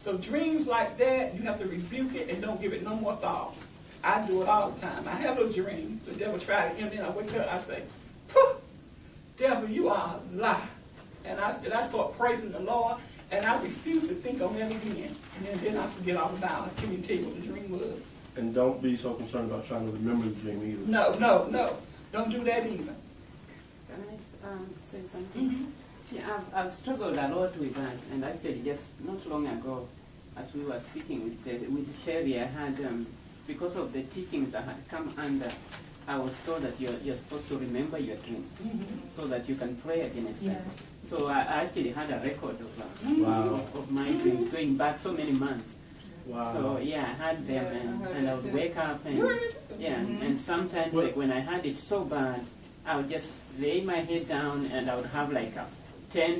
So dreams like that, you have to rebuke it and don't give it no more thought. I do it all the time. I have those dreams. The devil try to enter in. I wake up, I say, Phew, devil, you are a lie. And I, and I start praising the Lord, and I refuse to think on that again. And then, then I forget all about it. I can't even tell you what the dream was. And don't be so concerned about trying to remember the dream either. No, no, no. Don't do that either. Can I um, say something? Yeah, I've, I've struggled a lot with that, and actually, just not long ago, as we were speaking with Terry, with Terry I had um, because of the teachings I had come under. I was told that you're, you're supposed to remember your dreams so that you can pray against them. So I I actually had a record of, uh, Wow. of my dreams going back so many months. Wow. So yeah, I had them, Yeah, and, I heard and I would too. wake up and yeah, and sometimes Well- like when I had it so bad, I would just lay my head down and I would have like a, ten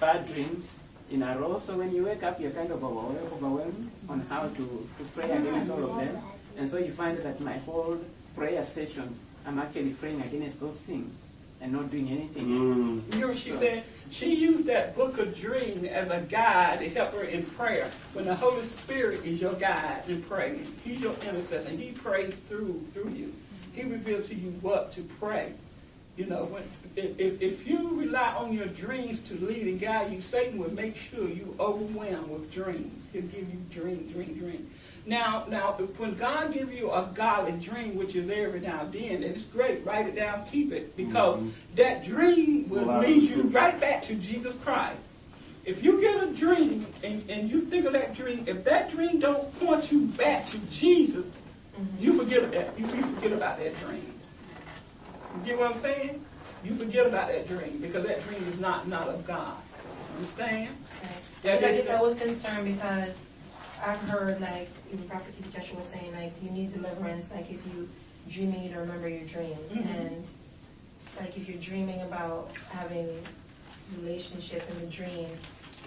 bad dreams in a row. So when you wake up, you're kind of overwhelmed, overwhelmed on how to, to pray against all of them, and so you find that my whole prayer session, I'm actually praying against those things and not doing anything else. Mm. You know what she said? She used that book of dream as a guide to help her in prayer. When the Holy Spirit is your guide in praying, He's your intercessor. He prays through through you. He reveals to you what to pray. You know, when if, if, if you rely on your dreams to lead and guide you, Satan will make sure you overwhelmed with dreams. He'll give you dream, dream, dream. Now, now, when God gives you a godly dream, which is every now and then, and it's great, write it down, keep it, because mm-hmm. that dream will Well, lead you understand. right back to Jesus Christ. If you get a dream and, and you think of that dream, if that dream don't point you back to Jesus, mm-hmm. you forget about you, you forget about that dream. You get what I'm saying? You forget about that dream because that dream is not not of God. Understand? Right. Yeah, I guess yeah. I was concerned because I've heard like even Prophet TB Joshua was saying like you need deliverance like if you dreaming you to remember your dream Mhm. and like if you're dreaming about having relationship in the dream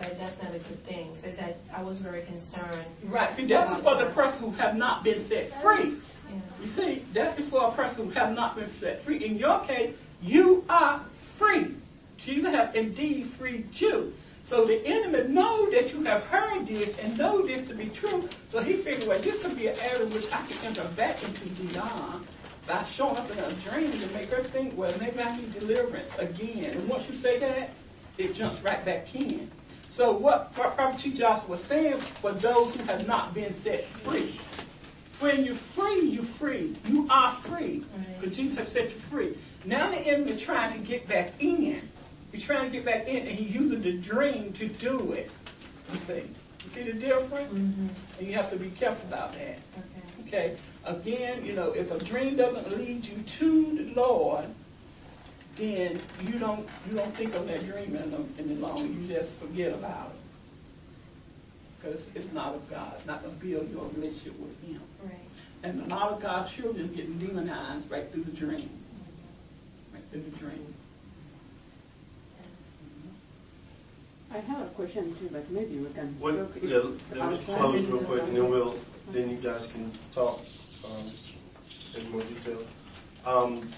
like that's not a good thing. So that I was very concerned. Right. See, that is for the person who have not been set free. Yeah. You see, that is for a person who have not been set free. In your case, you are free. Jesus have indeed freed you. So the enemy know that you have heard this and know this to be true. So he figured, well, this could be an area which I can enter back into Dion by showing up in a dream to make her think, well, maybe I need deliverance again. And once you say that, it jumps right back in. So what Prophet TB Joshua was saying for those who have not been set free. When you're free, you're free. You are free. Because Jesus has set you free. Now the enemy is trying to get back in. He's trying to get back in and he's using the dream to do it. You see? You see the difference? Mm-hmm. And you have to be careful about that. Okay. Again, you know, if a dream doesn't lead you to the Lord, then you don't you don't think of that dream in the, in the long. You just forget about it because it's not of God. It's not going to build your relationship with Him. Right. And a lot of God's children getting demonized right through the dream, right through the dream. I have a question too, but maybe we can. What, talk yeah, let me just close real quick and then we'll, then you guys can talk, um, in more detail. Um,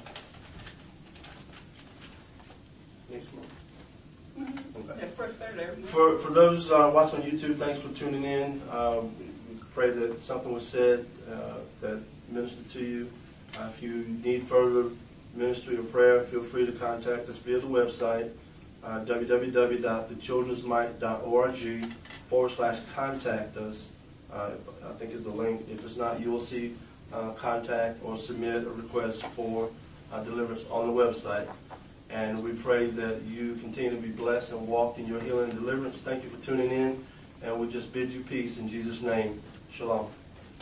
next month. Okay. That first Saturday. For, for those uh, watching on YouTube, thanks for tuning in. Um, we pray that something was said uh, that ministered to you. Uh, if you need further ministry or prayer, feel free to contact us via the website, uh, www.thechildrensmite.org forward slash contact us. Uh, I think is the link. If it's not, you will see uh, contact or submit a request for uh, deliverance on the website. And we pray that you continue to be blessed and walk in your healing and deliverance. Thank you for tuning in. And we just bid you peace in Jesus' name. Shalom.